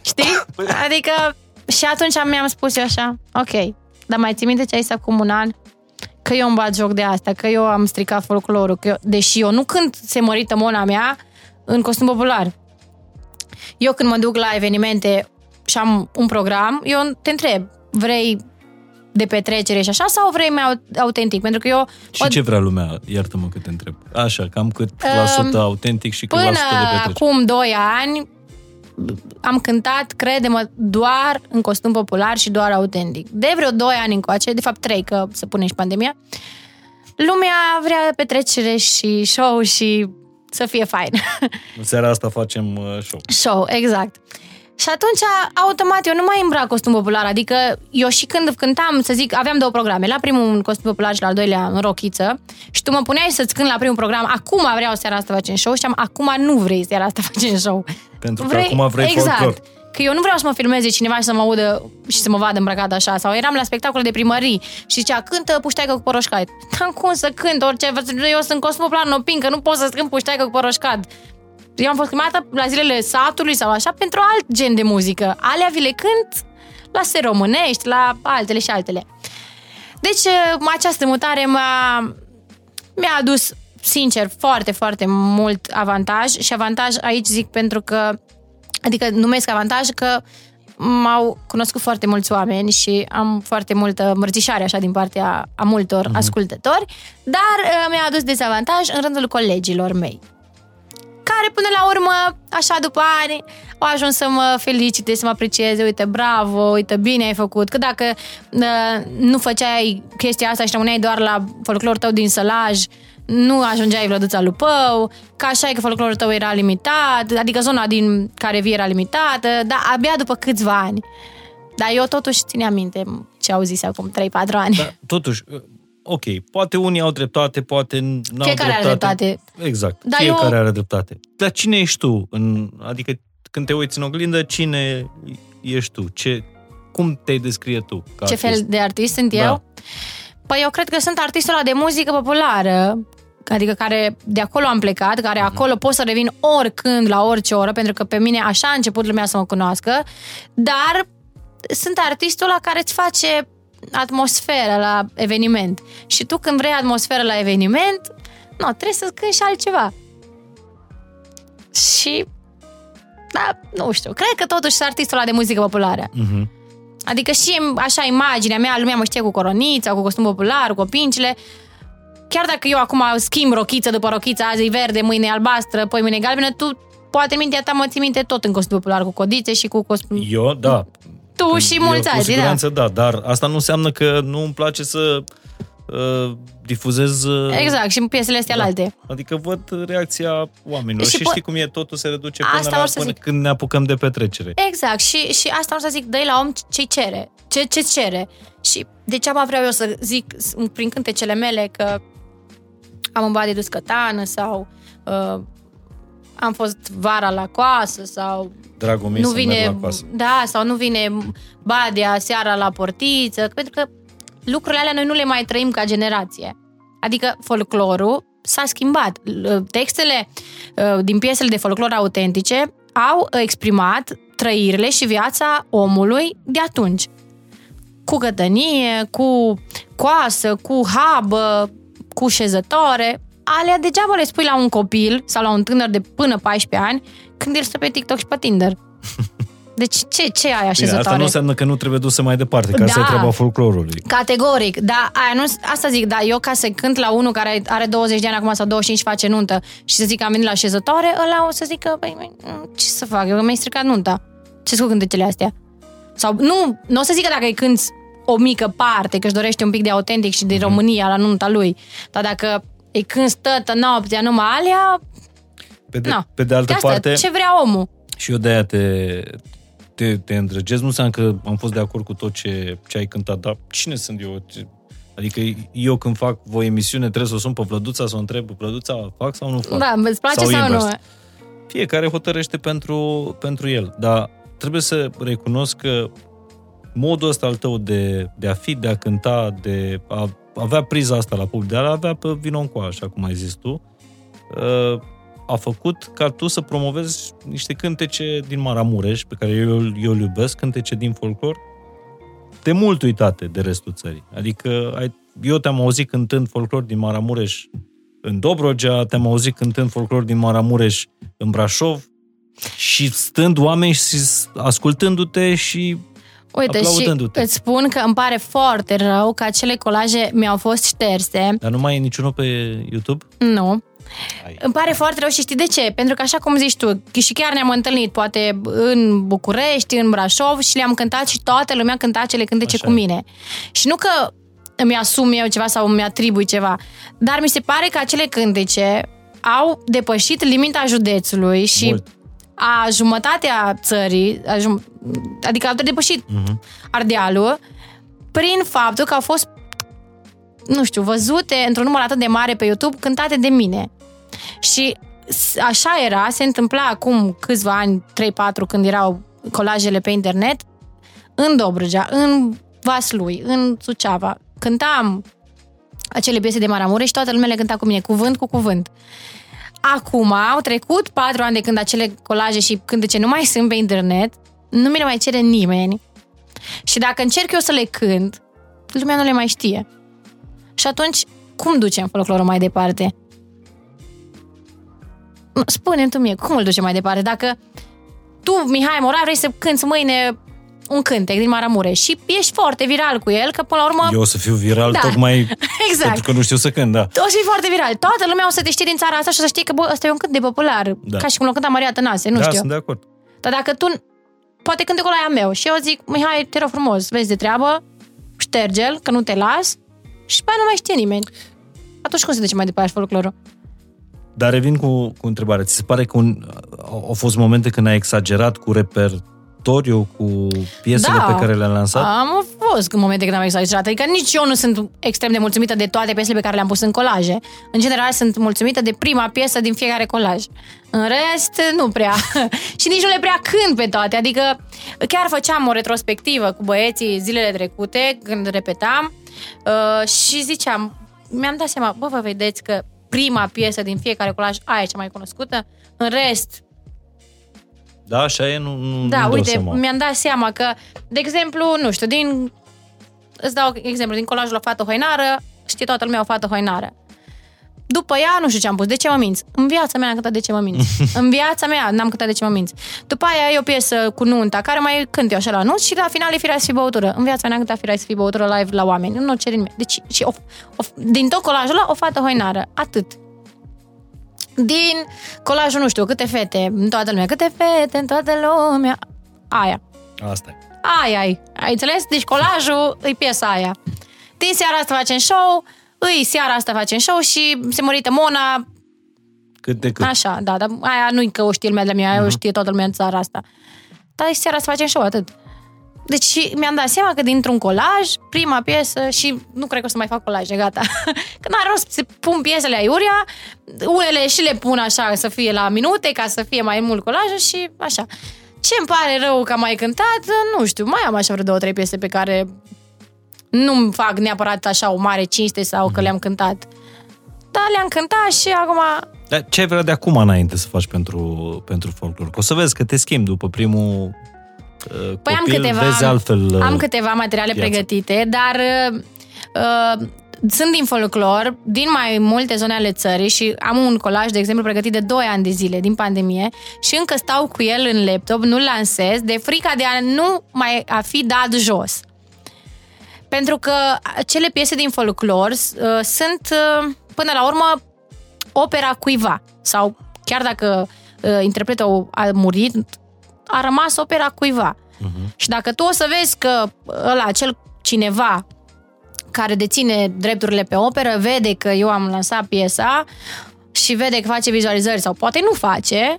Știi? Adică și atunci mi-am spus eu așa, ok, dar mai ții minte ce ai zis acum un an? Că eu îmi bat joc de asta, că eu am stricat folclorul, că eu, deși eu nu cânt se mărită mona mea în costum popular. Eu când mă duc la evenimente și am un program, eu te întreb, vrei de petrecere și așa sau vrei mai au- autentic? Pentru că eu Și ce vrea lumea? Iartă-mă că te întreb. Așa, cam cât Um, la sută autentic și cât Până la sută de petrecere. acum 2 ani am cântat, crede-mă, doar în costum popular și doar autentic. De vreo 2 ani încoace, de fapt 3, că se pune și pandemia, lumea vrea petrecere și show și să fie fain. În seara asta facem uh, show. show, exact. Și atunci, automat, eu nu mai îmbrac costum popular, adică eu și când cântam, să zic, aveam două programe, la primul în costum popular și la al doilea în rochiță și tu mă puneai să-ți cânt la primul program, acum vreau seara asta facem show și am, acum nu vrei seara asta facem show. Pentru că acum vrei exact. folclor. Că eu nu vreau să mă filmeze cineva și să mă audă și să mă vadă îmbrăcat așa. Sau eram la spectacole de primării și zicea, cântă pușteaică cu poroșcat. Am cum să cânt orice, eu sunt cosmoplan, o pincă, nu pot să cânt pușteaică cu poroșcat. Eu am fost chemată la zilele satului sau așa pentru alt gen de muzică. Alea vi le cânt la se românești, la altele și altele. Deci această mutare m-a, mi-a adus, sincer, foarte, foarte mult avantaj și avantaj aici zic pentru că, adică numesc avantaj că m-au cunoscut foarte mulți oameni și am foarte multă mărțișare așa din partea a multor uh-huh. ascultători, dar uh, mi-a adus dezavantaj în rândul colegilor mei care până la urmă, așa după ani, au ajuns să mă felicite, să mă aprecieze, uite, bravo, uite, bine ai făcut, că dacă uh, nu făceai chestia asta și rămâneai doar la folclorul tău din sălaj, nu ajungeai vlăduța lupău, că așa e că folclorul tău era limitat, adică zona din care vii era limitată, dar abia după câțiva ani. Dar eu totuși țineam minte ce au zis acum 3-4 ani. Dar totuși, uh, ok, poate unii au dreptate, poate n-au Fiecare are dreptate. dreptate. Exact, Dar fiecare eu- are dreptate. Dar cine ești tu? În, adică când te uiți în oglindă, cine ești tu? Ce, cum te descrie tu? Ca Ce artist? fel de artist sunt Da. eu? Păi eu cred că sunt artistul ăla de muzică populară, adică care de acolo am plecat, care Mhm. acolo pot să revin oricând, la orice oră, pentru că pe mine așa a început lumea să mă cunoască, dar sunt artistul la care îți face atmosferă la eveniment. Și tu când vrei atmosferă la eveniment, nu, trebuie să cânti și altceva. Și, da, nu știu, cred că totuși sunt artistul ăla de muzică populară. Mhm. Adică și așa imaginea mea, lumea mă știe cu coronița, cu costum popular, cu pincile. Chiar dacă eu acum schimb rochiță după rochiță, azi e verde, mâine e albastră, poi mâine e galbenă, tu poate mintea ta mă ții minte tot în costum popular, cu codițe și cu costum... Eu, da. Tu și Eu, mulți cu alții, da. siguranță, da. Dar asta nu înseamnă că nu îmi place să uh, difuzez... Uh, Exact, și piesele astea Da. alte. Adică văd reacția oamenilor Și și, po- știi cum e, totul se reduce până, Asta la, vreau să până zic. când ne apucăm de petrecere. Exact, și, și asta vreau să zic, dă la om ce cere, ce ce cere. Și degeaba vreau eu să zic prin cântecele mele că am un bade dus cătană sau uh, am fost vara la coasă sau Dragul meu nu să merg vine, la coasă. da, sau nu vine badea seara la portiță, pentru că lucrurile alea noi nu le mai trăim ca generație. Adică folclorul s-a schimbat. Textele uh, din piesele de folclor autentice au exprimat trăirile și viața omului de atunci. Cu gătănie, cu coasă, cu habă, cu șezătoare. Alea degeaba le spui la un copil sau la un tânăr de până 14 ani când el stă pe TikTok și pe Tinder. Deci ce, ce ai Bine, așezătoare? asta nu înseamnă că nu trebuie dusă mai departe, că Da. asta e treaba folclorului. Categoric, da, aia nu, asta zic, da, eu ca să cânt la unul care are 20 de ani acum sau 25 face nuntă și să zic că am venit la șezătoare, ăla o să zică, băi, băi, ce să fac, eu mi-ai stricat nunta. Ce cu cântecele astea? Sau nu, nu o să zică dacă îi cânti o mică parte, că își dorește un pic de autentic și de România la nunta lui. Dar dacă îi cânti toată noaptea numai alea, Pe de, no. pe de altă asta, parte, ce vrea omul. și eu de-aia te, te, te îndrăgesc. Nu înseamnă că am fost de acord cu tot ce, ce ai cântat, dar cine sunt eu? Ce- Adică eu când fac o emisiune trebuie să o sun pe Vlăduța, să o întreb, Vlăduța, fac sau nu fac? Da, îți place sau, sau invers. nu? Fiecare hotărăște pentru, pentru el, dar trebuie să recunosc că modul ăsta al tău de, de a fi, de a cânta, de a avea priza asta la public, de a avea pe vino încoa, așa cum ai zis tu, uh, a făcut ca tu să promovezi niște cântece din Maramureș, pe care eu, eu îl iubesc, cântece din folclor, de mult uitate de restul țării. Adică ai, eu te-am auzit cântând folclor din Maramureș în Dobrogea, te-am auzit cântând folclor din Maramureș în Brașov și stând oameni și ascultându-te și Uite, și aplaudându-te. îți spun că îmi pare foarte rău că acele colaje mi-au fost șterse. Dar nu mai e niciunul pe YouTube? Nu. Ai. Îmi pare foarte rău și știi de ce? Pentru că așa cum zici tu, și chiar ne-am întâlnit poate în București, în Brașov și le-am cântat și toată lumea cânta acele cântece Așa cu e. mine. Și nu că îmi asum eu ceva sau îmi atribui ceva, dar mi se pare că acele cântece au depășit limita județului și Mult. A jumătatea țării, a jum- adică au depășit Mhm. Ardealul prin faptul că au fost nu știu, văzute într-un număr atât de mare pe YouTube, cântate de mine. Și s- așa era, se întâmpla acum câțiva ani, 3-4, când erau colajele pe internet, în Dobrogea, în Vaslui, în Suceava. Cântam acele piese de Maramureș și toată lumea le cânta cu mine, cuvânt cu cuvânt. Acum, au trecut patru ani de când acele colaje și cântece nu mai sunt pe internet, nu mi le mai cere nimeni. Și dacă încerc eu să le cânt, lumea nu le mai știe. Și atunci, cum ducem folclorul mai departe? Spune-mi tu mie, cum îl ducem mai departe? Dacă tu, Mihai Mora, vrei să cânti mâine un cântec din Maramureș și ești foarte viral cu el, că până la urmă... Eu o să fiu viral Da. tocmai Exact. pentru că nu știu să cânt, da. O să fii foarte viral. Toată lumea o să te știe din țara asta și o să știe că, bă, ăsta e un cânt de popular. Da. Ca și cum l-a cântat Maria Tănase, nu da, știu. sunt de acord. Dar dacă tu, poate cântecul ăla e a meu și eu zic, Mihai, te rog frumos, vezi de treabă, șterge-l, că nu te las și pe aia nu mai știe nimeni. Atunci cum se duce mai departe folclorul? Dar revin cu, cu întrebarea. Ți se pare că un, au au fost momente când ai exagerat cu repertoriu, cu piesele Da. pe care le-ai lansat? Am fost în momente când am exagerat. Adică nici eu nu sunt extrem de mulțumită de toate piesele pe care le-am pus în colaje. În general sunt mulțumită de prima piesă din fiecare colaj. În rest, nu prea. și nici nu le prea cânt pe toate. Adică chiar făceam o retrospectivă cu băieții zilele trecute, când repetam, uh, și ziceam, mi-am dat seama, bă, vă vedeți că prima piesă din fiecare colaj, aia e cea mai cunoscută, în rest, Da, așa e? Nu, nu da, nu uite, seama. mi-am dat seama că, de exemplu, nu știu, din... Îți dau exemplu, din colajul o fată hoinară, știe toată lumea o fată hoinară. După ea, nu știu ce am pus, de ce mă minți? În viața mea am cântat de ce mă minți. în viața mea n-am cântat de ce mă minți. După aia e o piesă cu nunta, care mai cânt eu așa la nunți și la final e firea să fii băutură. În viața mea n-am cântat firea să fii băutură live la oameni. Nu cer nimeni. Deci, și o, o, din tot colajul ăla, o fată hoinară. Atât. Din colajul, nu știu, câte fete în toată lumea. Câte fete în toată lumea. Aia. Asta e. Ai, ai. Ai înțeles? Deci colajul e piesa aia. Din seara asta facem show, îi seara asta facem show și se mărită Mona, Cât de cât. așa, da, dar aia nu-i că o știe lumea de la mine, aia o știe toată lumea în țara asta. Dar și seara asta facem show, atât. Deci și mi-am dat seama că dintr-un colaj, prima piesă și nu cred că o să mai fac colaje, gata. Că n-are rost să pun piesele aiurea, unele și le pun așa să fie la minute, ca să fie mai mult colajul și așa. Ce îmi pare rău că am mai cântat, nu știu, mai am așa vreo două, trei piese pe care nu-mi fac neapărat așa o mare cinste sau că le-am cântat. Dar le-am cântat și acum Dar ce ai vrea de acum înainte să faci pentru, pentru folclor? Că o să vezi că te schimbi după primul uh, Păi am copil, câteva, vezi altfel uh, am câteva materiale viața. pregătite, dar uh, uh, sunt din folclor, din mai multe zone ale țării și am un colaj, de exemplu, pregătit de 2 ani de zile din pandemie și încă stau cu el în laptop, nu-l lansez, de frica de a nu mai a fi dat jos. Pentru că acele piese din folclor uh, sunt, uh, până la urmă, opera cuiva. Sau chiar dacă uh, interpretul a murit, a rămas opera cuiva. Uh-huh. Și dacă tu o să vezi că ăla, acel cineva care deține drepturile pe operă, vede că eu am lansat piesa și vede că face vizualizări sau poate nu face,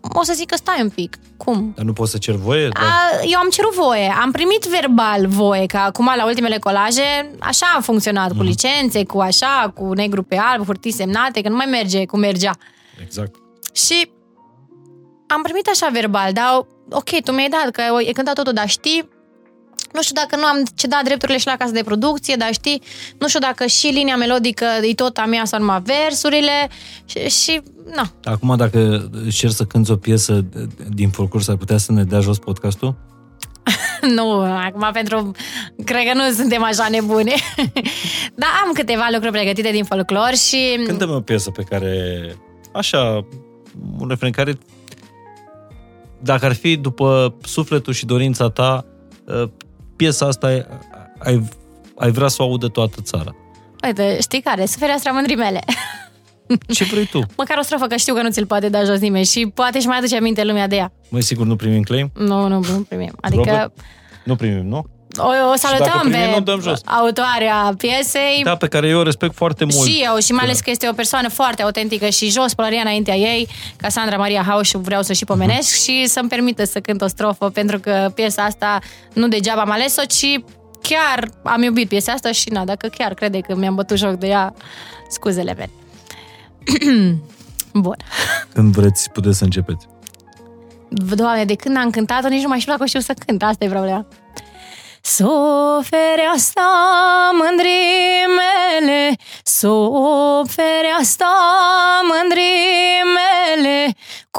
o să zic că stai un pic. Cum? Dar nu poți să cer voie? Dar... A, eu am cerut voie. Am primit verbal voie, că acum la ultimele colaje așa a funcționat, mm. cu licențe, cu așa, cu negru pe alb, hârtii semnate, că nu mai merge cum mergea. Exact. Și am primit așa verbal, dar ok, tu mi-ai dat, că e cântat totul, dar știi, nu știu dacă nu am cedat drepturile și la casă de producție, dar știi, nu știu dacă și linia melodică e tot a mea sau numai versurile și, și na. Acum dacă cer să cânti o piesă din folclor, s-ar putea să ne dea jos podcastul? nu, acum pentru... Cred că nu suntem așa nebune. Dar am câteva lucruri pregătite din folclor și... Cântăm o piesă pe care... Așa, un refren care... Dacă ar fi după sufletul și dorința ta, piesa asta ai, ai, ai vrea să o audă toată țara? Uite, știi care? Sufereastra mândrii mele. Ce vrei tu? Măcar o strofă, că știu că nu ți-l poate da jos nimeni și poate și mai aduce aminte lumea de ea. Mai sigur nu primim claim? Nu, nu, nu primim. Adică... Robert? Nu primim, nu? O, o salutăm primim, pe jos. autoarea piesei. Da, pe care eu o respect foarte mult. Și eu, și mai ales că este o persoană foarte autentică și jos pălăria înaintea ei, Sandra Maria Hauș, vreau să și pomenesc uh-huh. și să-mi permită să cânt o strofă, pentru că piesa asta nu degeaba am ales-o, ci chiar am iubit piesa asta și na, dacă chiar crede că mi-am bătut joc de ea, scuzele mele. Bun. Când vreți, puteți să începeți. Doamne, de când am cântat-o, nici nu mai știu dacă știu să cânt. Asta e problema. Sub fereastra mândrii mele, sub fereastra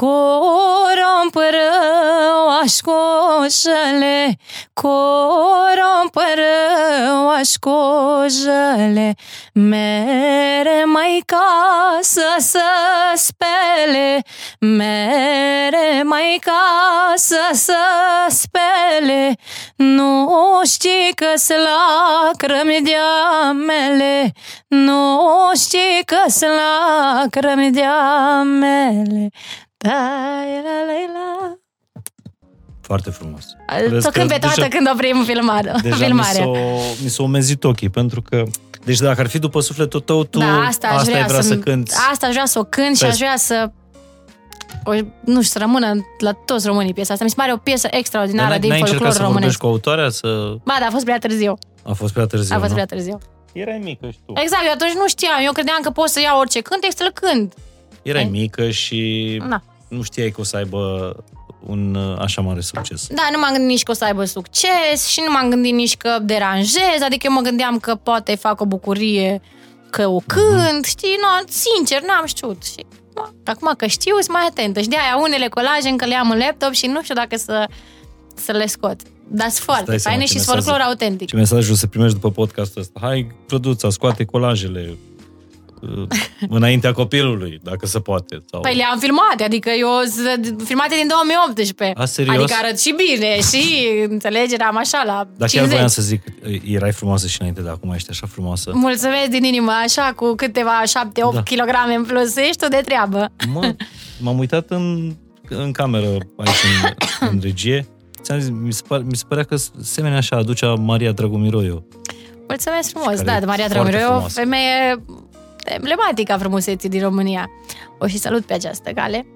mândrii mele, Corompărău așcoșele, corompărău așcoșele, mere mai casă să spele, mere mai casă să spele, nu știi că-s lacrimi de mele, nu știi că-s lacrimi de mele, da, la, la, la. Foarte frumos. Tot când pe toată când oprim filmarea. Deja filmarea. Mi, s-o, mi s-o umezit ochii, pentru că deci dacă ar fi după sufletul tău, tu da, asta, aș asta vrea, ai vrea să, să cânti. Asta aș vrea să o cânt și aș vrea să o, nu știu, să rămână la toți românii piesa asta. Mi se pare o piesă extraordinară din folclor să românesc. cu autoarea? Să... Ba, da, a fost prea târziu. A fost prea târziu, A fost nu? prea târziu. Erai mică și tu. Exact, eu atunci nu știam. Eu credeam că pot să iau orice cântec să-l cânt. Erai mică și Na. Nu știai că o să aibă un uh, așa mare succes. Da, nu m-am gândit nici că o să aibă succes și nu m-am gândit nici că deranjez, adică eu mă gândeam că poate fac o bucurie că o cânt, mm-hmm. știi, no, sincer, n-am știut. Și no, acum că știu, sunt mai atentă și de-aia unele colaje încă le am în laptop și nu știu dacă să, să le scot. Dar sunt foarte faine și sunt folclor autentic. Ce mesajul să primești după podcastul ăsta? Hai, produța, scoate colajele, înaintea copilului, dacă se poate. Sau... Păi le-am filmate, adică eu filmate din 2018. A, serios? Adică arăt și bine și înțelegere am așa la Dar 50. chiar voiam să zic, erai frumoasă și înainte, dar acum ești așa frumoasă. Mulțumesc din inimă, așa, cu câteva 7-8 da. kg în plus, ești tu de treabă. Mă, m-am uitat în, în cameră aici în, în regie. Ți-am zis, mi se, pare, mi se părea că semenea așa aducea Maria Dragomiroiu. Mulțumesc frumos, da, Maria Dragomiroiu, femeie emblematică a frumuseții din România. O și salut pe această cale.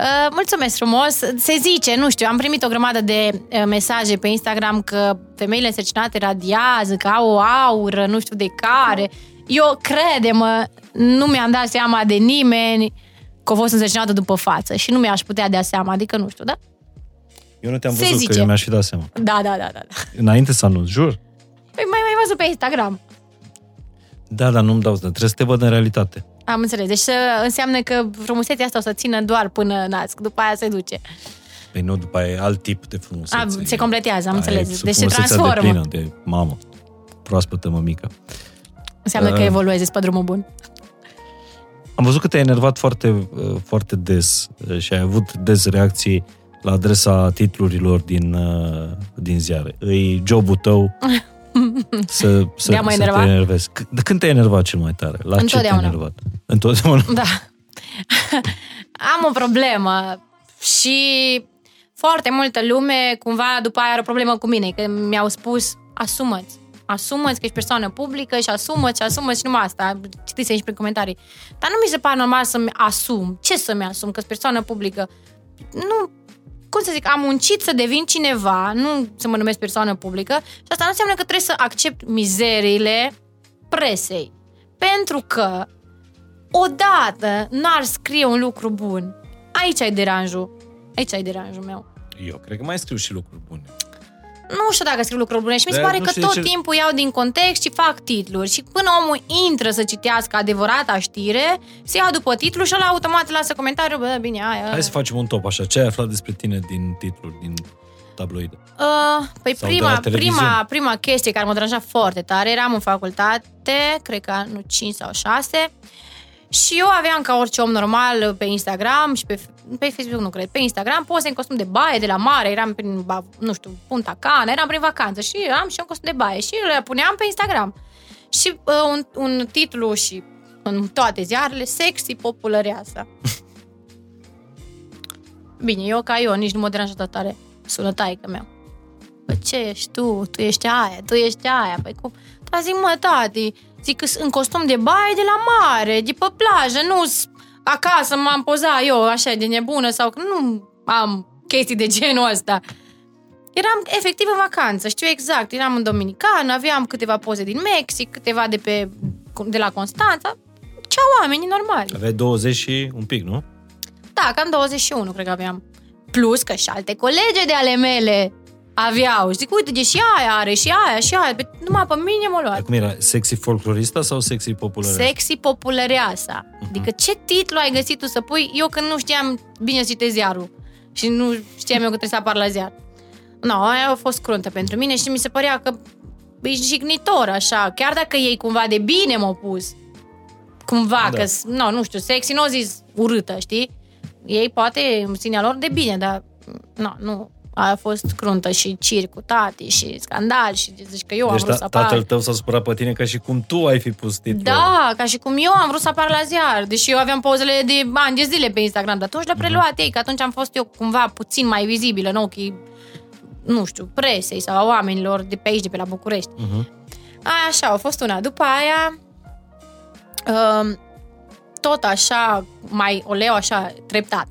Uh, mulțumesc frumos! Se zice, nu știu, am primit o grămadă de uh, mesaje pe Instagram că femeile însărcinate radiază, că au o aură, nu știu de care. Eu, crede-mă, nu mi-am dat seama de nimeni că a fost însărcinată după față și nu mi-aș putea da seama, adică nu știu, da? Eu nu te-am văzut, zice. că eu mi-aș fi dat seama. Da, da, da, da. Înainte să anunț, jur. Păi mai mai văzut pe Instagram. Da, dar nu-mi dau trebuie să te văd în realitate. Am înțeles. Deci înseamnă că frumusețea asta o să țină doar până nasc, după aia se duce. Păi nu, după aia e alt tip de frumusețe. A, se completează, am da, înțeles. Deci se transformă. De plină, de mamă, proaspătă mămică. Înseamnă uh, că evoluezi pe drumul bun. Am văzut că te-ai enervat foarte, foarte des și ai avut des reacții la adresa titlurilor din, din ziare. E jobul tău să, să, să te enervezi. De când te-ai enervat cel mai tare? La ce te-ai enervat? Întotdeauna? Da. Am o problemă și foarte multă lume cumva după aia are o problemă cu mine, că mi-au spus asumă-ți, asumă că ești persoană publică și asumă și asumă și numai asta. Citiți aici prin comentarii. Dar nu mi se pare normal să-mi asum. Ce să-mi asum? Că sunt persoană publică. Nu, cum să zic, am muncit să devin cineva, nu să mă numesc persoană publică și asta nu înseamnă că trebuie să accept mizeriile presei. Pentru că odată n-ar scrie un lucru bun. Aici ai deranjul. Aici ai deranjul meu. Eu cred că mai scriu și lucruri bune. Nu știu dacă scriu lucruri bune și mi se Da, pare nu că știu de tot ce- timpul iau din context și fac titluri. Și până omul intră să citească adevărata știre, se ia după titlu și ăla automat lasă comentariu, bă, bine, aia. Hai să facem un top așa. Ce ai aflat despre tine din titluri, din tabloide? Uh, păi Sau de prima, la televiziune. prima, prima chestie care mă deranja foarte tare, eram în facultate, cred că nu 5 sau 6, și eu aveam ca orice om normal pe Instagram și pe, pe Facebook, nu cred, pe Instagram, poze în costum de baie de la mare, eram prin, ba- nu știu, Punta Cana, eram prin vacanță și am și eu un costum de baie și le puneam pe Instagram. Și uh, un, un titlu și în toate ziarele, sexy populăreasa. Bine, eu ca eu, nici nu mă deranjează tare sună taică meu. Bă, ce ești tu? Tu ești aia, tu ești aia. Păi cum? Dar zic, mă, tati, zic că în costum de baie de la mare, de pe plajă, nu acasă m-am pozat eu așa de nebună sau că nu am chestii de genul ăsta. Eram efectiv în vacanță, știu exact. Eram în Dominican, aveam câteva poze din Mexic, câteva de, pe, de la Constanța. Ce au oamenii normali. Aveai 20 și un pic, nu? Da, cam 21, cred că aveam. Plus că și alte colege de ale mele aveau. Și zic, uite, de și aia are, și aia, și aia. Pe, numai pe mine m-a luat. Cum era? Sexy folclorista sau sexy populară? Sexy populăreasa. Adică ce titlu ai găsit tu să pui? Eu când nu știam bine să citesc ziarul. Și nu știam eu că trebuie să apar la ziar. Nu, no, aia a fost cruntă pentru mine și mi se părea că e jignitor, așa. Chiar dacă ei cumva de bine m-au pus. Cumva, Da. că, no, nu știu, sexy nu au zis urâtă, știi? Ei poate în sinea lor de bine, dar no, nu. A fost cruntă și circ cu tati și scandal și zici că eu am Deci vrut să ta- apar. tatăl tău s-a supărat pe tine ca și cum tu ai fi pus titlul. Da, ca și cum eu am vrut să apar la ziar, deși eu aveam pozele de ani de zile pe Instagram, dar atunci le-a preluat ei, că atunci am fost eu cumva puțin mai vizibilă în ochii, nu știu, presei sau a oamenilor de pe aici, de pe la București. Mhm. Așa, a fost una. După aia, um, tot așa, mai o leu așa, treptat.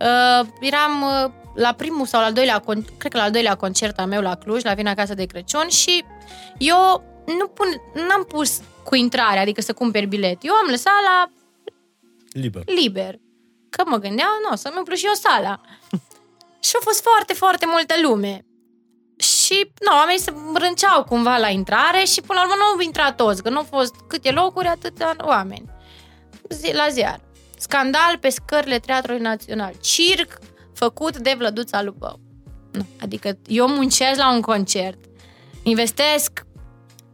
Uh, eram uh, la primul sau la al doilea, con- cred că la al doilea concert al meu la Cluj, la Vina Casa de Crăciun și eu nu pun, n-am pus cu intrare, adică să cumperi bilet. Eu am lăsat la Liber. liber. Că mă gândeam, nu, să-mi umplu și eu sala. și a fost foarte, foarte multă lume. Și, nu, oamenii se rânceau cumva la intrare și până la urmă nu au intrat toți, că nu au fost câte locuri, atâția oameni. Zi, la ziar. Scandal pe scările Teatrului Național. Circ făcut de Vlăduța Lupău. Nu, adică eu muncesc la un concert, investesc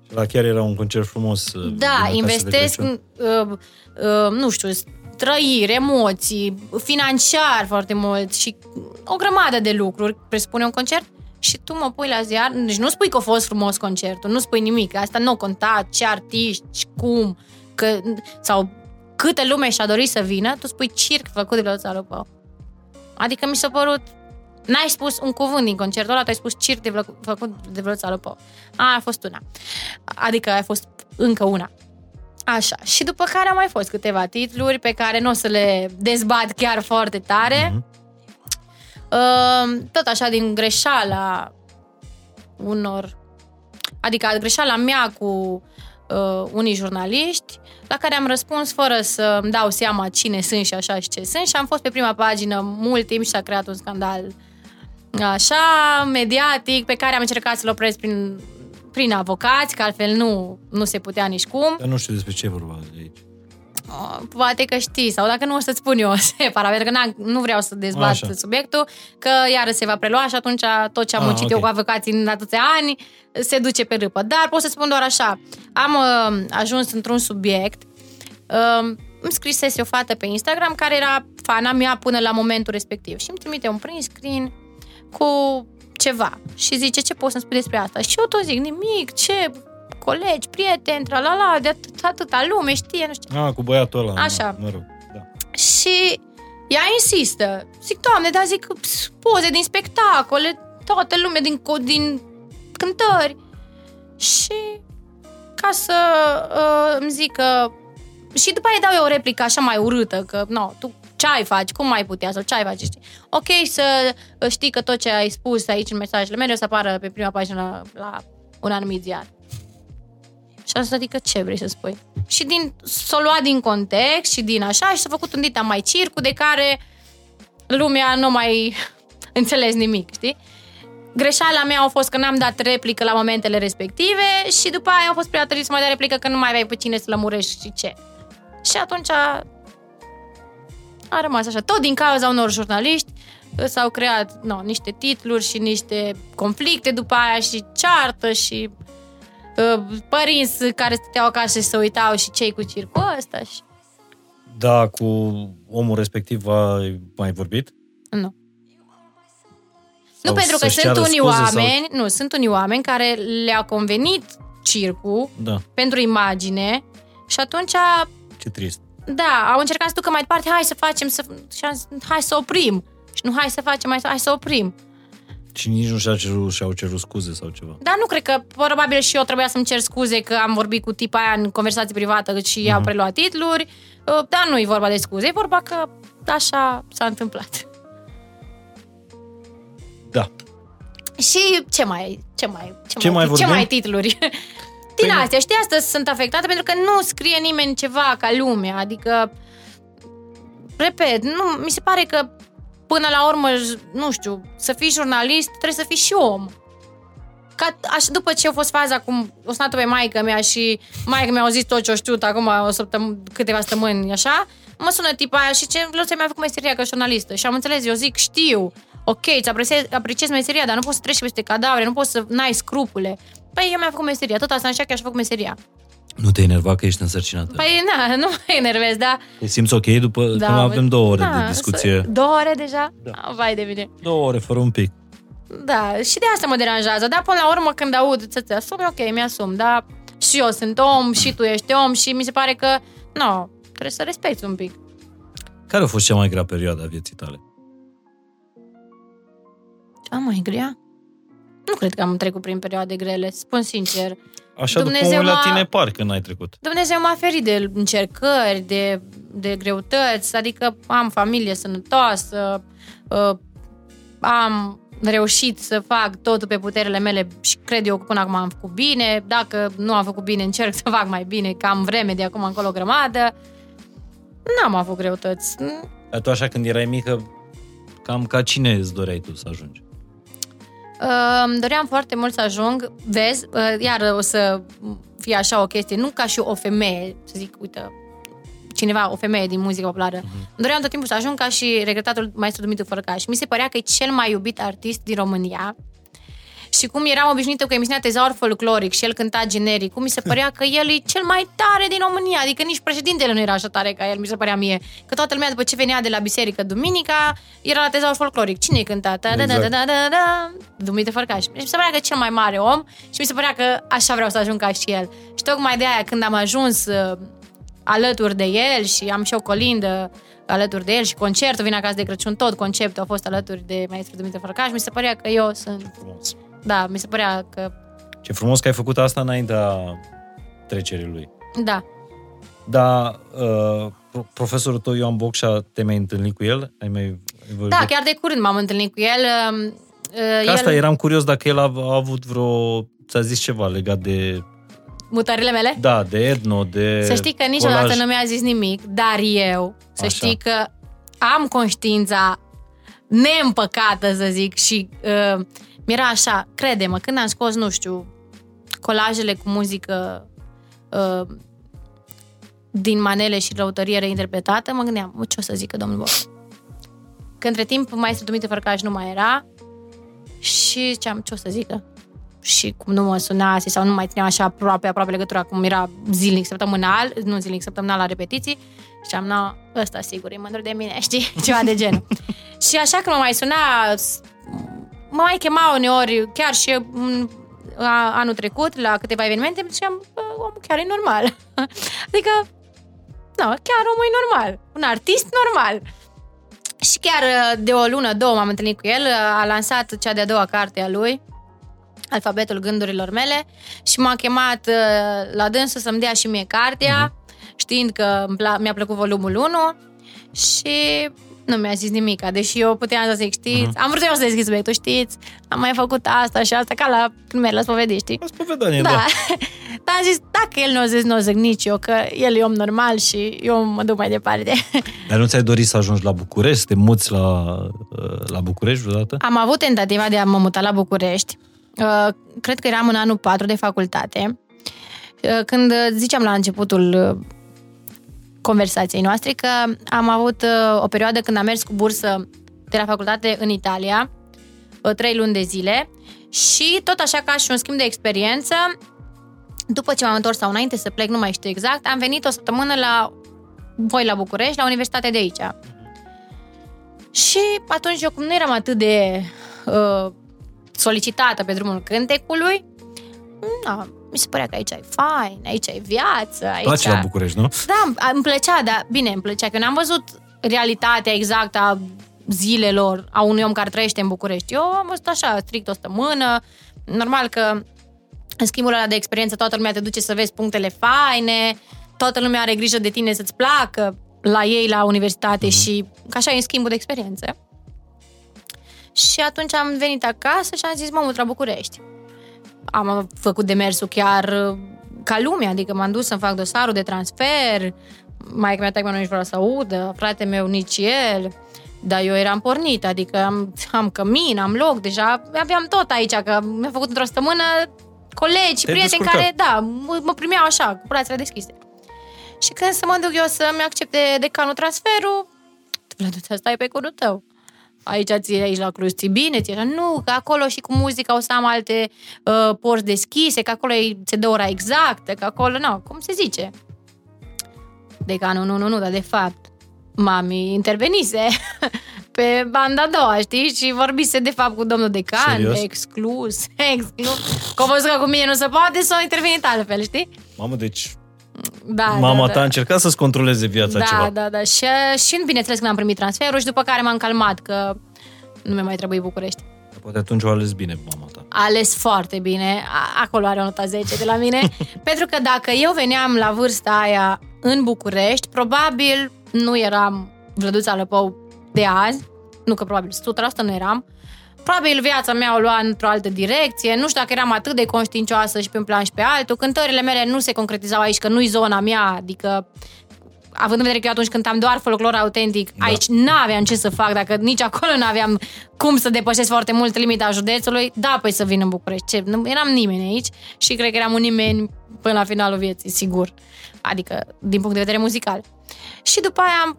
Și la chiar era un concert frumos. uh, din da, Casa de investesc, Crăciun. uh, uh, nu știu, trăiri, emoții, financiar foarte mult și o grămadă de lucruri presupune un concert și tu mă pui la ziar, deci nu spui că a fost frumos concertul, nu spui nimic, asta nu conta ce artiști, cum, că, sau câtă lume și-a dorit să vină, tu spui circ făcut de Lăța Lupău. Adică mi s-a părut N-ai spus un cuvânt din concertul ăla, tu ai spus circ de vlă- făcut de Vlăța Lupău. Aia a fost una. Adică a fost încă una. Așa. Și după care au mai fost câteva titluri pe care nu o să le dezbat chiar foarte tare. Mhm. Uh, tot așa din greșeala unor... Adică greșeala mea cu uh, unii jurnaliști la care am răspuns fără să îmi dau seama cine sunt și așa și ce sunt și am fost pe prima pagină mult timp și s-a creat un scandal așa, mediatic, pe care am încercat să-l opresc prin, prin avocați, că altfel nu, nu se putea nici cum. Dar nu știu despre ce e vorba de aici. Uh, Poate că știi, sau dacă nu o să-ți spun eu separat, pentru că n-am- nu vreau să dezbat Așa. subiectul, că iară se va prelua și atunci tot ce am Ah, muncit eu ok. cu avocații în atâția ani se duce pe râpă. Dar pot să spun doar așa, am uh, ajuns într-un subiect, uh, îmi scrisese o fată pe Instagram care era fana mea până la momentul respectiv și îmi trimite un print screen cu ceva și zice ce poți să-mi spui despre asta și eu tot zic nimic, ce colegi, prieteni, tra-la-la, de atât, atâta lume știe, nu știu Ah, cu băiatul ăla. Așa. Mă rog, da. și ea insistă. Zic, doamne, dar zic, poze din spectacole, toată lumea din, din cântări. Și ca să uh, îmi zic că... Și după aia dau eu o replică așa mai urâtă, că, no, tu ce ai faci, cum mai putea sau ce ai face, știi? Ok să știi că tot ce ai spus aici în mesajele mele o să apară pe prima pagină la, la un anumit ziar. Și asta adică ce vrei să spui? Și din, s-o luat din context și din așa și s-a făcut un dita mai circu de care lumea nu mai înțeles nimic, știi? Greșeala mea a fost că n-am dat replică la momentele respective și după aia a fost prea târziu să mai dai replică că nu mai aveai pe cine să lămurești și ce. Și atunci a, a rămas așa. Tot din cauza unor jurnaliști s-au creat no, niște titluri și niște conflicte după aia și ceartă și uh, părinți care stăteau acasă și se uitau și cei cu circul ăsta. Și... Da, cu omul respectiv ai mai vorbit? Nu. Sau nu pentru că sunt unii oameni, sau... nu, sunt unii oameni care le-a convenit circul da. pentru imagine și atunci Ce trist. Da, au încercat să ducă mai departe, hai să facem, să, hai să oprim. Și nu hai să facem, hai să, hai să oprim. Și nici nu și-au cerut, și-au cerut scuze sau ceva. Da, nu cred că, probabil și eu trebuia să-mi cer scuze că am vorbit cu tipa aia în conversație privată și uh-huh. i-au mhm. preluat titluri. Uh, dar nu e vorba de scuze, e vorba că așa s-a întâmplat. Da. Și ce mai, ce mai, ce, ce mai, mai, ce mai titluri? Din păi astea, știi, astăzi sunt afectate pentru că nu scrie nimeni ceva ca lumea, adică, repet, nu, mi se pare că până la urmă, nu știu, să fii jurnalist, trebuie să fii și om. Ca, aș, după ce a fost faza cum o sunat pe maică mea și maică mi-a zis tot ce o știut acum o săptămână, câteva săptămâni, așa, mă sună tipa aia și ce vreau să mi-a făcut meseria ca jurnalistă. Și am înțeles, eu zic, știu, ok, îți apreciez, apreciez meseria, dar nu poți să treci peste cadavre, nu poți să n-ai scrupule. Păi eu mi-am făcut meseria, tot asta așa că aș făcut meseria. Nu te enerva că ești însărcinată? Păi, na, nu mă enervez, da. Te simți ok după da, că avem două ore da, de discuție? Două ore deja? Da. Oh, vai de mine. Două ore, fără un pic. Da, și de asta mă deranjează. Dar până la urmă când aud să-ți asumi, ok, mi-asum, da. Și eu sunt om, și tu ești om și mi se pare că, nu, trebuie să respecti un pic. Care a fost cea mai grea perioadă a vieții tale? Cea mai grea? Nu cred că am trecut prin perioade grele, spun sincer. Așa Dumnezeu după la tine par că n-ai trecut. Dumnezeu m-a ferit de încercări, de, de greutăți, adică am familie sănătoasă, uh, am reușit să fac totul pe puterile mele și cred eu că până acum am făcut bine. Dacă nu am făcut bine, încerc să fac mai bine, că am vreme de acum încolo grămadă. N-am avut greutăți. Dar tu așa când erai mică, cam ca cine îți doreai tu să ajungi? Uh, doream foarte mult să ajung, vezi, uh, iar o să fie așa o chestie, nu ca și o femeie, să zic, uite, cineva, o femeie din muzică populară. Uh-huh. Doream tot timpul să ajung ca și regretatul maestru Dumitru Fărăcaș. Mi se părea că e cel mai iubit artist din România și cum eram obișnuită cu emisiunea Tezaur Folcloric și el cânta generic, cum mi se părea că el e cel mai tare din România, adică nici președintele nu era așa tare ca el, mi se părea mie. Că toată lumea după ce venea de la biserică duminica, era la Tezaur Folcloric. Cine cânta? Da, da, da, da, da, da, da. Dumitru Fărcaș. Și mi se părea că e cel mai mare om și mi se părea că așa vreau să ajung ca și el. Și tocmai de aia când am ajuns uh, alături de el și am și o colindă alături de el și concertul vine acasă de Crăciun, tot conceptul a fost alături de maestru Dumitru Fărcaș, mi se părea că eu sunt Frumos da, mi se părea că... Ce frumos că ai făcut asta înaintea trecerii lui. Da. Da, uh, profesorul tău, Ioan Bocșa, te mai întâlnit cu el? Ai mai Da, chiar de curând m-am întâlnit cu el. Uh, uh asta, el... eram curios dacă el a, a avut vreo, ți-a zis ceva legat de Mutările mele? Da, de etno, de Să știi că niciodată colaj. nu mi-a zis nimic, dar eu, să Așa. știi că am conștiința neîmpăcată, să zic, și uh, mi-era așa, crede-mă, când am scos, nu știu, colajele cu muzică uh, din manele și răutărie reinterpretată, mă gândeam, ce o să zică domnul Boc? Că între timp maestru Dumitru Fărcaș nu mai era și ziceam, ce o să zică? Și cum nu mă sunase sau nu mai țineam așa aproape, aproape legătura cum era zilnic, săptămânal, nu zilnic, săptămânal la repetiții, și am, no, ăsta sigur, e mândru de mine, știi? Ceva de genul. și așa că mă mai suna mă mai chema uneori, chiar și în, a, anul trecut, la câteva evenimente, și ziceam, omul chiar e normal. adică, nu, chiar omul e normal. Un artist normal. Și chiar uh, de o lună, două m-am întâlnit cu el, uh, a lansat cea de-a doua carte a lui, Alfabetul gândurilor mele, și m-a chemat uh, la dânsul să-mi dea și mie cartea, uh-huh. știind că îmi pla- mi-a plăcut volumul 1 și nu mi-a zis nimic, deși eu puteam să zic, știți, uh-huh. am vrut eu să deschid subiectul, știți, am mai făcut asta și asta, ca la primer, la spovedii, știi? La spovedanie, da. da. Dar am zis, dacă el nu o zis, nu o zic nici eu, că el e om normal și eu mă duc mai departe. Dar nu ți-ai dorit să ajungi la București, să te muți la, la București vreodată? Am avut tentativa de a mă muta la București. Uh, Cred că eram în anul 4 de facultate. Uh, Când ziceam la începutul uh, conversației noastre că am avut uh, o perioadă când am mers cu bursă de la facultate în Italia, uh, trei luni de zile și tot așa ca și un schimb de experiență, după ce m-am întors sau înainte să plec, nu mai știu exact, am venit o săptămână la voi la București, la universitatea de aici. Și atunci eu cum nu eram atât de uh, solicitată pe drumul cântecului, na, mi se părea că aici e fain, aici e viață, aici... Place la București, nu? Da, îmi plăcea, dar bine, îmi plăcea că eu n-am văzut realitatea exactă a zilelor a unui om care trăiește în București. Eu am văzut așa, strict o stămână. Normal că în schimbul ăla de experiență toată lumea te duce să vezi punctele faine, toată lumea are grijă de tine să-ți placă la ei la universitate mm-hmm. și ca așa e în schimbul de experiențe. Și atunci am venit acasă și am zis, mă mut la București. Am făcut demersul chiar uh, ca lumea, adică m-am dus să-mi fac dosarul de transfer, mai mea taică nu nici vreau să audă, frate meu nici el, dar eu eram pornit, adică am, am cămin, am loc, deja aveam tot aici, că mi-a făcut într-o săptămână colegi, Te-ai prieteni descurcat. care, da, mă, mă primeau așa, cu brațele deschise. Și când să mă duc eu să-mi accepte decanul transferul, Vladu, ți stai pe curul tău. Aici ți aici la Cluj, ți bine, ți așa, nu, că acolo și cu muzica o să am alte uh, porți deschise, că acolo e- se dă ora exactă, că acolo, nu, cum se zice? Decanul, nu, nu, nu, dar de fapt, mami intervenise pe banda a doua, știi? Și vorbise de fapt cu domnul decan, Serios? exclus, exclus. Că au văzut că cu mine nu se poate, s-au intervenit altfel, știi? Mamă, deci Da, mama da, da. ta a încercat să-ți controleze viața Da, ceva. da, da. Și, și bineînțeles când am primit transferul și după care m-am calmat că nu mi-a mai trebuit București. Poate atunci o ales bine mama ta. A ales foarte bine. A- acolo are o nota 10 de la mine. pentru că dacă eu veneam la vârsta aia în București, probabil nu eram Vlăduța Lăpău de azi. Nu că probabil 100% nu eram. Probabil viața mea o lua într-o altă direcție. Nu știu dacă eram atât de conștiincioasă și pe un plan și pe altul. Cântările mele nu se concretizau aici, că nu-i zona mea. Adică având în vedere că eu atunci cântam doar folclor autentic, da. aici n-aveam ce să fac, dacă nici acolo n-aveam cum să depășesc foarte mult limita județului, da, păi să vin în București. Ce? Nu eram nimeni aici și cred că eram un nimeni până la finalul vieții, sigur. Adică, din punct de vedere muzical. Și după aia am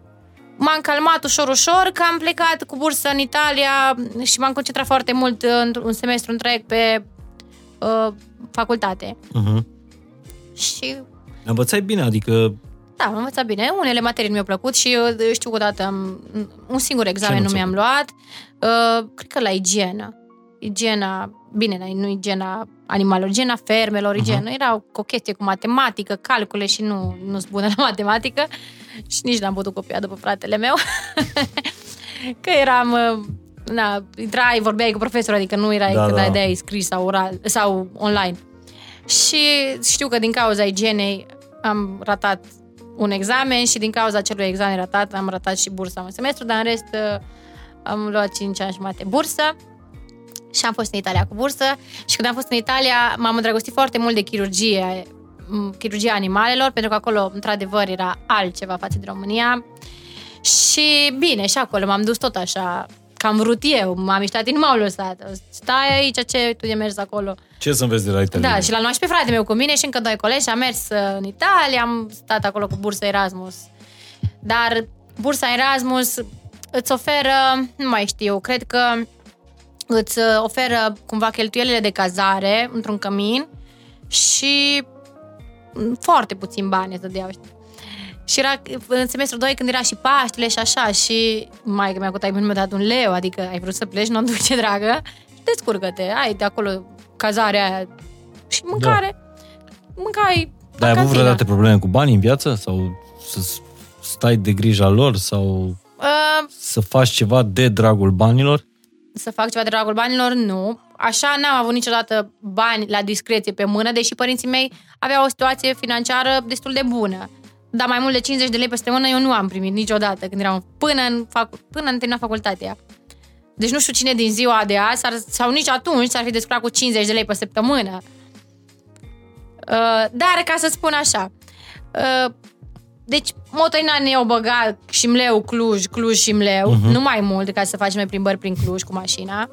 m-am calmat ușor, ușor, că am plecat cu bursă în Italia și m-am concentrat foarte mult în un semestru întreg pe uh, facultate. Uh-huh. Și Învățai bine, adică da, am învățat bine. Unele materii nu mi-au plăcut și eu știu că odată am, un singur examen Ce nu nu ți-a mi-am luat. Uh, cred că la igienă. Igiena, bine, la- nu igiena animalelor, igiena fermelor, igiena. Era o chestie cu matematică, calcule și nu nu sunt bună la matematică și nici n-am putut copia după fratele meu. că eram... uh, Na, intrai, vorbeai cu profesorul, adică nu erai Da, da, că da. da. dai scris sau oral sau online. Și știu că din cauza igienei am ratat un examen și din cauza acelui examen ratat am ratat și bursa un semestru, dar în rest uh, am luat 5 ani jumate bursă și am fost în Italia cu bursă și când am fost în Italia m-am îndrăgostit foarte mult de chirurgie, m, chirurgia animalelor, pentru că acolo într-adevăr era altceva față de România și bine, și acolo m-am dus tot așa că am vrut eu, m-am miștat, nu m-au lăsat. Stai aici, ce tu de mers acolo? ce să înveți de la Italia? Da, și l-am luat și pe frate meu cu mine și încă doi colegi și am mers uh, în Italia, am stat acolo cu bursa Erasmus. Dar bursa Erasmus îți oferă, nu mai știu, cred că îți uh, oferă cumva cheltuielile de cazare într-un cămin și mm, foarte puțin bani îți dădeau, știi? Și era în semestrul 2 când era și Paștele și așa și mai că mi-a cu mi-a dat un leu, adică ai vrut să pleci, nu duc ce dragă, descurcă-te, ai de acolo cazarea aia și mâncare. Da. Mâncai Dar ai avut cantina. vreodată probleme cu banii în viață? Sau să stai de grija lor? Sau Uh, Să faci ceva de dragul banilor? să fac ceva de dragul banilor, nu. Așa n-am avut niciodată bani la discreție pe mână, deși părinții mei aveau o situație financiară destul de bună. Dar mai mult de 50 de lei peste mână eu nu am primit niciodată când eram până în, fac, până în terminat facultatea. Deci nu știu cine din ziua de azi s-ar, sau nici atunci s-ar fi descurcat cu 50 de lei pe săptămână. Uh, dar ca să spun așa, uh, deci motorina ne-au băgat Șimleu, Cluj, Cluj, Șimleu, uh-huh. nu mai mult ca să facem noi plimbări prin Cluj cu mașina.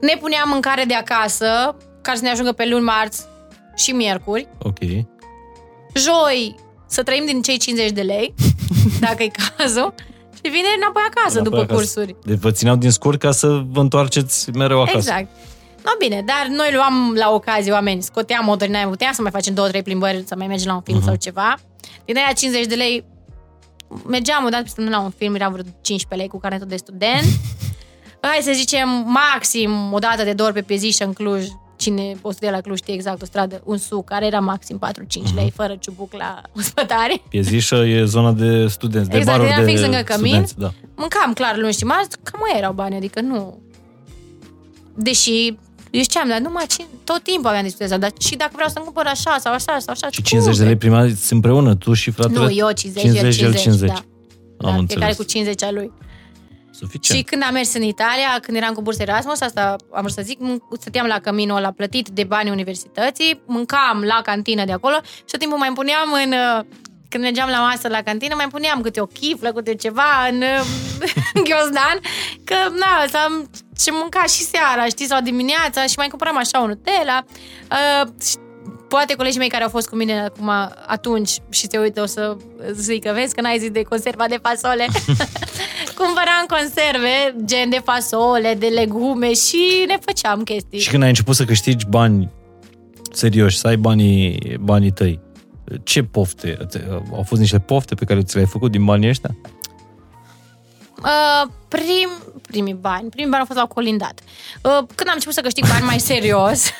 Ne puneam mâncare de acasă, care să ne ajungă pe luni, marți și miercuri. Ok. Joi să trăim din cei 50 de lei, dacă e cazul, și vineri înapoi acasă Înapoi după acasă. cursuri. Deci vă țineau din scurt ca să vă întoarceți mereu acasă. Exact. No, bine, dar noi luam la ocazie oameni, scoteam motorina, puteam să mai facem două, trei plimbări, să mai mergem la un film uh-huh. sau ceva. Din aia 50 de lei, mergeam o dată pe săptămână la un film, era vreo 15 lei cu carnetul de student. Hai să zicem, maxim o dată de două ori pe zi și în Cluj, cine o studia la Cluj știe exact o stradă, un suc, care era maxim 4-5 lei, fără ciubuc la ospătare. Piezișă e zona de studenți, de Exact, baruri era de fix lângă cămin. studenți. Da. Mâncam clar luni și marți, cam aia erau bani, adică nu... Deși, eu știam, dar numai cin- tot timpul aveam discuția dar și dacă vreau să-mi cumpăr așa sau așa sau așa, Și 50 de lei primați împreună, tu și fratele? Nu, eu 50, 50, el el 50, 50. da. Am da, fiecare înțeles. cu 50 a lui. Suficient. Și când am mers în Italia, când eram cu bursă Erasmus, asta am vrut să zic, mân- stăteam la căminul ăla plătit de banii universității, mâncam la cantină de acolo și tot timpul mai puneam în... uh, Când mergeam la masă la cantină, mai puneam câte o chiflă, câte ceva în, uh, în ghiozdan, că, na, să am ce mânca și seara, știi, sau dimineața și mai cumpăram așa o Nutella. Uh, și poate colegii mei care au fost cu mine acum atunci și se uită o să zică, vezi că n-ai zis de conserva de fasole. Cumpăram conserve, gen de fasole, de legume și ne făceam chestii. Și când ai început să câștigi bani serioși, să ai banii, banii tăi, ce pofte? Ți- Au fost niște pofte pe care ți le-ai făcut din banii ăștia? Uh, prim, primii bani, primii bani au fost la colindat. Uh, când am început să câștig bani mai serios,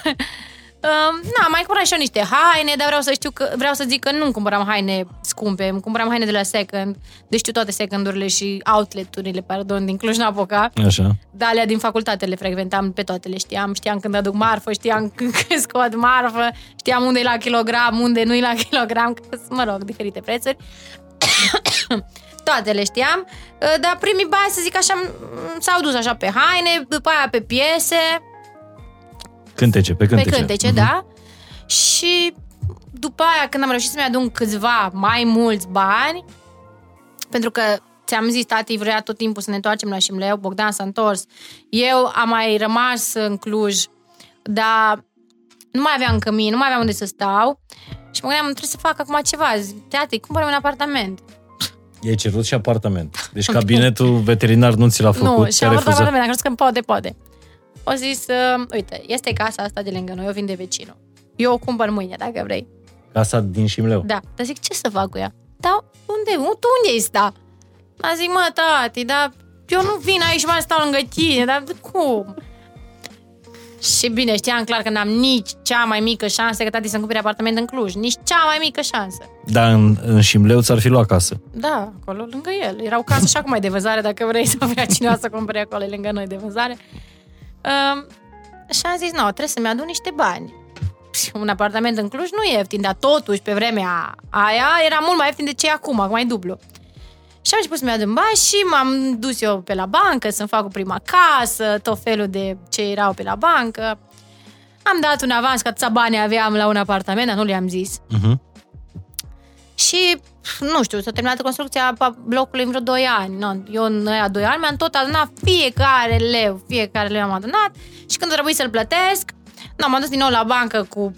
uh, na, mai cumpăram și eu niște haine, dar vreau să știu că, vreau să zic că nu cumpăram haine scumpe, îmi cumpăram haine de la second, deci știu toate secondurile și outlet-urile, pardon, din Cluj-Napoca. Așa. Da, alea din facultate le frecventam, pe toate le știam. Știam când aduc marfă, știam când când scot marfă, știam unde e la kilogram, unde nu e la kilogram, că, mă rog, diferite prețuri. toate le știam, dar primii bani, să zic așa, m- s-au dus așa pe haine, după aia pe piese, Cântece, pe cântece. pe cântece, da. Și după aia, când am reușit să-mi adun câțiva mai mulți bani, pentru că ți-am zis, tati vrea tot timpul să ne întoarcem la Șimleu, Bogdan s-a întors, eu am mai rămas în Cluj, dar nu mai aveam cămin, nu mai aveam unde să stau și mă gândeam, trebuie să fac acum ceva. Zic, tati, cumpără un apartament. I-ai cerut și apartament. Deci cabinetul veterinar nu ți l-a făcut. nu, și ți-a am avut refuzat. apartament, am crezut că îmi poate, poate. O zis, uh, uite, este casa asta de lângă noi, o vin de vecinul. Eu o cumpăr mâine, dacă vrei. Casa din Șimleu. Da. Dar zic, ce să fac cu ea? Da, unde? Tu unde ai sta? Dar zic, mă, tati, dar eu nu vin aici și mai stau lângă tine, dar cum? Și bine, știam clar că n-am nici cea mai mică șansă că tati să-mi cumpere apartament în Cluj. Nici cea mai mică șansă. Dar în, în Șimleu ți-ar fi luat casă. Da, acolo lângă el. Erau case și acum e de vânzare, dacă vrei să vrea cineva să cumpere acolo e lângă noi de vânzare. Um, și am zis, nu, trebuie să-mi adun niște bani. Și Un apartament în Cluj nu e ieftin, dar totuși pe vremea aia era mult mai ieftin de ce e acum, acum e dublu. Și am început să-mi adun bani și m-am dus eu pe la bancă să-mi fac o prima casă, tot felul de ce erau pe la bancă. Am dat un avans, că atâția bani aveam la un apartament, dar nu le-am zis. Uh-huh. Și, nu știu, s-a terminat construcția pa- blocului în vreo 2 ani. No, eu în aia 2 ani mi-am tot adunat fiecare leu, fiecare leu am adunat și când a trebuit să-l plătesc, no, m-am dus din nou la bancă cu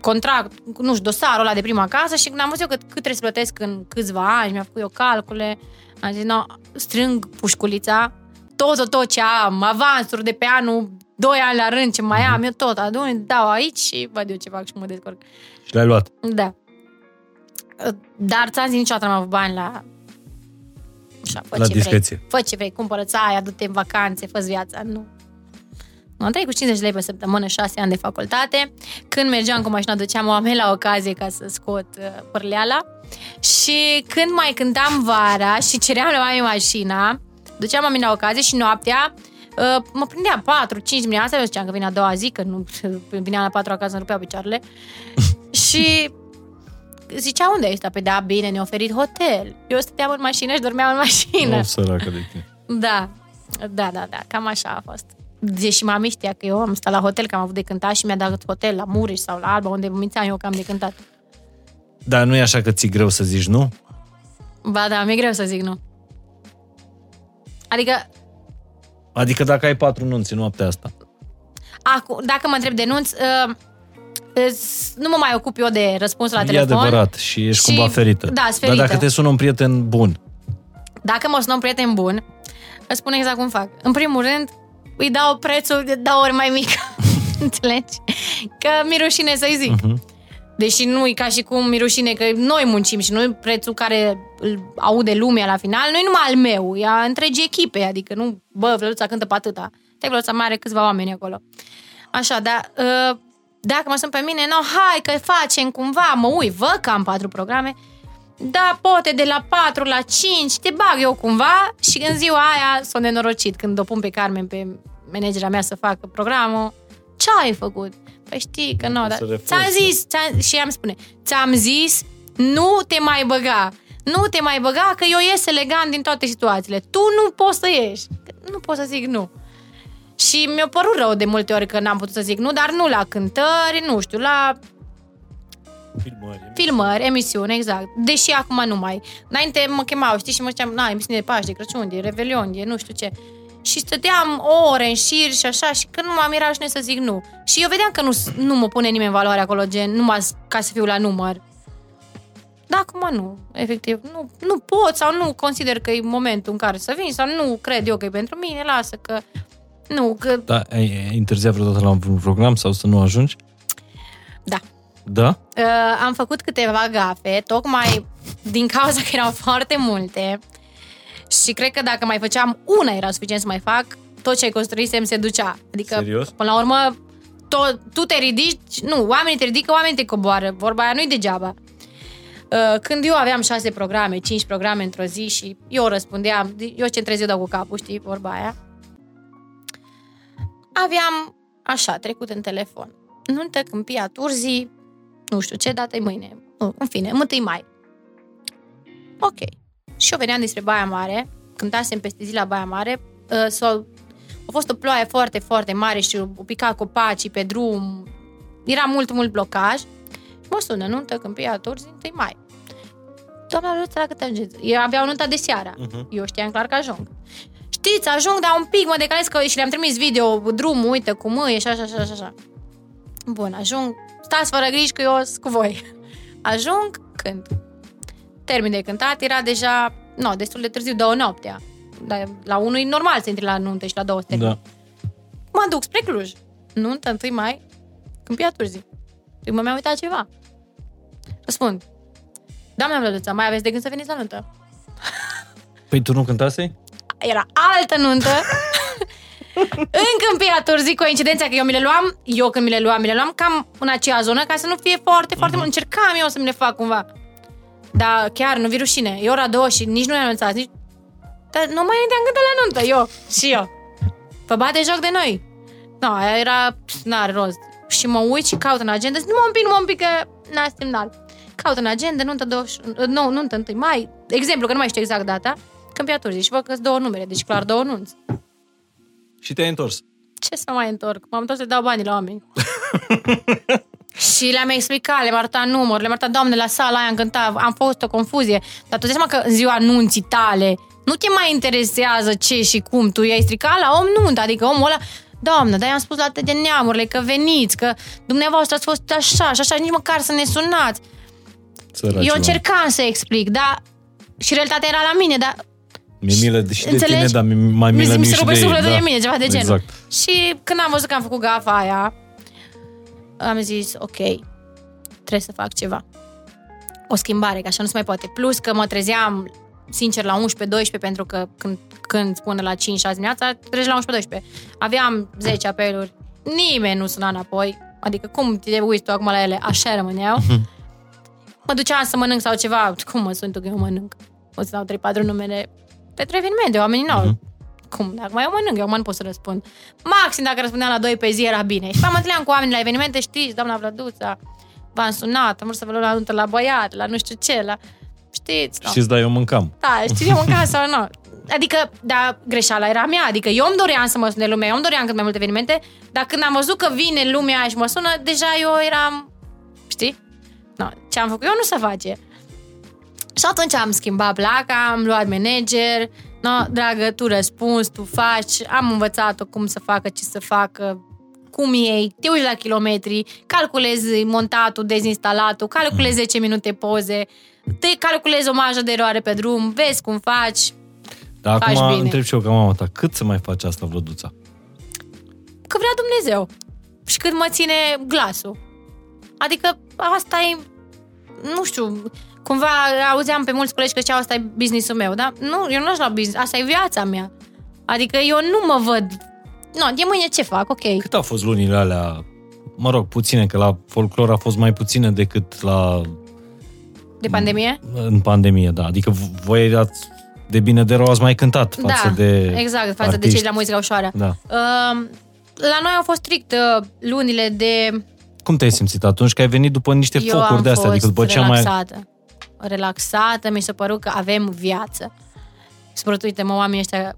contract, cu, nu știu, dosarul ăla de prima casă și când am văzut eu cât, cât trebuie să plătesc în câțiva ani, mi-am făcut eu calcule, am zis, no, strâng pușculița, tot, tot, tot ce am, avansuri de pe anul, 2 ani la rând, ce mai am, eu tot adun, dau aici și văd eu ce fac și mă descurc. Și l-ai luat. Da. Dar ți-am zis niciodată n-am avut bani la... Așa, fă La ce discreție. vrei. Fă ce vrei, cumpără-ți aia, du-te în vacanțe, fă viața. Nu. Nu, am trăit cu 50 de lei pe săptămână, 6 ani de facultate. Când mergeam cu mașina, duceam oameni la ocazie ca să scot uh, părleala. Și când mai cântam vara și ceream la mami mașina, duceam mami la ocazie și noaptea uh, mă prindea 4-5 dimineața, eu ziceam că vine a doua zi, că nu vinea la 4 acasă, îmi rupeau picioarele. și zicea unde ești? Pe da, bine, ne-a oferit hotel. Eu stăteam în mașină și dormeam în mașină. Nu, săracă de tine. Da, da, da, da, cam așa a fost. Deși mami știa că eu am stat la hotel, că am avut de cântat și mi-a dat hotel la Mureș sau la Alba, unde mințeam eu că am de cântat. Dar nu e așa că ți-e greu să zici nu? Ba da, mi-e greu să zic nu. Adică, Adică dacă ai patru nunți în noaptea asta. acum, dacă mă întreb de nunți, uh, îs- nu mă mai ocup eu de răspunsul la e telefon. adevărat și ești Și- cumva ferită. da, sunt Dar ferită. dacă te sună un prieten bun, Dacă mă sună un prieten bun, îți spun exact cum fac. În primul rând, îi dau prețul de două ori mai mic. Înțelegi? Că mi rușine să-i zic. Mhm. Deși nu e ca și cum mi rușine că noi muncim și noi prețul care îl aude lumea la final, nu e numai al meu, e a întregii echipe, adică nu, bă, Vlăduța cântă pe atâta. Te Vlăduța mai are câțiva oameni acolo. Așa, dar uh, dacă mă sunt pe mine, no, hai că facem cumva, mă uit, văd că am patru programe, da, poate de la 4 la 5, te bag eu cumva și în ziua aia s-o nenorocit când o pun pe Carmen, pe managera mea să facă programul. Ce ai făcut? Păi știi că nu, dar să refuzi, ți-am zis, ți-am, și ea îmi spune, ți-am zis, nu te mai băga, nu te mai băga că eu ies elegant din toate situațiile. Tu nu poți să ieși. Nu pot să zic nu. Și mi-a părut rău de multe ori că n-am putut să zic nu, dar nu la cântări, nu știu, la filmări, emisiuni, exact. Deși acum nu mai. Înainte mă chemau, știi, și mă ziceam, na, emisiune de Paște, de Crăciun, de Revelion, de nu știu ce. Și stăteam ore în șir și așa și când nu m-am mirat și să zic nu. Și eu vedeam că nu, nu mă pune nimeni în valoare acolo, gen, numai ca să fiu la număr. Da, acum nu, efectiv, nu, nu pot sau nu consider că e momentul în care să vin sau nu cred eu că e pentru mine, lasă că nu, că da, ai ai întârziat vreodată la un program sau să nu ajungi? da, Da? Uh, am făcut câteva gafe, tocmai din cauza că erau foarte multe și cred că dacă mai făceam una era suficient să mai fac, tot ce construisem se ducea. Adică, Serios? până la urmă, tot, tu te ridici, nu, oamenii te ridică, oamenii te coboară, vorba aia nu-i degeaba. Uh, Când eu aveam șase programe, cinci programe într-o zi și eu răspundeam, eu centrez, eu dau cu capul, știi, vorba aia, aveam așa, trecut în telefon. Nuntă Câmpia Turzii, nu știu ce dată e mâine. Nu, În fine, 1 mai. Ok. Și eu veneam despre Baia Mare, cântasem peste zi la Baia Mare, uh, s-o, a fost o ploaie foarte, foarte mare și o pica copacii pe drum, era mult, mult blocaj. Și mă sună, nuntă Câmpia Turzii, 1 mai. Doamna Luța, la cât ajungeți? Eu aveau nunta de seara. Mhm. Eu știam clar că ajung. Știți, ajung, dar un pic mă decalez că și le-am trimis video, drumul, uite cum e, și așa, așa, așa, așa. Bun, ajung, stați fără griji că eu sunt cu voi. Ajung, cânt. Termin de cântat, era deja, nu, destul de târziu, două noaptea. Dar la unul e normal să intri la nuntă și la două să termini. Da. Mă duc spre Cluj. Nuntă, 1 mai, Câmpia Turzii. Și mă mi-a uitat ceva. Răspund. Doamna Vlăduța, mai aveți de gând să veniți la nuntă? Păi tu nu cântasei? Era altă nuntă. în Câmpia Turzii, coincidența că eu mi le luam, eu când mi le luam, mi le luam cam în acea zonă ca să nu fie foarte, foarte mult. Încercam eu să mi le fac cumva. Dar chiar, nu vi rușine. E ora două și nici nu ne anunțați, nici... Dar nu mai ne-am gândit la nuntă, eu și eu. Vă bate joc de noi. Nu, aia era, pf, n-are rost. Și mă uit și caut în agenda, zic, nu mă împing, nu mă împing, că n-a semnal. Caut în agenda, nuntă, 20, nu, nuntă 1 mai, exemplu, că nu mai știu exact data, Câmpia Turzii și văd că sunt două numere, deci clar două nunți. Și te-ai întors. Ce să mai întorc? M-am întors să dau banii la oameni. și le-am explicat, le-am arătat număr, le-am arătat, doamne, la sala aia am cântat, am fost o confuzie. Dar tu dai seama că în ziua nunții tale nu te mai interesează ce și cum. Tu i-ai stricat la om nuntă, adică omul ăla Doamnă, dar i-am spus la de neamurile că veniți, că dumneavoastră ați fost așa și așa, nici măcar să ne sunați. Săraci Eu oameni. încercam să explic, dar și realitatea era la mine, dar Mi-e milă de, și de Înțelegi? tine, dar mi- mai mi, milă mi mi se și rupe de ei. sufletul da. de mine, ceva de genul. Exact. Și când am văzut că am făcut gafa aia, am zis, ok, trebuie să fac ceva. O schimbare, că așa nu se mai poate. Plus că mă trezeam, sincer, la 11-12, pentru că când, când spune la 5-6 dimineața, treci la 11-12. Aveam 10 apeluri, nimeni nu suna înapoi. Adică cum te uiți tu acum la ele, așa rămâneau. mă duceam să mănânc sau ceva, cum mă sunt că eu mănânc? O să dau 3-4 numere pentru evenimente, oamenii nu Mhm. Cum? Dacă mai eu mănânc, eu nu pot să răspund. Maxim dacă răspundeam la 2 pe zi era bine. Și mă întâlneam cu oameni la evenimente, știți, doamna Vlăduța, v-am sunat, am vrut să vă luăm la nuntă la băiat, la nu știu ce, la... Știți? no. Știți, da, eu mâncam. Da, știi, eu mâncam sau nu. Adică, da, greșeala era mea. Adică eu îmi doream să mă sune lumea, eu îmi doream cât mai multe evenimente, dar când am văzut că vine lumea și mă sună, deja eu eram, știi? No, ce am făcut eu nu se face. Și atunci am schimbat placa, am luat manager, no, dragă, tu răspunzi, tu faci, am învățat-o cum să facă, ce să facă, cum ei, te uiți la kilometri, calculezi montatul, dezinstalatul, calculezi 10 minute poze, te calculezi o marjă de eroare pe drum, vezi cum faci, Dar Faci acum bine. întreb și eu ca mama ta, cât să mai faci asta, Vlăduța? că vrea Dumnezeu și cât mă ține glasul. Adică asta e, nu știu, cumva auzeam pe mulți colegi că ziceau asta e business-ul meu, dar nu, eu nu aș la business, asta e viața mea. Adică eu nu mă văd, nu, de mâine ce fac, ok. Cât au fost lunile alea? Mă rog, puține, că la folclor a fost mai puține decât la De pandemie? în pandemie, da. Adică v- voi erați de bine de rău ați mai cântat față da, de exact, față de artiști. cei de la muzica ușoară. Da. Uh, la noi au fost strict uh, lunile de Cum te-ai simțit atunci? Că ai venit după niște Eu focuri am de astea, fost adică după ce am mai... relaxată. Relaxată, mi s-a părut că avem viață. Mi s-a părut, uite, mă, oamenii ăștia,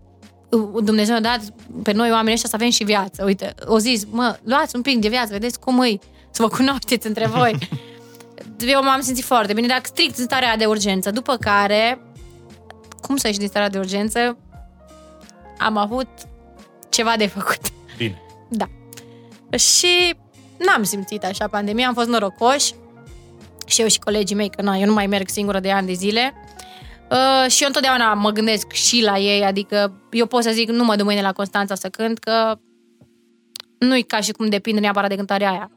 Dumnezeu ne-a dat pe noi oamenii ăștia să avem și viață. Uite, o zis, mă, luați un pic de viață, vedeți cum îi, să vă cunoașteți între voi. Eu m-am simțit foarte bine, dar strict în starea de urgență. După care, cum să ieși din starea de urgență, am avut ceva de făcut. Bine. Da. Și n-am simțit așa pandemia, am fost norocoși și eu și colegii mei, că na, eu nu mai merg singură de ani de zile. Uh, și eu întotdeauna mă gândesc și la ei, adică eu pot să zic nu mă duc mâine la Constanța să cânt, că nu-i ca și cum depinde neapărat de cântarea aia.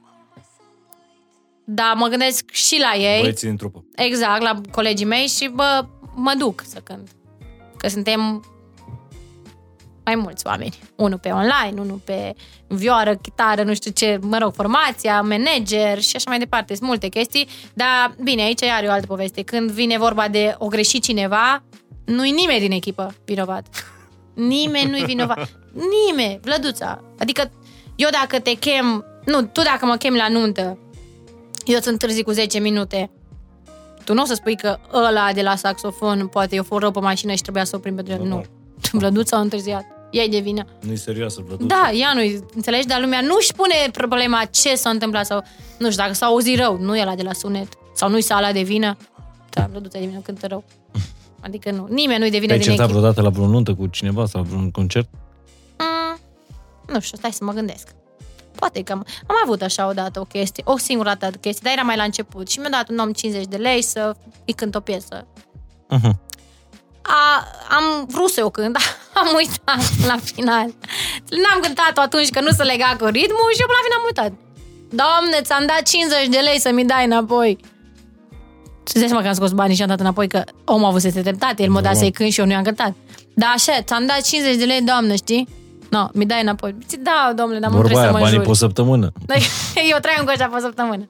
Dar mă gândesc și la ei. Băieții din trupă. Exact, la colegii mei și bă, mă duc să cânt. Că suntem mai mulți oameni. Unul pe online, unul pe vioară, chitară, nu știu ce, mă rog, formația, manager și așa mai departe. Sunt multe chestii, dar bine, aici are o altă poveste. Când vine vorba de o greșit cineva, nu-i nimeni din echipă vinovat. Nimeni nu-i vinovat. Nimeni, Vlăduța. Adică eu dacă te chem, nu, tu dacă mă chem la nuntă, eu sunt întârzi cu 10 minute, tu nu o să spui că ăla de la saxofon poate eu fost rău pe mașină și trebuia să oprim pentru el. Nu. Normal. Vlăduța a întârziat. Ea e de vină. Nu-i serioasă, Vlăduța. Da, ea nu înțelegi, dar lumea nu-și pune problema ce s-a întâmplat sau, nu știu, dacă s-a auzit rău, nu e la de la sunet, sau nu-i sala de vină, da, Vlăduța e de vină, cântă rău. Adică nu, nimeni nu-i de vină Te-ai din certat echipă. vreodată la vreo nuntă cu cineva sau la vreun concert? Mm, nu știu, stai să mă gândesc. Poate că am, am avut așa odată o chestie, o singură dată chestie, dar era mai la început și mi-a dat un om 50 de lei să îi cânt o piesă. Mhm. A, am vrut să o cânt, dar am uitat la final. N-am cântat-o atunci că nu se lega cu ritmul și eu până la final am uitat. Doamne, ți-am dat 50 de lei să mi dai înapoi. Și dai seama că am scos banii și am dat înapoi că omul a avut să se dreptate, el mă da Normal. să-i cânt și eu nu i-am cântat. Da, așa, ți-am dat 50 de lei, doamnă, știi? No, mi dai înapoi. Zic, da, domnule, dar nu Vorba trebuie aia, să mă banii juri. pe o săptămână. Eu trăiam cu așa pe o săptămână.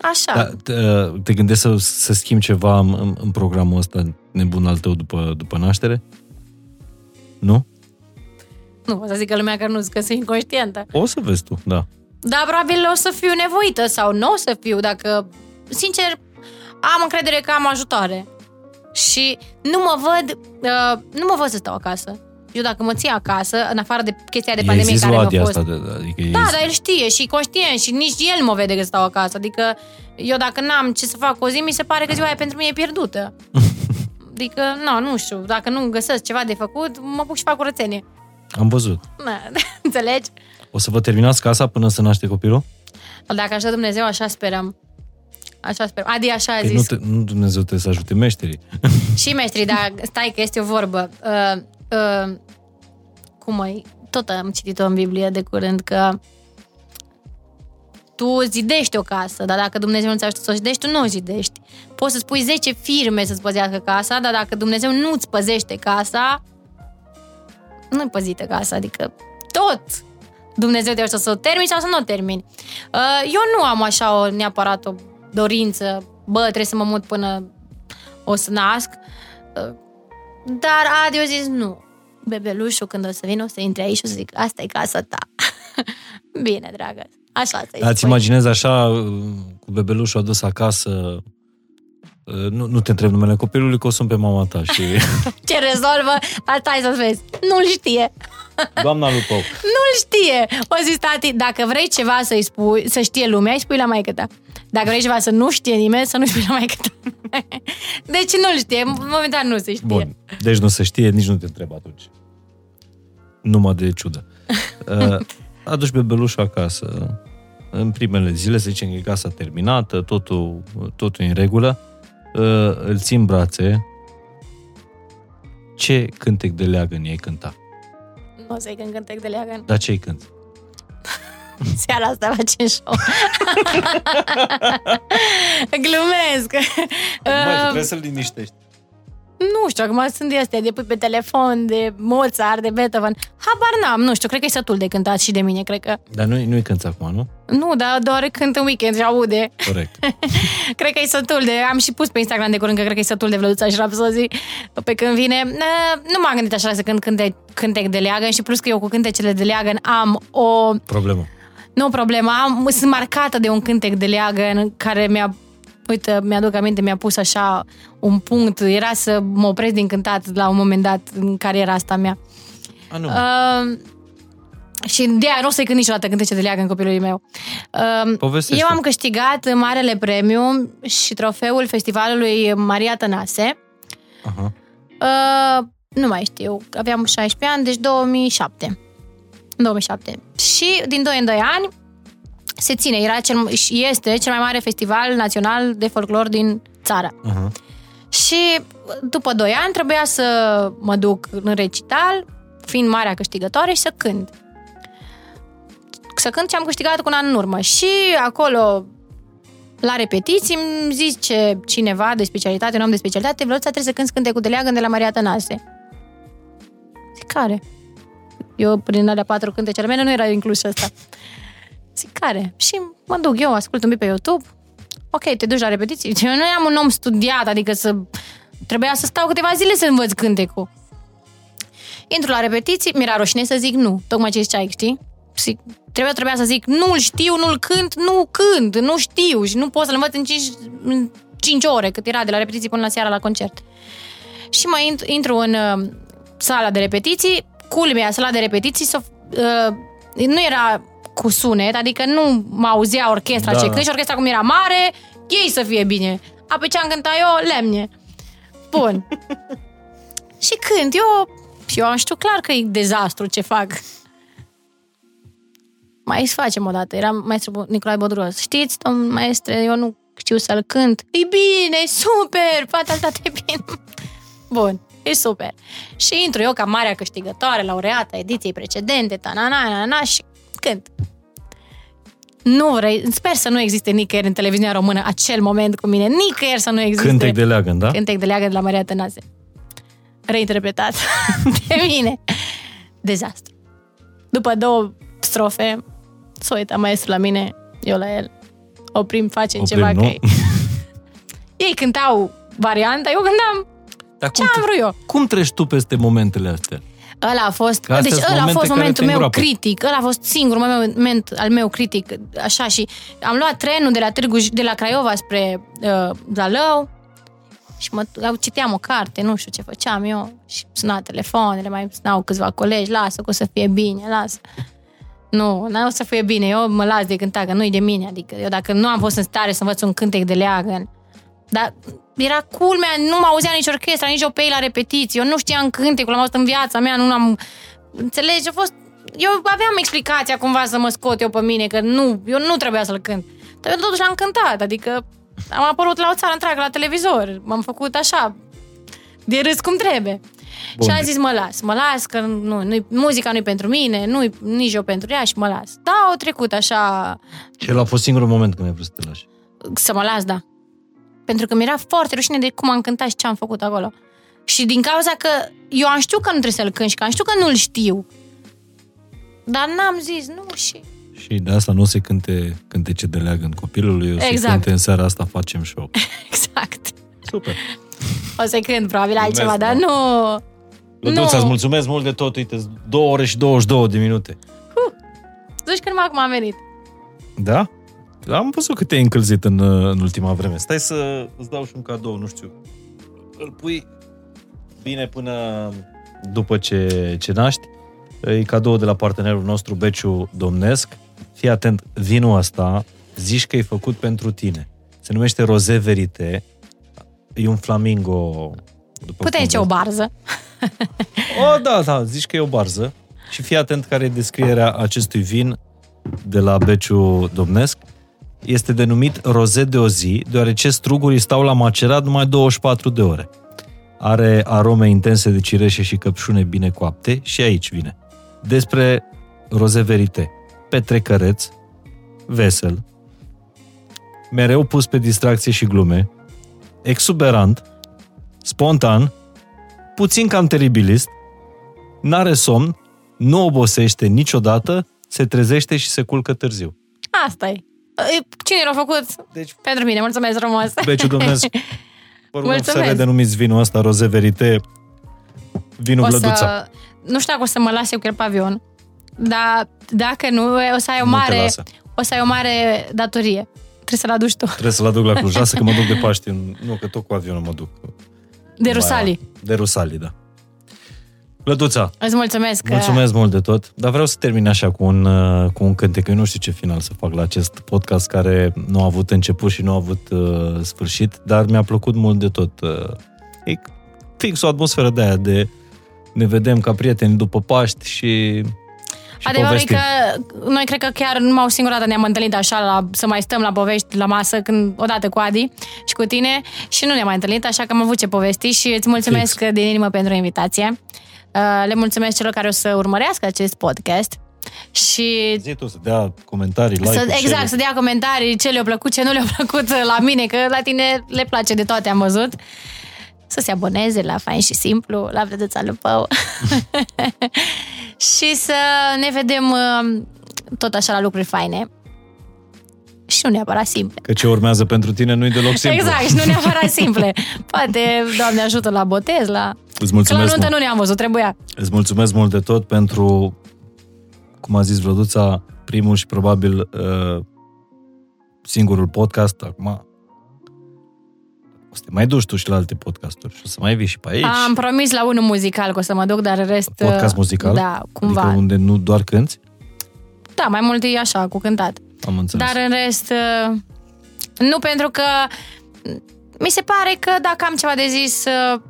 Așa. Da, te, te gândești să, să schimbi ceva în, în, în programul ăsta nebun al tău după, după naștere? Nu? Nu, o să zică lumea că nu, că sunt inconștientă. O să vezi tu, da. Dar probabil o să fiu nevoită sau nu o să fiu dacă, sincer, am încredere că am ajutoare. Și nu mă văd, uh, nu mă văd să stau acasă. Eu dacă mă ții acasă, în afară de chestia de I-ai pandemie zis care lui mi-a Adi fost... asta, de, adică i-ai Da, zis- dar el știe și e conștient și nici el mă vede că stau acasă. Adică eu dacă n-am ce să fac o zi, mi se pare că ziua aia pentru mine e pierdută. Adică, nu, nu știu, dacă nu găsesc ceva de făcut, mă puc și fac curățenie. Am văzut. Na, înțelegi? O să vă terminați casa până să naște copilul? Dacă așa Dumnezeu, așa sperăm. Așa sperăm. Adi așa a Păi zis. nu, te, nu Dumnezeu trebuie să ajute meșterii. Și meștri, dar stai că este o vorbă. Uh, uh, cum mai... Tot am citit-o în Biblie de curând că tu zidești o casă, dar dacă Dumnezeu nu ți ajută să o zidești, tu nu o zidești. Poți să spui 10 firme să-ți păzească casa, dar dacă Dumnezeu nu îți păzește casa, nu-i păzită casa, adică tot Dumnezeu te ajută să o termini sau să nu o termini. Uh, Eu nu am așa o, neapărat o dorință bă, trebuie să mă mut până o să nasc. Uh, Dar Adi a zis, nu. Bebelușul, când o să vină, o să intre aici și o să zic, asta e casa ta. Bine, dragă, așa să-i Ați spui. imaginezi așa, uh, cu bebelușul adus acasă, uh, nu, nu te întreb numele copilului, că o sun pe mama ta și... Ce rezolvă? Asta ai să vezi. Nu-l știe. Doamna Lupău. Nu-l știe. O zis tati, dacă vrei ceva să-i spui, să știe lumea, îi spui la maică ta. Dacă vrei ceva să nu știe nimeni, să nu spui la maică ta. Deci nu-l știe. Momentan nu se știe. Bun, deci nu se știe, nici nu te întreb atunci. Numai de ciudă. Uh, Aduci bebelușul acasă. În primele zile, să zicem că e casa terminată, totul, totul e în regulă. Uh, Îl ții în brațe. Ce cântec de leagăn ei cânta? Nu o să-i cânt cântec de leagăn. Dar ce-i cânt? Seara asta facem show. Glumesc. Uh, să-l liniștești. nu știu, acum sunt de astea, de pui pe telefon, de Mozart, de Beethoven. Habar n-am, nu știu, cred că e sătul de cântat și de mine, cred că. Dar nu, nu-i cânti acum, nu? Nu, dar doar cânt în weekend și aude. Corect. cred că e sătul de... Am și pus pe Instagram de curând că cred că e sătul de Vlăduța și Rapsozi pe când vine. Uh, Nu m-am gândit așa să cânt cânte, cântec de leagăn și plus că eu cu cântecele de leagăn am o... Problemă. Nu o problemă, am, sunt marcată de un cântec de leagăn care mi-a Uite, mi-aduc aminte, mi-a pus așa un punct, era să mă opresc din cântat la un moment dat în cariera asta mea. A, nu. Uh, și de aia nu o să-i cânt niciodată cântece de leagăn copilului meu. Uh, Povestește. eu am câștigat Marele Premiu și trofeul festivalului Maria Tănase. Aha. Uh, nu mai știu, aveam 16 ani, deci 2007. 2007. Și din 2 în 2 ani se ține, era cel, și este cel mai mare festival național de folclor din țară. Aha. Și după 2 ani trebuia să mă duc în recital, fiind marea câștigătoare, și să cânt. Să cânt ce am câștigat cu un an în urmă. Și acolo, la repetiții, îmi zice cineva de specialitate, un om de specialitate, Vlăuța trebuie să cânti cântecul de leagăn de la Maria Tănase. Zic, care? Eu, prin alea patru cântecele mele, nu era inclus ăsta. Zic, care? Și mă duc eu, ascult un pic pe YouTube. Ok, te duci la repetiții. Eu nu am un om studiat, adică să... Trebuia să stau câteva zile să învăț cântecul. Intru la repetiții, mi-era rușine să zic nu. Tocmai ce ziceai, știi? Și trebuia, trebuia să zic nu-l știu, nu-l cânt, nu cânt, nu știu și nu pot să-l învăț în 5, în 5 ore, cât era de la repetiții până la seara la concert. Și mai intru, intru în uh, sala de repetiții, culmea, sala de repetiții, s-o, uh, nu era cu sunet, adică nu mă auzea orchestra Da, ce da. cânt și orchestra cum era mare, ei să fie bine. Apoi ce am cântat eu, lemne. Bun. și cânt, eu, și eu am știu clar că e dezastru ce fac. Mai să facem o dată. Era maestru Nicolae Bodros. Știți, domn maestre, eu nu știu să-l cânt. E bine, e super, poate alta e bine. Bun, e super. Și intru eu ca marea câștigătoare, laureată a ediției precedente, ta na na na na și cânt. Nu vrei, sper să nu existe nicăieri în televiziunea română acel moment cu mine, nicăieri să nu existe. Cântec de leagăn, da? Cântec de leagă de la Maria Tănase. Reinterpretat de mine. Dezastru. După două strofe, s-o uita maestru la mine, eu la el. Oprim, facem Oprim, ceva nu? că ei. ei cântau varianta, eu cântam Dar ce cum, am te- vrut eu. cum treci tu peste momentele astea? Ăla a fost, Că astea deci sunt ăla a momente fost care momentul te meu îngroapă. critic, ăla a fost singurul moment al meu critic, așa și am luat trenul de la Târgu, de la Craiova spre uh, Zalău și mă, citeam o carte, nu știu ce făceam eu și suna telefoanele, mai sunau câțiva colegi, lasă că o să fie bine, lasă. Nu, nu o să fie bine, eu mă las de cântat, că nu-i de mine, adică eu dacă nu am fost în stare să învăț un cântec de leagăn, dar era culmea, nu mă auzea nici orchestra, nici eu pe ei la repetiții, eu nu știam cântecul, l-am auzit în viața mea, nu am... Înțelegi? A fost... Eu aveam explicația cumva să mă scot eu pe mine, că nu, eu nu trebuia să-l cânt. Dar eu totuși l-am cântat, adică am apărut la o țară întreagă la televizor, m-am făcut așa, de râs cum trebuie. Bun. Și am zis, mă las, mă las, că nu, nu muzica nu-i pentru mine, nu nici eu pentru ea și mă las. Da, au trecut așa, Și el a fost singurul moment când ai vrut să te lași. să mă las, da. Pentru că mi-era foarte rușine de cum am cântat și ce am făcut acolo. Și din cauza că eu am știut că nu trebuie să-l cânt și că am știut că nu-l știu. Dar n-am zis, nu, și Și de asta nu o să cânte cântece de leagăn copilului, o să Exact. cânte în seara asta facem show. Exact. Super! O să cânt probabil altceva, Mulțumesc, dar nu... Lăduța, Nu. îți mulțumesc mult de tot, uite, 2 ore și 22 de minute. Zici că numai acum am venit. Da? Am văzut că te-ai încălzit în, uh, în ultima vreme. Stai să îți dau și un cadou, nu știu. Îl pui bine până după ce, ce naști. E cadou de la partenerul nostru, Beciu Domnesc. Fii atent, vinul ăsta zici că e făcut pentru tine. Se numește Rosé Verite. E un flamingo. După Puteai cum ce o vezi. barză. O, da, da, zici că e o barză. Și fii atent care e descrierea acestui vin de la Beciu Domnesc. Este denumit roze de o zi, deoarece strugurii stau la macerat numai 24 de ore. Are arome intense de cireșe și căpșune bine coapte și aici vine. Despre roze verite. Petrecăreț, vesel, mereu pus pe distracție și glume, exuberant, spontan, puțin cam teribilist, n-are somn, nu obosește niciodată, se trezește și se culcă târziu. asta e. Cine l-a făcut? Deci, Pentru mine, mulțumesc frumos. Beciu Dumnezeu, vă rugăm să Mulțumesc. redenumiți vinul ăsta, Roze Verite, vinul o Blăduța. să, nu știu dacă o să mă las eu cu el pe avion, dar dacă nu, o să ai o Nu te mare, lasă. o să ai o mare datorie. Trebuie să-l aduci tu. Trebuie să-l aduc la Cluj. Lasă că mă duc de Paști. în- Nu, că tot cu avionul mă duc. De Rusali. De Rusali, da. Blăduța, Îți mulțumesc. că- mulțumesc mult de tot, dar vreau să termin așa cu un, uh, cu un cântec. Eu nu știu ce final să fac la acest podcast care nu a avut început și nu a avut uh, sfârșit, dar mi-a plăcut mult de tot. Uh, e fix o atmosferă de aia de ne vedem ca prieteni după Paști și, și Adevărul e povestim. că noi cred că chiar numai o singură dată ne-am întâlnit așa la, să mai stăm la povești la masă când, odată cu Adi și cu tine și nu ne-am mai întâlnit, așa că am avut ce povesti și îți mulțumesc Fix. din inimă pentru invitație. Uh, Le mulțumesc celor care o să urmărească acest podcast și Zi tu să dea comentarii, să, like-uri, exact, share-uri. să dea comentarii ce le-a plăcut, ce nu le-a plăcut la mine, că la tine le place de toate, am văzut. Să se aboneze la Fain și Simplu, la Vedeța Lupău. și să ne vedem uh, tot așa la lucruri faine. Și nu neapărat simple. Că ce urmează pentru tine nu-i deloc simplu. Exact, și nu neapărat simple. Poate, Doamne ajută la botez, la... Îți Că la mulțumesc nuntă mult. nu ne-am văzut, trebuia. Îți mulțumesc mult de tot pentru, cum a zis Vlăduța, primul și probabil uh, singurul podcast. Acum o să te mai duci tu și la alte podcasturi și o să mai vii și pe aici. Am promis la unul muzical că o să mă duc, dar în rest... Podcast muzical? Da, cumva. Adică unde nu doar cânti? Da, mai mult e așa, cu cântat. Am înțeles. Dar în rest, uh, nu pentru că mi se pare că dacă am ceva de zis, uh,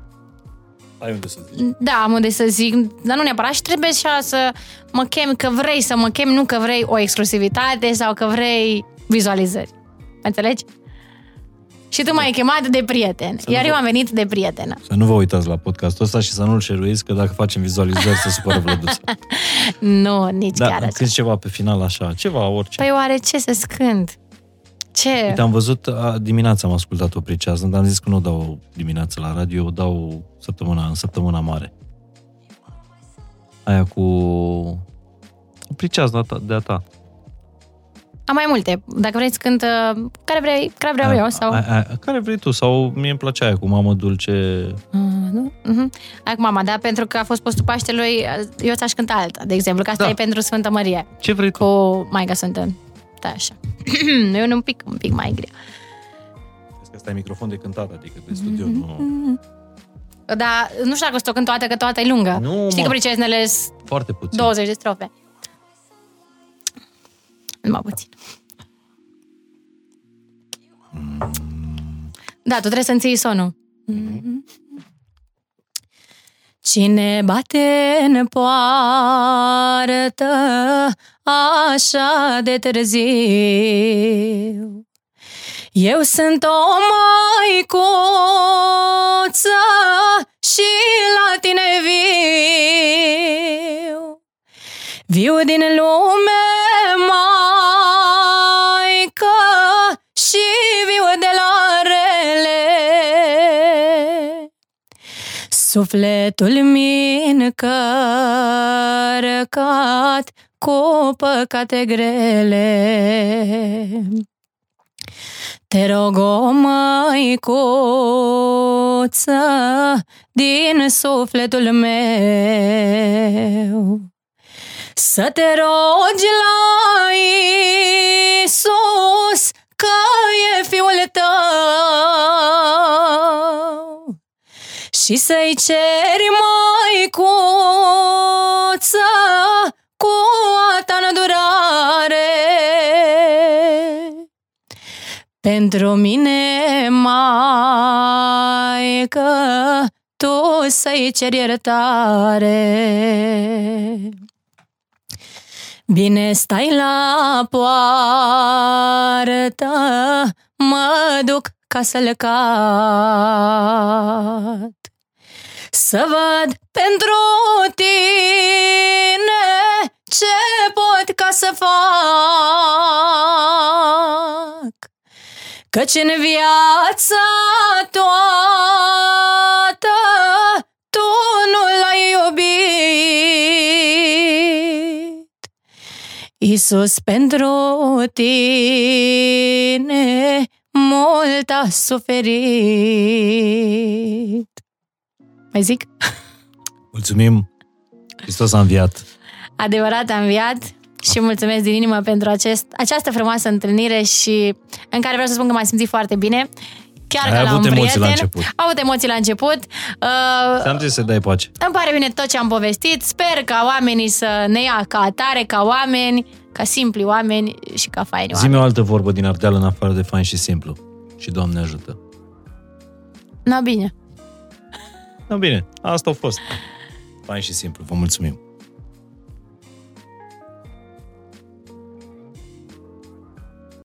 Ai unde să zici. da, am unde să zic, dar nu neapărat și trebuie și să mă chem că vrei să mă chem, nu că vrei o exclusivitate sau că vrei vizualizări. Mă înțelegi? Și tu m-ai chemat de prieten, nu iar eu vă- am venit de prietenă. Să nu vă uitați la podcastul ăsta și să nu-l șeruiți, că dacă facem vizualizări se supără Vlăduța. Nu, nici Da, chiar așa. când ceva pe final așa, ceva, orice. Păi oare ce să scând? Ce? Uite, am văzut, a, dimineața am ascultat o pricează, dar am zis că nu o dau dimineața la radio, o dau săptămâna, în săptămâna mare. Aia cu... O pricează de-a ta. De-a ta. Am mai multe. Dacă vrei să cânt, uh, care vrei, care vreau eu sau... Aia, aia, care vrei tu? Sau mie îmi place aia cu mamă dulce... Uh, nu? Uh-huh. Hai cu mama, da? Pentru că a fost postul Paștelui, uh, eu ți-aș cânta alta, de exemplu, că asta Da. e pentru Sfântă Maria, Ce vrei tu? cu Maica Sfântă. Da, așa. e un pic, un pic mai grea. Crezi că ăsta e microfon de cântat, adică de studio, nu... Dar nu știu dacă o să o cânt toată, că toată e lungă. Nu, Știi mă. că priceznele sunt Foarte puțin. 20 de strofe. Numai puțin. Da, tu trebuie să-mi ții sonul. Cine bate în poartă așa de târziu? Eu sunt o maicuță și la tine viu. Viu din lume, maică, de la rele. Sufletul mi încărcat cu păcate grele. Te rog, o măicuță, din sufletul meu, să te rogi la Iisus, că e fiul tău și să-i ceri măicuță cu a ta durare. Pentru mine, Maică, tu să-i ceri iertare. Bine stai la poartă, mă duc ca să-l cat. Să văd pentru tine ce pot ca să fac. Căci în viața toată tu nu l-ai iubit. Iisus pentru tine mult a suferit. Mai zic? Mulțumim! Hristos a înviat! Adevărat a înviat și mulțumesc din inimă pentru acest, această frumoasă întâlnire și în care vreau să spun că m-am simțit foarte bine. Chiar Ai că la avut un emoții prieten. la început. Am avut emoții la început. Uh, Ți-am zis să dai pace. îmi pare bine tot ce am povestit. Sper ca oamenii să ne ia ca atare, ca oameni, ca simpli oameni și ca faini oameni. Zi-mi o altă vorbă din Ardeal în afară de fain și simplu. Și Doamne ajută. Na bine. Da, bine, asta a fost. Fain și simplu. Vă mulțumim.